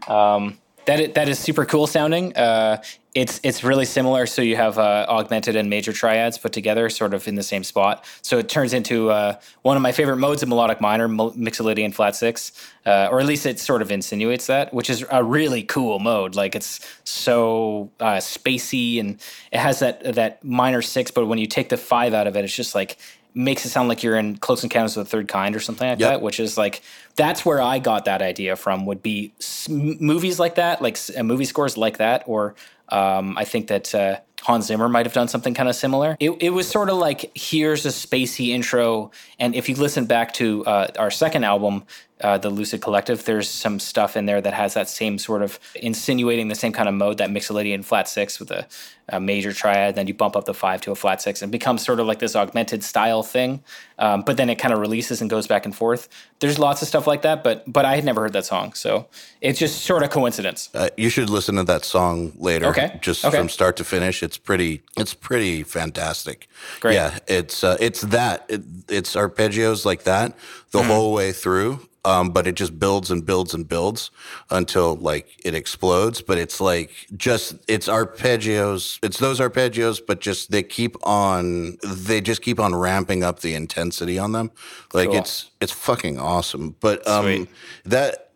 Um, that is, that is super cool sounding. Uh, it's it's really similar. So you have uh, augmented and major triads put together, sort of in the same spot. So it turns into uh, one of my favorite modes of melodic minor, Mixolydian flat six, uh, or at least it sort of insinuates that, which is a really cool mode. Like it's so uh, spacey and it has that that minor six, but when you take the five out of it, it's just like makes it sound like you're in Close Encounters of the Third Kind or something like Yep. that, which is like that's where I got that idea from. Would be movies like that, like uh, movie scores like that, or um, I think that uh, Hans Zimmer might have done something kind of similar. It, it was sort of like here's a spacey intro, and if you listen back to uh, our second album, uh, the Lucid Collective, there's some stuff in there that has that same sort of insinuating the same kind of mode, that Mixolydian flat six with a, a major triad, then you bump up the five to a flat six, and becomes sort of like this augmented style thing. Um, but then it kind of releases and goes back and forth. There's lots of stuff like that, but but I had never heard that song, so it's just sort of coincidence. Uh, you should listen to that song later. Okay. Just Okay. from start to finish, it's pretty. It's pretty fantastic. Great. Yeah, it's uh, it's that. It, it's arpeggios like that the Mm-hmm. whole way through. Um, but it just builds and builds and builds until like it explodes. But it's like just it's arpeggios. It's those arpeggios, but just they keep on. They just keep on ramping up the intensity on them. Like Cool. it's it's fucking awesome. But um, Sweet. that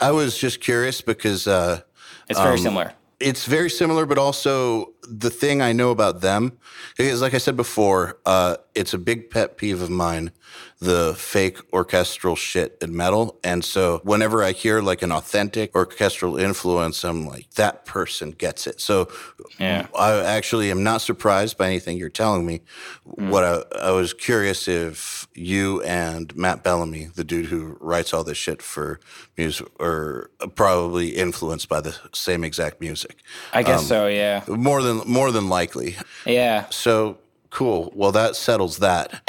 I was just curious because. Uh, It's very similar. it's very similar, but also the thing I know about them is, like I said before, uh, it's a big pet peeve of mine, the fake orchestral shit in metal. And so whenever I hear like an authentic orchestral influence, I'm like, that person gets it. So Yeah. I actually am not surprised by anything you're telling me. Hmm. What I, I was curious if you and Matt Bellamy, the dude who writes all this shit for Muse, are probably influenced by the same exact music. I guess um, so. Yeah. More than more than likely. Yeah. So cool. Well, that settles that. (laughs)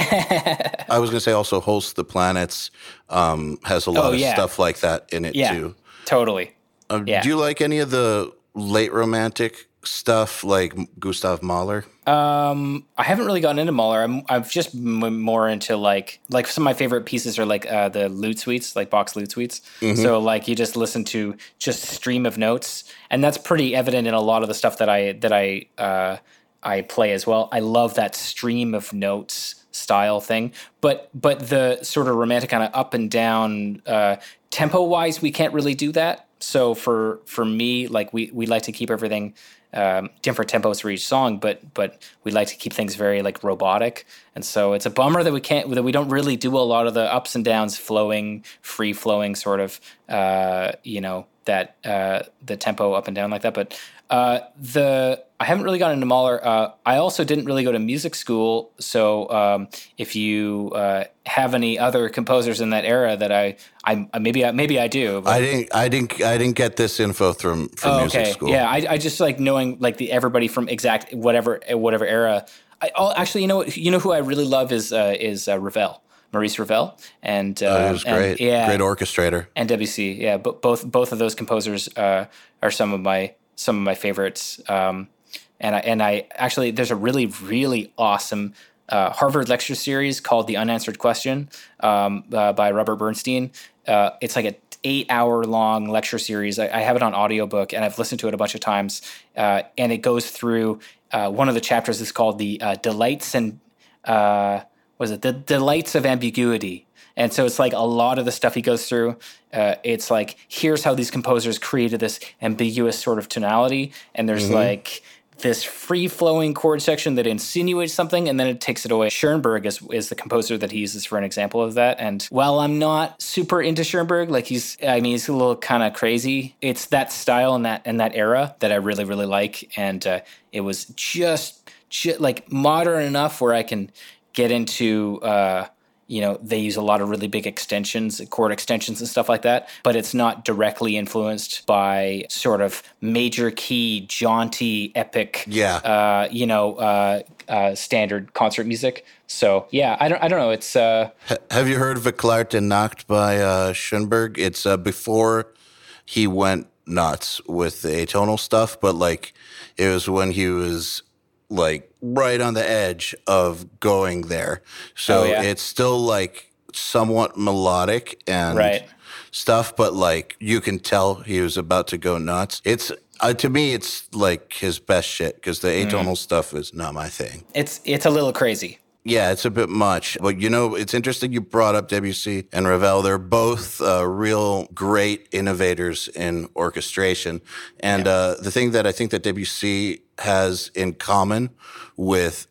I was gonna say also Holst's the planets um, has a lot Oh, of yeah. stuff like that in it Yeah. too. Totally. Uh, Yeah. Do you like any of the late romantic stuff like Gustav Mahler? Um, I haven't really gotten into Mahler. I'm I've just m- more into like like some of my favorite pieces are like uh, the lute suites, like Bach's lute suites. So like you just listen to just stream of notes, and that's pretty evident in a lot of the stuff that I that I uh, I play as well. I love that stream of notes style thing, but but the sort of romantic kind of up and down uh, tempo wise, we can't really do that. So for for me, like we we like to keep everything um, different tempos for each song, but but we like to keep things very like robotic, and so it's a bummer that we can't that we don't really do a lot of the ups and downs, flowing, free flowing sort of uh, you know that uh, the tempo up and down like that. But uh, the I haven't really gotten into Mahler. Uh, I also didn't really go to music school, so um, if you uh, have any other composers in that era that I, I maybe I, maybe I do. but- I didn't. I didn't. I didn't get this info from from Oh, music okay. school. Yeah, I, I just like knowing like the everybody from exact whatever whatever era. I oh, actually, you know? You know who I really love is uh, is uh, Ravel, Maurice Ravel, and uh, Oh, was and- great. yeah, Great orchestrator. and Debussy. Yeah, but both both of those composers uh, are some of my some of my favorites. Um, and I and I actually there's a really really awesome uh, Harvard lecture series called The Unanswered Question um, uh, by Robert Bernstein. Uh, it's like a eight hour long lecture series. I, I have it on audiobook and I've listened to it a bunch of times. Uh, and it goes through uh, one of the chapters is called the uh, delights and was it the delights of ambiguity and so it's like a lot of the stuff he goes through uh, it's like here's how these composers created this ambiguous sort of tonality and there's like this free flowing chord section that insinuates something and then it takes it away. Schoenberg is, is the composer that he uses for an example of that. And while I'm not super into Schoenberg, like he's, I mean, he's a little kind of crazy. It's that style and that, and that era that I really, really like. And uh, it was just, just like modern enough where I can get into, uh, you know they use a lot of really big extensions chord extensions and stuff like that but it's not directly influenced by sort of major key jaunty epic Yeah. uh, you know uh, uh, standard concert music so yeah i don't i don't know it's uh Ha- Have you heard Verklärte Nacht by uh, Schoenberg? It's uh, before he went nuts with the atonal stuff, but like it was when he was like right on the edge of going there. So Oh, yeah. it's still like somewhat melodic and Right. stuff, but like you can tell he was about to go nuts. It's uh, to me, it's like his best shit because the Mm. atonal stuff is not my thing. it's it's a little crazy Yeah, it's a bit much. But you know, it's interesting you brought up Debussy and Ravel. They're both uh, real great innovators in orchestration. And uh, the thing that I think that Debussy has in common with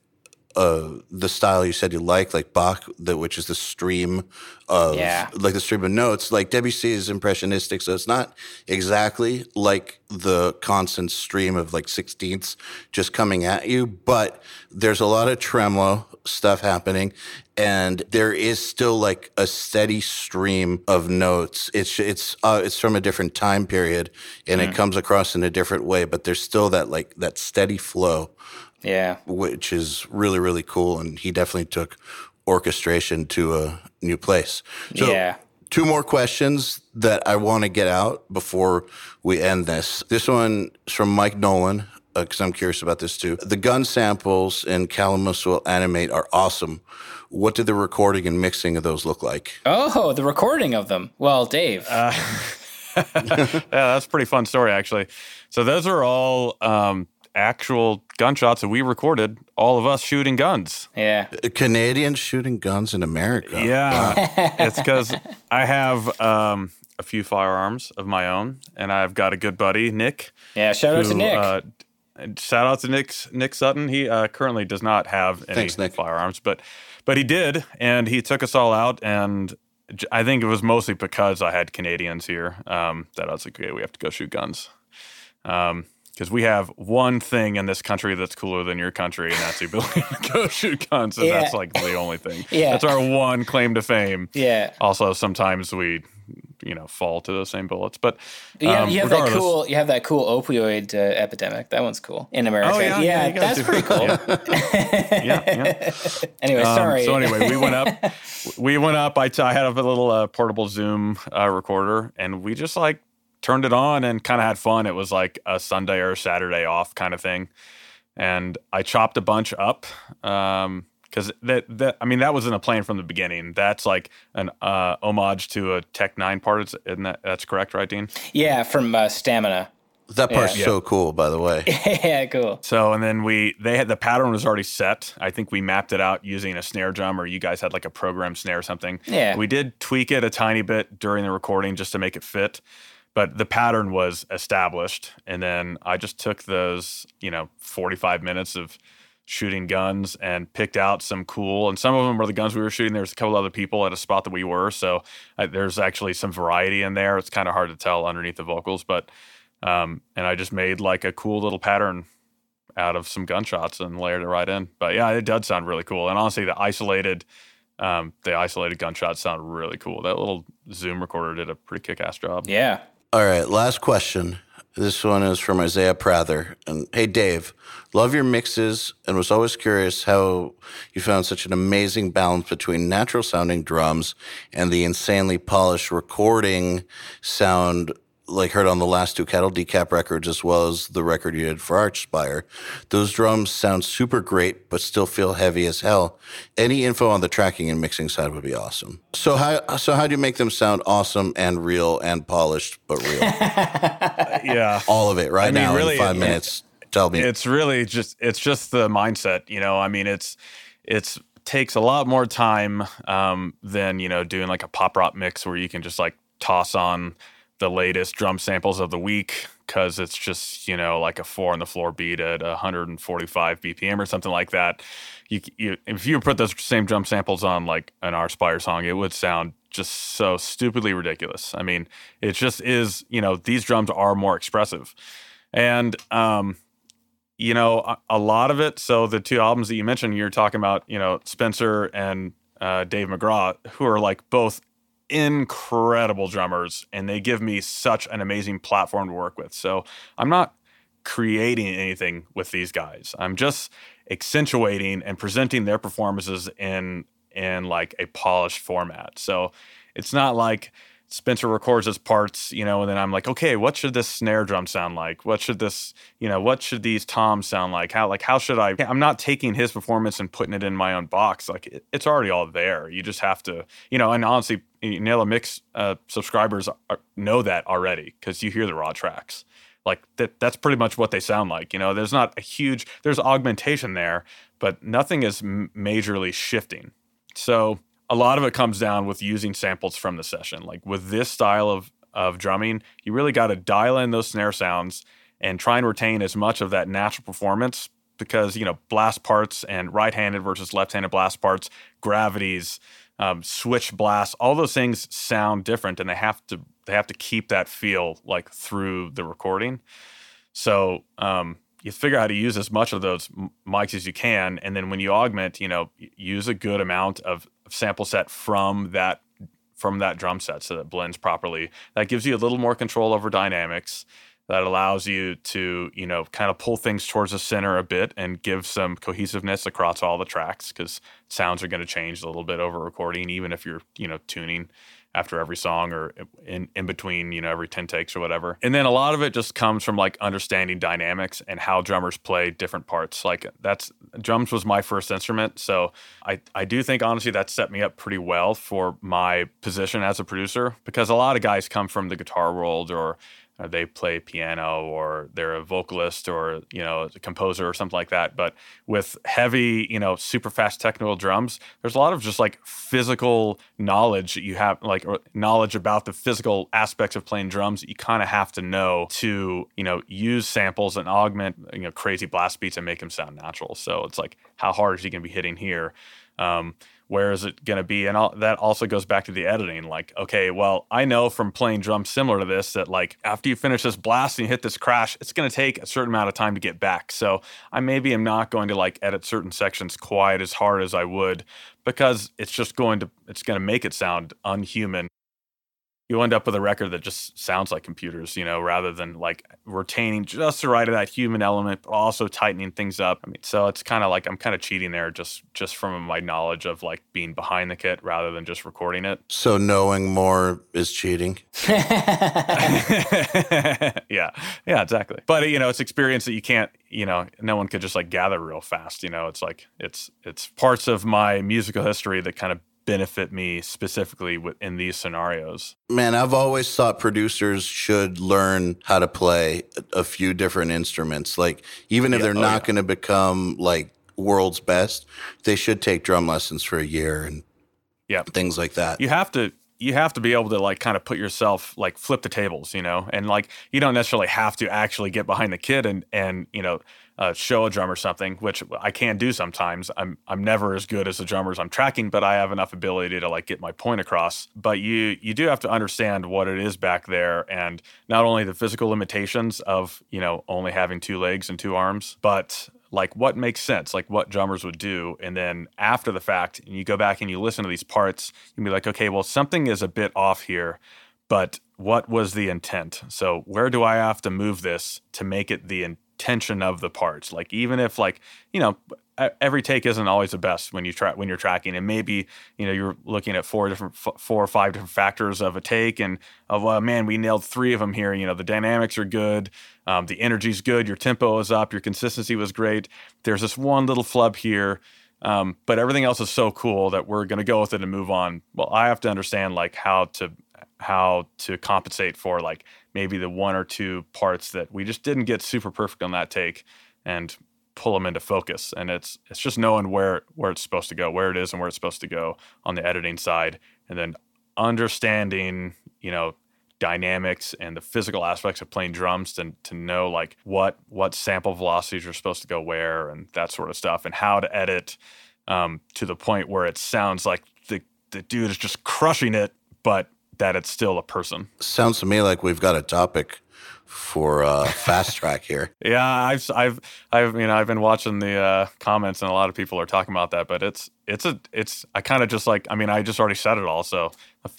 uh, the style you said you like, like Bach, the, which is the stream of Yeah. like the stream of notes. Like Debussy is impressionistic, so it's not exactly like the constant stream of like sixteenths just coming at you, but there's a lot of tremolo stuff happening, and there is still like a steady stream of notes. It's it's uh, it's from a different time period, and it comes across in a different way, but there's still that like that steady flow. Yeah. Which is really really cool and he definitely took orchestration to a new place. So Yeah. two more questions that i want to get out before we end this. This one is from mike nolan because i'm curious about this too. The gun samples in calamus will animate are awesome. What did the recording and mixing of those look like? Oh the recording of them. Well dave. (laughs) Yeah, that's a pretty fun story, actually. So those are all um, actual gunshots that we recorded, all of us shooting guns. yeah. Canadians shooting guns in america? Yeah, (laughs) it's because I have um, a few firearms of my own, and I've got a good buddy, Nick. yeah shout out to nick. Uh, shout out to Nick Nick Sutton. He uh, currently does not have any Thanks, Nick. firearms, but but he did, and he took us all out. And I think it was mostly because I had Canadians here um, that I was like, okay, we have to go shoot guns. Because we have one thing in this country that's cooler than your country, and that's the ability to go (laughs) shoot guns. And Yeah. that's like the only thing. Yeah. That's our one claim to fame. yeah Also, sometimes we, you know, fall to those same bullets. But Yeah, um, you have that cool. You have that cool opioid uh, epidemic. That one's cool in America. Oh, yeah, yeah, guys that's pretty cool. (laughs) Yeah, yeah. Anyway, Um, sorry. So anyway, we went up. (laughs) We went up. I, t- I had a little uh, portable Zoom uh, recorder, and we just like turned it on and kind of had fun. It was like a Sunday or Saturday off kind of thing, and I chopped a bunch up. Um, because that, that I mean that was in a plan from the beginning. That's like an uh, homage to a Tech N9ne part. Is- Isn't that that's correct, right, Dean? yeah, from uh, Stamina. that part's Yeah. so cool by the way (laughs) yeah, cool. So and then we they had the pattern was already set. I think we mapped it out using a snare drum or you guys had like a program snare or something. Yeah. We did tweak it a tiny bit during the recording just to make it fit. But the pattern was established. And then I just took those, you know, 45 minutes of shooting guns and picked out some cool and some of them were the guns we were shooting there's a couple other people at a spot that we were so uh, there's actually some variety in there it's kind of hard to tell underneath the vocals but um, and i just made like a cool little pattern out of some gunshots and layered it right in. But yeah, it does sound really cool. And honestly, the isolated, um, the isolated gunshots sound really cool. That little Zoom recorder did a pretty kick-ass job. Yeah. All right, last question. This one is from Isaiah Prather. And hey, Dave, love your mixes and was always curious how you found such an amazing balance between natural sounding drums and the insanely polished recording sound like heard on the last two Cattle Decap records, as well as the record you did for Archspire. Those drums sound super great, but still feel heavy as hell. Any info on the tracking and mixing side would be awesome. So how so how do you make them sound awesome and real and polished, but real? (laughs) Yeah. All of it right I mean, now really, in five it- minutes. Tell me. it's really just it's just the mindset you know i mean it's it's takes a lot more time um, than you know doing like a pop rock mix where you can just like toss on the latest drum samples of the week because it's just you know like a four on the floor beat at 145 BPM or something like that. You, you if you put those same drum samples on like an Archspire song, it would sound just so stupidly ridiculous. I mean, it just is. You know, these drums are more expressive, and um, you know, a, a lot of it. So the two albums that you mentioned, you're talking about, you know, Spencer and uh, Dave McGraw, who are like both incredible drummers and they give me such an amazing platform to work with. So I'm not creating anything with these guys. I'm just accentuating and presenting their performances in in like a polished format. So it's not like Spencer records his parts, you know, and then I'm like, okay, what should this snare drum sound like? What should this, you know, what should these toms sound like? How like how should I? I'm not taking his performance and putting it in my own box. Like it, it's already all there. You just have to, you know. And honestly, Nail the Mix uh, subscribers are, know that already because you hear the raw tracks. Like that, that's pretty much what they sound like. You know, there's not a huge, there's augmentation there, but nothing is majorly shifting. So a lot of it comes down with using samples from the session. Like with this style of of drumming, you really got to dial in those snare sounds and try and retain as much of that natural performance because you know blast parts and right-handed versus left-handed blast parts, gravities, um, switch blasts, all those things sound different, and they have to they have to keep that feel like through the recording. So um, you figure out how to use as much of those mics as you can, and then when you augment, you know, use a good amount of sample set from that from that drum set so that blends properly. That gives you a little more control over dynamics. That allows you to, you know, kind of pull things towards the center a bit and give some cohesiveness across all the tracks because sounds are going to change a little bit over recording, even if you're, you know, tuning after every song or in, in between, you know, every 10 takes or whatever. And then a lot of it just comes from like understanding dynamics and how drummers play different parts. Like that's drums was my first instrument. So I, I do think honestly that set me up pretty well for my position as a producer because a lot of guys come from the guitar world or they play piano or they're a vocalist or you know a composer or something like that. But with heavy you know super fast technical drums there's a lot of just like physical knowledge that you have like knowledge about the physical aspects of playing drums that you kind of have to know to you know use samples and augment you know crazy blast beats and make them sound natural. So it's like how hard is he going to be hitting here? Um, where is it going to be? And all, that also goes back to the editing like okay well i know from playing drums similar to this that like after you finish this blast and you hit this crash it's going to take a certain amount of time to get back. So i maybe am not going to like edit certain sections quite as hard as i would because it's just going to it's going to make it sound unhuman you end up with a record that just sounds like computers, you know, rather than like retaining just the right of that human element, but also tightening things up. I mean, so it's kind of like I'm kind of cheating there just just from my knowledge of like being behind the kit rather than just recording it. So knowing more is cheating. (laughs) (laughs) yeah, yeah, exactly. But you know, it's experience that you can't, you know, no one could just like gather real fast. You know, it's like it's it's parts of my musical history that kind of benefit me specifically in these scenarios. Man, I've always thought producers should learn how to play a few different instruments. Like, even if yeah, they're oh, not yeah. going to become like world's best, they should take drum lessons for a year and yeah, things like that. You have to you have to be able to like kind of put yourself like flip the tables, you know, and like you don't necessarily have to actually get behind the kid and and you know uh, show a drum or something, which I can do sometimes. I'm I'm never as good as the drummers I'm tracking, but I have enough ability to like get my point across. But you you do have to understand what it is back there, and not only the physical limitations of you know only having two legs and two arms, but like what makes sense, like what drummers would do. And then after the fact, and you go back and you listen to these parts, you can be like, okay, well something is a bit off here, but what was the intent? So where do I have to move this to make it the tension of the parts. Like even if like you know every take isn't always the best when you try when you're tracking, and maybe you know you're looking at four different four or five different factors of a take, and of oh, man we nailed three of them here. You know the dynamics are good, um, the energy's good, your tempo is up, your consistency was great. There's this one little flub here. Um, but everything else is so cool that we're going to go with it and move on. Well, I have to understand like how to how to compensate for like maybe the one or two parts that we just didn't get super perfect on that take and pull them into focus. And it's it's just knowing where where it's supposed to go where it is and where it's supposed to go on the editing side. And then understanding you know dynamics and the physical aspects of playing drums to, to know like what what sample velocities are supposed to go where and that sort of stuff and how to edit um, to the point where it sounds like the the dude is just crushing it, but that it's still a person. Sounds to me like we've got a topic for uh, fast track here. (laughs) Yeah, I've I've I've you know I've been watching the uh, comments and a lot of people are talking about that, but it's it's a it's I kind of just like I mean I just already said it all, so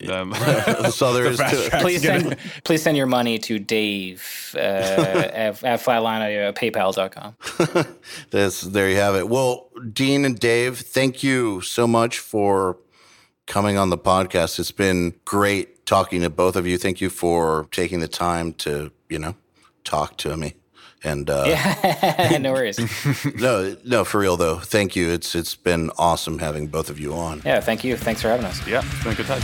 um, (laughs) so there (laughs) is to. Please send please send your money to Dave uh, at, at flatliner uh, paypal.com. This there you have it. Well, Dean and Dave, thank you so much for coming on the podcast. It's been great talking to both of you. Thank you for taking the time to you know talk to me. And uh, yeah, (laughs) no worries. (laughs) no, no, for real though. Thank you. It's it's been awesome having both of you on. Yeah, thank you. Thanks for having us. Yeah, it's been a good time.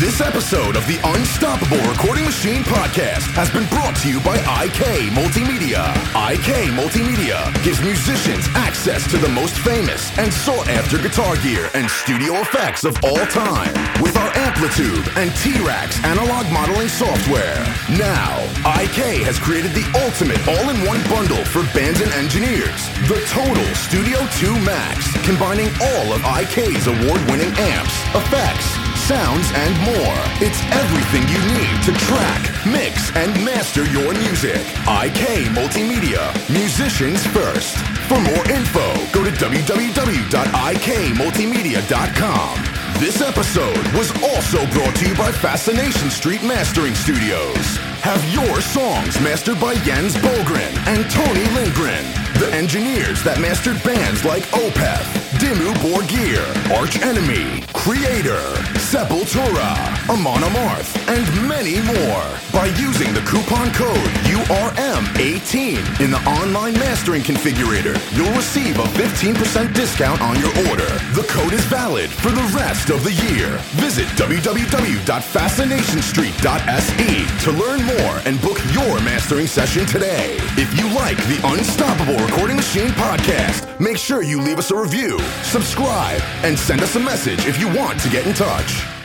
This episode of the Unstoppable Recording Machine podcast has been brought to you by IK Multimedia. IK Multimedia gives musicians access to the most famous and sought after guitar gear and studio effects of all time with our AmpliTube and T-RackS analog modeling software. Now, IK has created the ultimate all-in-one bundle for bands and engineers. The Total Studio 2 Max, combining all of IK's award-winning amps, effects, sounds, and more. It's everything you need to track, mix, and master your music. IK Multimedia, musicians first. For more info, go to www.ikmultimedia.com. This episode was also brought to you by Fascination Street Mastering Studios. Have your songs mastered by Jens Bogren and Tony Lindgren, the engineers that mastered bands like Opeth, Dimmu Borgir, Arch Enemy, Kreator, Sepultura, Amon Amarth, and many more. By using the coupon code URM18 in the online mastering configurator, you'll receive a 15% discount on your order. The code is valid for the rest of the year. Visit www.fascinationstreet.se to learn more and book your mastering session today. If you like the Unstoppable Recording Machine podcast, make sure you leave us a review, subscribe, and send us a message if you want to get in touch.